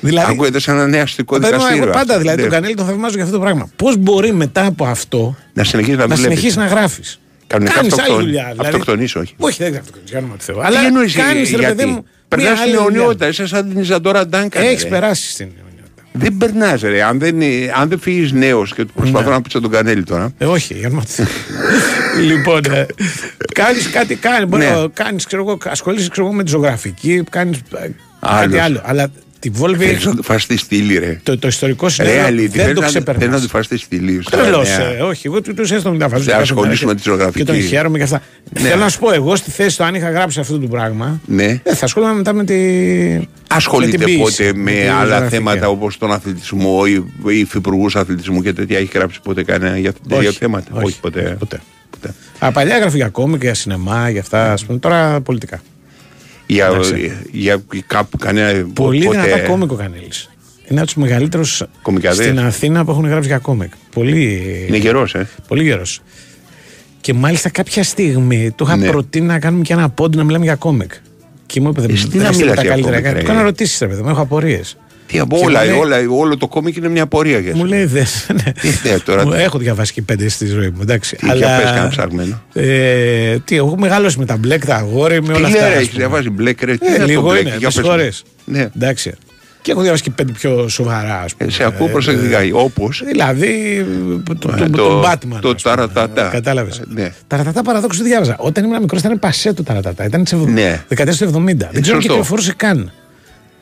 Δηλαδή- ακούγεται σαν ένα νεαστικό Παιδί μου, δικαστήριο. εγώ πάντα δηλαδή Ναι. τον Κανέλη τον θαυμάζω για αυτό το πράγμα. Πώς μπορεί μετά από αυτό Να συνεχίσει να να δουλεύεις. συνεχίσεις να γράφεις; Κανονικά Κάνεις άλλη αυτοκτον- δουλειά. Δηλαδή. αυτοκτονείς, όχι. Όχι, δεν αυτοκτονείς, για όνομα του Θεού. Τι Αλλά εννοείς, κάνεις ρε γιατί; παιδί μου. Περνάς μια άλλη στην δουλειά. αιωνιότητα, είσαι σαν την Ιζαντόρα Ντάνκαν. Έχεις ρε. περάσει στην αιωνιότητα. Δεν περνάς, ρε. Αν δεν, αν δεν φύγεις νέος και του προσπαθώ Ναι. να πείσω τον Κανέλη τώρα. Ε, όχι, για όνομα του Θεού. Λοιπόν, ε, κάνεις κάτι, κάνει, μπορεί, Ναι. να κάνεις, ξέρω εγώ, ασχολείσαι ξέρω εγώ, με τη ζωγραφική, κάνεις κάτι Άλλος. άλλο. Αλλά τη Βόλβη, Θέλει να του φας τη στήλη, ρε. το, το ιστορικό Ρε, συνέδριο αλήθεια, δεν θέλεις το να- θέλεις να ξεπερνά. τους φας τη στήλη. Τρελός, ε, όχι. Εγώ του έστω με τα βάζω. Δεν κάθε ασχολείσαι μέρα με τη ζωγραφική. Και τον χαίρομαι και αυτά. Ναι. Θέλω να σου πω, εγώ στη θέση του, αν είχα γράψει αυτό το πράγμα, Ναι. ε, θα ασχολούμαι μετά με τη. Ασχολείται με την ποίηση, ποτέ με, τη άλλα ζωγραφική. θέματα όπως τον αθλητισμό ή, ή υφυπουργούς αθλητισμού και τέτοια. Έχει γράψει ποτέ κανένα για τέτοια Όχι, θέματα; όχι, ποτέ. ποτέ. Α, παλιά έγραφε για κόμικ, για σινεμά, για αυτά. Ας πούμε. Τώρα πολιτικά. Για, Εντάξει. για κάπου κανένα. Πολύ ποτέ- δυνατά κόμικ ο Κανέλης. Είναι από τους μεγαλύτερους κομικάδες. στην Αθήνα που έχουν γράψει για κόμικ. Πολύ. Είναι γερός, ε. Πολύ γερός. Και μάλιστα κάποια στιγμή του είχα Ναι. προτείνει να κάνουμε και ένα pod να μιλάμε για κόμικ. Και μου είπε δεν Εσύ τι να δεν είστε μιλάς τα για καλύτερα. κόμικ, Του ρε. κάνω ερωτήσεις, ρε παιδί μου, έχω απορίες. Τι από Και όλα, μου λέει- όλα, όλο το κόμικ είναι μια πορεία για Μου σένα. λέει δεν. ναι. Τι θες τώρα, Μου- τι- Έχω διαβάσει και πέντε στη ζωή μου. Εντάξει. Τι, για πες κανένα ψαγμένο. Ε, τι, εγώ μεγάλωσα με τα μπλεκ, τα αγόρι, με Τι όλα λέει, αυτά. ρε, ας έχεις πούμε. διαβάσει μπλεκ, ρε. Τι Ε, είναι αυτό λίγο μπλεκ, είναι, για με πες μου. συγχωρείς. Ναι. Εντάξει. Και έχω διαβάσει και πέντε πιο σοβαρά, ας πούμε. Ε, Σε ακούω Ε, προσεκτικά. Όπως; Δηλαδή, το, το, Ε, το, το- τον Batman. το ας πούμε. ταρατατά. Κατάλαβες. Ναι. Ταρατατά παραδόξου δεν διάβαζα. Όταν ήμουν μικρός ήταν πασέ το ταρατατά. Ήταν της Ναι. δεκαετία του 70. Δεν ξέρω αν σωστό. κυκλοφορούσε καν.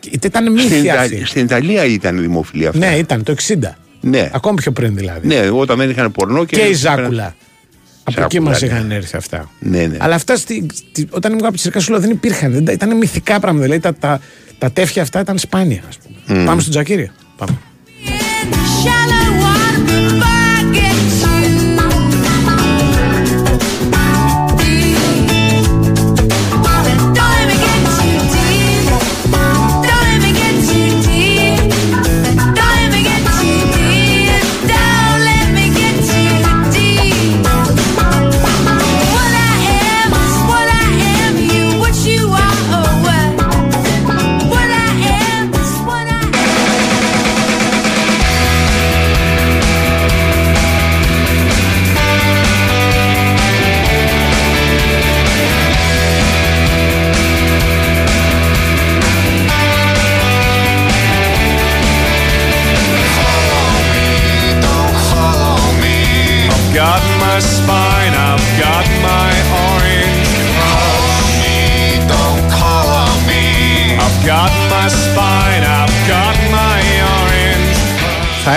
Και Ήταν Στην, μύθια Ιταλ- αυτή. στην Ιταλία ήταν δημοφιλή αυτή. Ναι, ήταν το 60. Ναι. Ακόμη πιο πριν δηλαδή. Ναι, όταν δεν είχαν πορνό και. Και η Ζάκουλα. Από εκεί μας είχαν έρθει αυτά. Ναι, ναι. Αλλά αυτά στη, στη- όταν ήμουν από τη σου λέω δεν υπήρχαν. Δεν, ήταν μυθικά πράγματα. Δηλαδή τα, τα, τα τέφια αυτά ήταν σπάνια. Ας πούμε. Μμ. Πάμε στον Τζακίρι. Πάμε.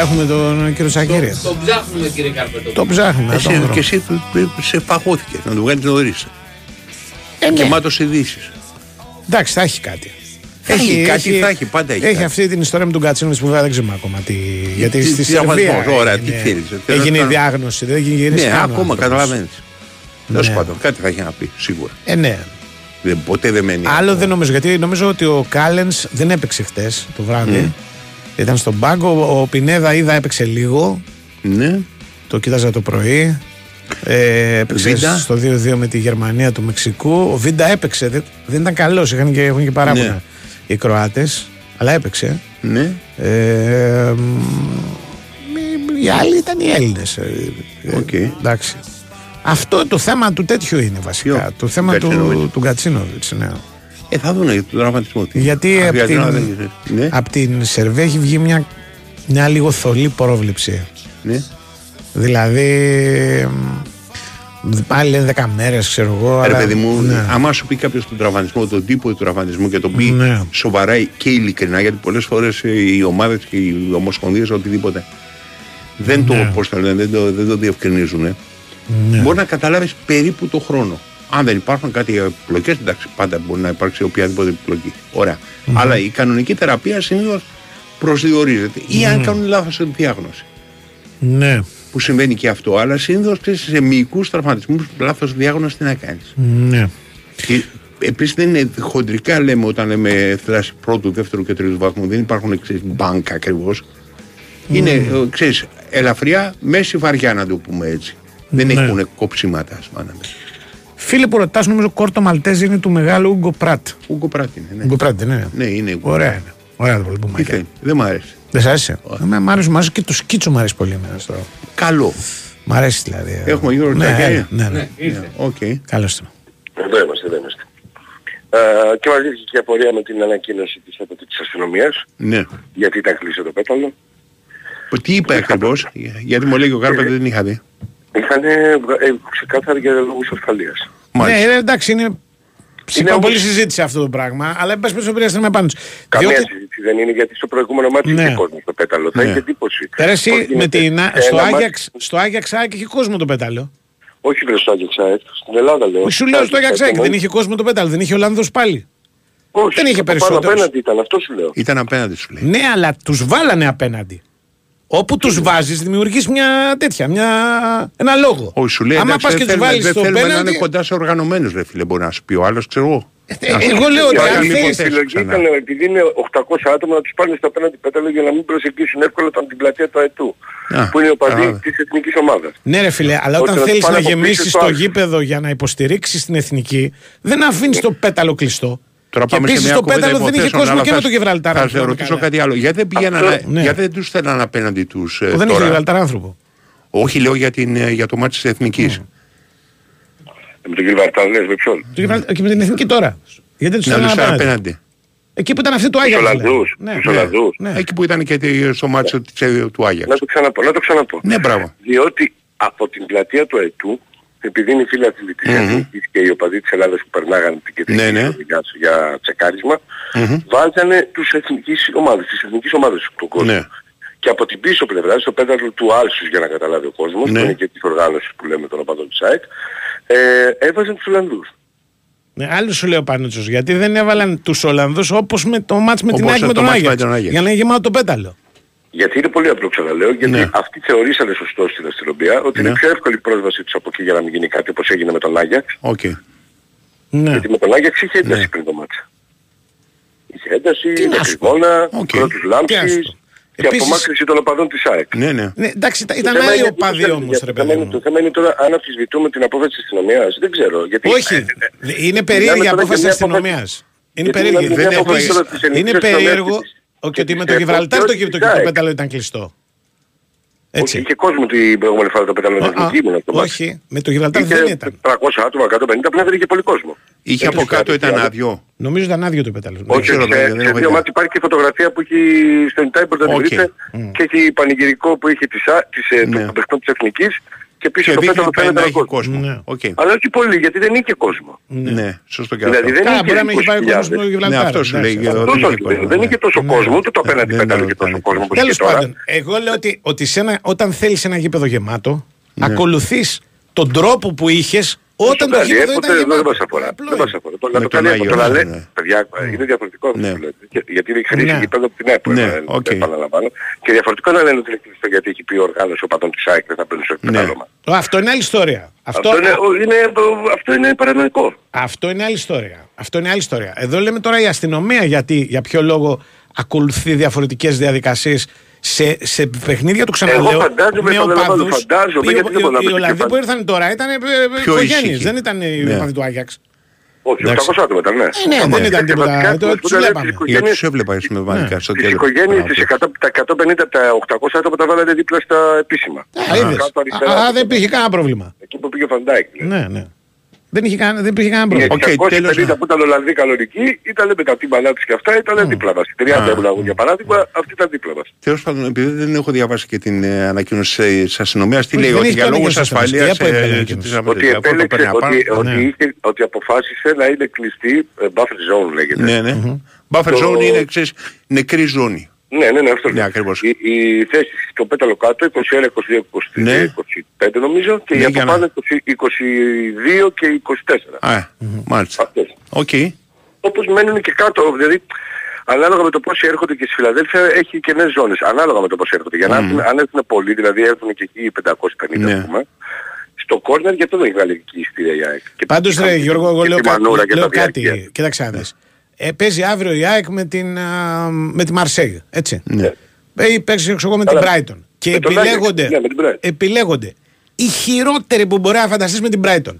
Θα έχουμε τον κύριο Τζακίρι. Το ψάχνουμε κύριε Καρπετό. Το ψάχνουμε. Εσύ, τον βρω. και εσύ του- του- σε φαγώθηκε να του βγάλεις νωρίς. Ε, ναι. Γεμάτος ειδήσεις. Εντάξει, θα έχει κάτι. Θα έχει κάτι, θα έχει, πάντα έχει Έχει κάτι. αυτή την ιστορία με τον Κατσίνο που βέβαια δεν ξέρουμε ακόμα τι. Γιατί Τι- στη τι Σερβία. διαβασμός, ωραία, τι έγινε- θέλεις, τέλος Έγινε η πάντων. διάγνωση, δεν έχει γυρίσει. Ναι, καν ο ακόμα άνθρωπος. καταλαβαίνεις. Τέλος Ναι. πάντων, κάτι θα έχει να πει σίγουρα. Ε, ναι. Δεν, ποτέ δεν μένει. Άλλο δεν νομίζω, γιατί νομίζω ότι ο Κάλενς δεν έπαιξε χτες το βράδυ. Μμ. Ήταν στον πάγκο. Ο Πινέδα είδα έπαιξε λίγο. Ναι. Το κοίταζα το πρωί. Ε, έπαιξε Βίντα. στο 2-2 με τη Γερμανία του Μεξικού. Ο Βίντα έπαιξε. Δεν, δεν ήταν καλός. Είχαν και, έχουν και παράπονα Ναι. οι Κροάτες. Αλλά έπαιξε. Ναι. Ε, μ, οι άλλοι ήταν οι Έλληνες. Οκ. εντάξει. Αυτό το θέμα του τέτοιου είναι βασικά. Το θέμα του, Γκατσίνοβιτς. του Γκατσίνοβιτς, ναι. Ε, θα δουν για τον τραυματισμό του. Γιατί Α, από γιατί να την, δεν- Ναι. απ' την Σερβία έχει βγει μια, μια λίγο θολή πρόβλεψη. Ναι. Δηλαδή. μ, Πάλι λένε 10 μέρες, ξέρω εγώ. Ρε αλλά- παιδί μου, ναι. άμα σου πει κάποιος τον τραυματισμό, τον τύπο του τραυματισμού και τον πει Ναι. σοβαρά και ειλικρινά, γιατί πολλές φορές οι ομάδες και οι ομοσπονδίες οτιδήποτε δεν το, Ναι. πώς το λένε, δεν το, δεν το διευκρινίζουν. Ναι. Μπορεί να καταλάβεις περίπου το χρόνο. Αν δεν υπάρχουν κάτι επιπλοκέ, εντάξει, πάντα μπορεί να υπάρξει οποιαδήποτε επιπλοκή. Ωραία. Αλλά η κανονική θεραπεία συνήθως προσδιορίζεται. Ή αν Ναι. κάνουν λάθος διάγνωση. Ναι. Που συμβαίνει και αυτό. Αλλά συνήθως σε μυϊκούς τραυματισμούς, λάθος διάγνωση τι να κάνεις. Ναι. Επίσης δεν είναι χοντρικά λέμε όταν λέμε θλάση πρώτου, δεύτερου και τρίτου βαθμού. Δεν υπάρχουν ξέρεις, μπάνκα ακριβώς. Είναι, ε, ξέρεις, ελαφριά, μέση βαριά να το πούμε έτσι. Δεν Ναι. έχουν κόψιματα, ας πούμε. Φίλε που ρωτάς, νομίζω Κόρτο Μαλτέζ είναι του μεγάλου Ούγκο Πράτ. Ούγκο Πράτ είναι. Ναι, Ούγκο Πράτ, ναι. ναι είναι. Ούγκο Ωραία Πράτ. είναι. Ωραία το πολύ που Τι θέλεις, δεν μ' αρέσει. Δεν σ' άρεσε; Εμένα Μ' άρεσε, μ' άρεσε και το σκίτσο μου αρέσει πολύ εμένα στο. Καλό. Μ' αρέσει δηλαδή. Έχουμε Γιώργο ναι, Τσακέρη. ναι, ναι, ναι. Ήρθε. Οκ. Καλώς το. Εδώ είμαστε, εδώ είμαστε. Ε, και μας βγήκε και απορία με την ανακοίνωση της, από της αστυνομίας, Ναι. γιατί ήταν κλείσει το πέταλο. Τι είπε ακριβώς, γιατί μου λέει και ο Κάρπετ δεν είχα δει. Είχαν ε, ξεκάθαρα για λόγους ασφαλείας. Ναι, ε, εντάξει, είναι. Σηκώ όμως- πολύ συζήτηση αυτό το πράγμα, αλλά εν πάση περιπτώσει πρέπει να είμαι πάνω. τους. Καμία Διότι- συζήτηση δεν είναι γιατί στο προηγούμενο μάτι Ναι. είχε κόσμο στο πέταλο. Θα Ναι. είχε εντύπωση. Τώρα εσύ Πώς με γίνεται την, σε στο, ένα μάτι- Άγιαξ, στο Άγιαξ ΑΕΚ είχε κόσμο το πέταλο. Όχι βρε στο Άγιαξ ΑΕΚ, στην Ελλάδα λέω. Σου λέω στο Άγιαξ ΑΕΚ δεν είχε κόσμο το πέταλο, δεν είχε Ολλανδός πάλι. Όχι, δεν είχε από πάνω περισσότερους. απέναντι ήταν, αυτό σου λέω. Ήταν απέναντι σου λέει. Ναι, αλλά τους βάλανε απέναντι. Όπου τους βάζεις δημιουργείς μια τέτοια, μια... ένα λόγο. Όχι, σου λέει Άμα εντάξει, πας δεν και τους θέλουμε, βάλεις δεν στο θέλουμε να πέναντι... είναι κοντά σε οργανωμένους ρε φίλε, μπορεί να σου πει ο άλλος, ξέρω εγώ. Ε, εγώ λέω ότι Και αν άλλη θέλεις- η επιλογή ξανά. ήταν επειδή είναι 800 άτομα να τους πάρουν στο απέναντι πέταλο για να μην προσεγγίσουν εύκολα τον την πλατεία του ΑΕΤΟΥ. Α, που είναι ο παδί κατάλαβα. της εθνικής ομάδας. Ναι, ρε φίλε, αλλά Ότι όταν να τους θέλεις πάνε να από πίσω γεμίσεις στο το άλλο. γήπεδο για να υποστηρίξεις την εθνική, δεν αφήνεις το πέταλο κλειστό. Τώρα και πάμε σε επίσης μια το κουβέντα πέταλο δεν είχε υποθέσεων, κόσμο αλλά και θα με το σ- Γιβραλτάρ. Θα αν σε θυμάμαι ρωτήσω καλά. κάτι άλλο. Γιατί δεν πήγαιναν, Αυτό, ναι. γιατί δεν τους θέλαν απέναντι τους ε, Δεν είχε τώρα; Γιβραλτάρ άνθρωπο. Όχι, λέω για, την, ε, για το μάτι της Εθνικής. Με τον Γιβραλτάρ λες με ποιον; Το Γιβραλτάρ- Και με την εθνική τώρα. Γιατί δεν τους Να θέλουν τους θέλουν απέναντι. απέναντι. Εκεί που ήταν αυτή του Άγια. Τους Ολλανδούς, τους Ολλανδούς. Εκεί που ήταν και τη- στο μάτι της, ε, του Άγιαξ. Να το ξαναπώ, να το ξαναπώ. Ναι, μπράβο. Διότι από την πλατεία του ΑΕΤΟΥ, επειδή είναι οι φίλοι αθλητή mm-hmm. Και οι οπαδοί της Ελλάδας που περνάγαν την κεντρική ναι, ναι. για τσεκάρισμα, mm-hmm. βάζανε τους εθνικής ομάδες, τις εθνικής ομάδες του κόσμου. Ναι. Και από την πίσω πλευρά, στο πέταλο του Άλσους για να καταλάβει ο κόσμος, ναι. που είναι και της οργάνωσης που λέμε τον οπαδών του ΣΑΕΚ, ε, έβαζαν τους Ολλανδούς. Ναι, άλλο σου λέω πάνω γιατί δεν έβαλαν τους Ολλανδούς όπως με το μάτς με όπως την Άγια με τον Άγια. Για να είναι γεμάτο το πέταλο. Γιατί είναι πολύ απλό ξαναλέω, γιατί ναι. αυτοί θεωρήσανε σωστό στην αστυνομία ότι ναι. είναι πιο εύκολη πρόσβαση τους από εκεί για να μην γίνει κάτι όπως έγινε με τον Άγιαξ. Okay. Ναι. Γιατί με τον Άγιαξ είχε ναι. ένταση ναι. πριν το μάτσα. Είχε ένταση, είχε κρυβόνα, okay. πρώτους λάμψης και Επίσης... απομάκρυνση των οπαδών της ΑΕΚ. Ναι, ναι. ναι εντάξει, ήταν άλλοι οπαδοί όμως ρε παιδί. Το θέμα είναι τώρα αν αφισβητούμε την απόφαση της αστυνομίας. Δεν ξέρω. Γιατί... Όχι, ε, ε, ε, είναι περίεργη η απόφαση της αστυνομίας. Είναι περίεργη. Είναι περίεργο όχι ότι με το ε, Γιβραλτάρ το πέταλο ήταν κλειστό. Έτσι. Όχι, είχε κόσμο την προηγούμενη φορά το πετάλαιο εθνική ήμουν αυτό. Όχι, με το Γιβραλτάρ δεν ήταν. 300 άτομα, 150 πλέον δεν είχε πολύ κόσμο. Είχε από κάτω ήταν άδειο. Νομίζω ήταν άδειο το πετάλαιο. Όχι, σε, σε υπάρχει και φωτογραφία που έχει στον Ιτάιμπορ, δεν και έχει πανηγυρικό που έχει τη της, τη των της Εθνικής και πίσω και το πέταλο φαίνεται να κόσμος. κόσμο. Ναι, okay. Αλλά όχι πολύ, γιατί δεν είχε κόσμο. Ναι, ναι. σωστό και δηλαδή, αυτό. Δηλαδή δεν είχε πάει κόσμος στην Ναι, αυτό σου λέει. Δεν ναι. είχε τόσο ναι, κόσμο, ούτε το ε, απέναντι πέταλο και τόσο κόσμο Τέλος πάντων. Εγώ λέω ότι όταν θέλεις ένα γήπεδο γεμάτο, ακολουθείς τον τρόπο που είχες όταν το γήπεδο ε, ήταν. Δεν μας αφορά. Δεν μας αφορά. Το κάνει το λαλέ. Παιδιά, ε, είναι διαφορετικό αυτό που λέτε. Γιατί είναι χρήση γήπεδο από την ΕΠ. Επαναλαμβάνω. Και διαφορετικό να λένε ότι είναι γιατί έχει πει η οργάνωση οπαδών της ΑΕΚ δεν θα παίρνει στο εκμετάλλωμα. Αυτό είναι άλλη ιστορία. Αυτό είναι, παρανοϊκό. Αυτό είναι άλλη ιστορία. Αυτό είναι άλλη ιστορία. Εδώ λέμε τώρα η αστυνομία γιατί, για ποιο λόγο ακολουθεί διαφορετικές διαδικασίες σε, σε παιχνίδια του ξαναλέω. Εγώ φαντάζομαι, με δεν Οι Ολλανδοί που ήρθαν τώρα ήταν ε, ε, οικογένειε, δεν ήταν οι ναι. οπαδοί του Άγιαξ. Όχι, 800 άτομα ήταν, ναι. Ε, ναι, δεν ναι. ήταν τίποτα. Τους βλέπαμε. Για τους έβλεπα, ας πούμε, βανικά. Τις οικογένειες, τις τα 150, τα 800 άτομα τα βάλατε δίπλα στα επίσημα. Α, δεν υπήρχε κανένα πρόβλημα. Εκεί που πήγε ο Φαντάικ. Ναι, ναι. Δεν, είχε κανένα, δεν υπήρχε κανένα πρόβλημα. Οι 650 okay, τέλος... που ήταν Ολλανδοί κανονικοί ήταν με τα τύμπαλά τους και αυτά ήταν mm. δίπλα μας. 30 ah. ήμουν εγώ για παράδειγμα, αυτή ήταν δίπλα μας. Τέλος πάντων, επειδή δεν έχω διαβάσει και την ε, ανακοίνωση της αστυνομίας, τι λέει, ότι για λόγους ασφαλείας ε, Ότι ε, επέλεξε, ναι. ότι αποφάσισε να είναι κλειστή, buffer zone λέγεται. Ναι, ναι. Buffer zone είναι ξέρεις, νεκρή ζώνη. Ναι, ναι, ναι, αυτό ναι, ακριβώς. Η, η θέση στο πέταλο κάτω, 21, 22, 23, 25 νομίζω και ναι, το πάνω 20, 22 και 24. Α, ε, μάλιστα. Αυτές. Okay. Όπως μένουν και κάτω, δηλαδή ανάλογα με το πώς έρχονται και στη Φιλαδέλφια έχει και νέες ζώνες. Ανάλογα με το πώς έρχονται. Για να mm. έρθουν, αν έρθουν πολλοί, δηλαδή έρθουν και εκεί οι 550 ναι. πούμε, στο κόρνερ γιατί δεν έχει βγάλει εκεί η Πάντως ρε Γιώργο, εγώ λέω, κάτι, κοίταξε να ναι ε, παίζει αύριο η ΑΕΚ με, την, α, με τη Μαρσέγ. Έτσι. Ναι. Ε, παίζει εγώ με Άρα, ναι, την Brighton. Και επιλέγονται, ναι, την επιλέγονται οι χειρότεροι που μπορεί να φανταστείς με την Brighton.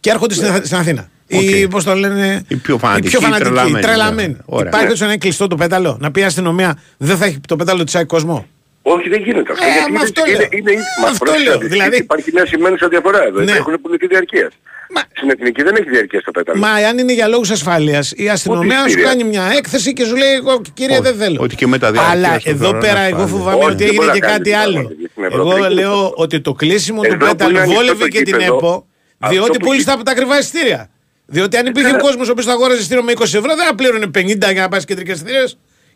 Και έρχονται ναι. στην, στην Αθήνα. Okay. Οι, πώς το λένε, οι πιο φανατικοί, οι πιο φανατικοί, τρελαμένοι. τρελαμένοι. Υπάρχει ναι. έτσι ένα κλειστό το πέταλο. Να πει η αστυνομία, δεν θα έχει το πέταλο της ΑΕΚ κόσμο. Όχι, δεν γίνεται αυτό. Ε, γιατί είναι, αυτό είναι, είναι, είναι, μα αυτό λέω. Δηλαδή... Υπάρχει μια σημαίνουσα διαφορά εδώ. Ναι. Έχουν πολιτική διαρκεία. Μα... Στην εθνική δεν έχει διαρκεία στο πέταλα. Μα αν είναι για λόγους ασφάλειας, η αστυνομία σου κάνει μια έκθεση και σου λέει: Εγώ κύριε δεν θέλω. Ότι και μετά Αλλά εδώ πέρα εγώ φοβάμαι ότι έγινε και κάτι άλλο. Εγώ λέω ότι το κλείσιμο του πέταλου βόλευε και την ΕΠΟ, διότι πούλησε από τα ακριβά εισιτήρια. Διότι αν υπήρχε κόσμος ο οποίος θα αγόραζε εισιτήριο με 20 ευρώ, δεν θα πλήρωνε 50 για να πάει στις κεντρικές θηρίε.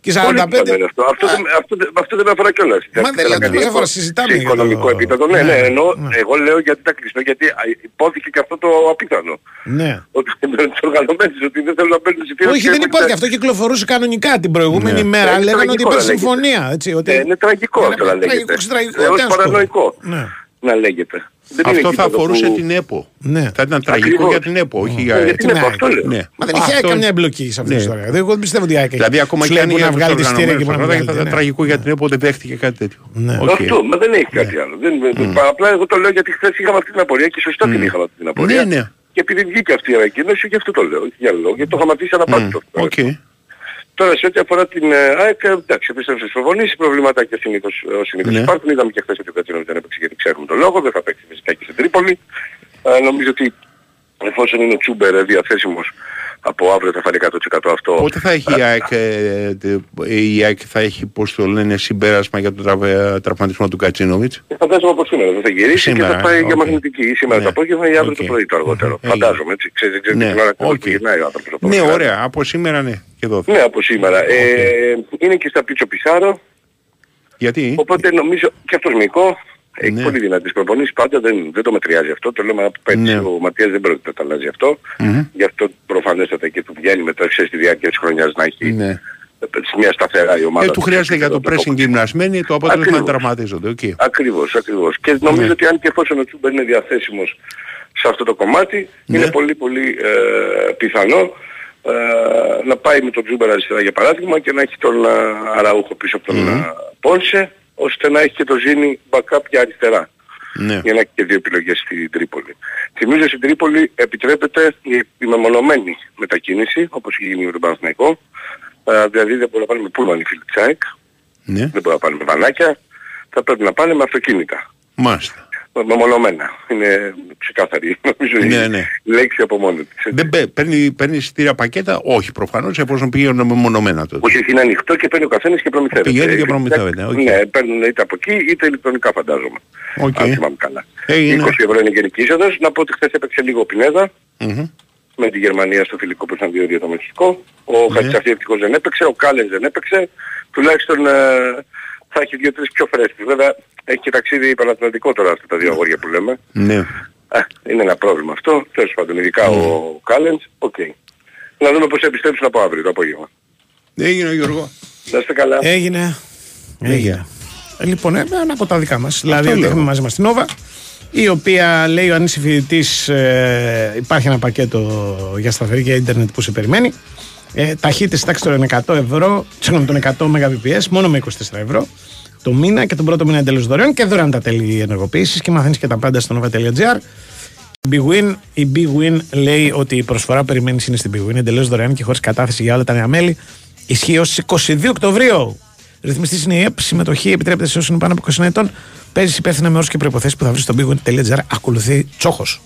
Και 45... Αυτό, αυτό, αυτό, αυτό δεν με αφορά κιόλας. Μα δεν λέω δεν αφορά, συζητάμε. Σε οικονομικό επίπεδο, ναι, ναι, ναι ενώ ναι. εγώ λέω γιατί τα κλειστώ, γιατί υπόθηκε και αυτό το απίθανο. Ναι. Ότι τους οργανωμένους, ότι δεν θέλουν να παίρνουν συμφέρον. Όχι, δεν υπάρχει, αυτό κυκλοφορούσε κανονικά την προηγούμενη ναι. μέρα. Λέγανε ότι υπήρχε συμφωνία. Είναι τραγικό αυτό να λέγεται. Τραγικό, ε, παρανοϊκό να λέγεται. Δεν αυτό θα αφορούσε που... την ΕΠΟ. Ναι. Θα ήταν τραγικό Ακριβώς. για την ΕΠΟ, όχι για ναι, την ΕΠΟ. Αυτό ναι. λέω. Ναι. Μα δεν είχε αυτό... καμιά εμπλοκή σε αυτή την ναι. ιστορία. Εγώ δεν πιστεύω ότι η Δηλαδή ακόμα και αν να βγάλει τη στήρα και να. Θα ήταν τραγικό για την ΕΠΟ, δεν δέχτηκε κάτι τέτοιο. Αυτό, μα δεν έχει κάτι άλλο. Απλά εγώ το λέω γιατί χθες είχαμε αυτή την απορία και σωστά την είχαμε αυτή την απορία. Και επειδή βγήκε αυτή η ανακοίνωση, και αυτό το λέω. Για γιατί το είχαμε αφήσει αναπάντητο. Τώρα σε ό,τι αφορά την ε, ΑΕΚ, ε, εντάξει, επίστρεψε στις προπονήσεις, προβληματάκια συνήθως, ως ε, συνήθως ναι. υπάρχουν. Είδαμε και χθες ότι ο Κατσίνος δεν έπαιξε γιατί ξέρουν τον λόγο, δεν θα παίξει φυσικά και στην Τρίπολη. Νομίζω ότι εφόσον είναι ο Τσούμπερ διαθέσιμος από αύριο θα φανεί 100% αυτό. Πότε θα έχει η ΑΕΚ, ε, ε, ε, η ΑΕΚ θα έχει, πώς το λένε, συμπέρασμα για τον τραυματισμό του Κατσίνοβιτς; Φαντάζομαι από σήμερα δεν θα γυρίσει σήμερα, και θα πάει okay. για μαγνητική ή σήμερα ναι. το απόγευμα ή αύριο okay. το πρωί το αργότερο. Φαντάζομαι, έτσι, ξέρετε, ξέρετε ναι. την ώρα okay. γυρνάει ο. Ναι, ωραία, από σήμερα ναι. Και εδώ. Ναι, από σήμερα. Okay. Ε, είναι και στα πίτσο Πισάρο. Γιατί; Οπότε νομίζω και αυτός Μικό, έχει Ναι. πολύ δυνατές προπονήσεις πάντα, δεν, δεν το μετριάζει αυτό. Το λέμε από πέρσι, Ναι. ο Ματίας δεν πρόκειται να τα αλλάζει αυτό. Μμμ. Γι' αυτό προφανέστατα και του βγαίνει μετά ξέρεις, στη διάρκεια της χρονιάς να έχει Ναι. σε μια σταθερά η ομάδα. Ε, του χρειάζεται για το pressing γυμνασμένη, το αποτέλεσμα να Ακριβώς. τραυματίζονται. οκ. Ακριβώς, ακριβώς. Και νομίζω Ναι. ότι αν και εφόσον ο Τσούμπερ είναι διαθέσιμος σε αυτό το κομμάτι, Ναι. είναι πολύ πολύ ε, πιθανό ε, να πάει με τον Τσούμπερ αριστερά για παράδειγμα και να έχει τον ε, Αραούχο πίσω από τον ε, Πόνσε, ώστε να έχει και το Ζήνη backup για αριστερά. Ναι. Για να έχει και δύο επιλογές στην Τρίπολη. Θυμίζω στην Τρίπολη επιτρέπεται η, η μεμονωμένη μετακίνηση, όπως έχει γίνει με τον Παναθηναϊκό. Ε, δηλαδή δεν μπορεί να πάνε με πούλμαν οι φίλοι της ΑΕΚ, Ναι. δεν μπορεί να πάνε με βανάκια, θα πρέπει να πάνε με αυτοκίνητα. Μάλιστα. Μεμονωμένα. Είναι ξεκάθαρη. Νομίζω Ναι, η ναι. λέξη από μόνη της. Δεν παι- παίρνει, παίρνει εισιτήρια πακέτα, όχι προφανώς, εφόσον πήγαινε μεμονωμένα τότε. Όχι, είναι ανοιχτό και παίρνει ο καθένας και προμηθεύεται. Πηγαίνει και Ε, προμηθεύεται, οκ. Ναι, παίρνουν είτε από εκεί είτε ηλεκτρονικά φαντάζομαι. Οκ. Αν θυμάμαι καλά. Έγινε. 20 ευρώ είναι η γενική είσοδος. Να πω ότι χθες έπαιξε λίγο ο Πινέδα Μμμ. με τη Γερμανία στο φιλικό που ήταν 2-2 το Μεξικό. Ο Ναι. ναι. Χατζησαφή ευτυχώς δεν έπαιξε, ο Κάλενς δεν έπαιξε. Τουλάχιστον ε, θα έχει δύο-τρεις πιο φρέσκες. Βέβαια έχει και ταξίδι παναθηνατικό τώρα αυτά τα δύο αγόρια που λέμε. Ναι. Ε, είναι ένα πρόβλημα αυτό. Τέλος πάντων, ειδικά ο Κάλενς, οκ. Να δούμε πώς θα επιστρέψουν από αύριο το απόγευμα. Έγινε Γιώργο. Να είστε καλά. Έγινε. Έγινε. Ε, Λοιπόν, ε, ένα από τα δικά μας. Δηλαδή, ότι λέω. έχουμε μαζί μας την Νόβα, η οποία λέει: Αν είσαι φοιτητή, ε, υπάρχει ένα πακέτο για σταθερή και ίντερνετ που σε περιμένει. Ε, Ταχύτητες τάξη των 100 ευρώ, συγγνώμη, των 100 Mbps, μόνο με 24 ευρώ το μήνα και τον πρώτο μήνα εντελώς δωρεάν και δωρεάν τα τέλη ενεργοποίησης και μαθαίνεις και τα πάντα στο nova.gr. Η Big Win, η Big Win λέει ότι η προσφορά που περιμένεις είναι στην Big Win εντελώς δωρεάν και χωρίς κατάθεση για όλα τα νέα μέλη. Ισχύει ως 22 Οκτωβρίου. Ρυθμιστής είναι η ΕΠ. Συμμετοχή επιτρέπεται σε όσους είναι πάνω από 20 ετών. Παίζει υπεύθυνα με όρους και προποθέσει που θα βρεις στο bigwin.gr. Ακολουθεί τσόχος.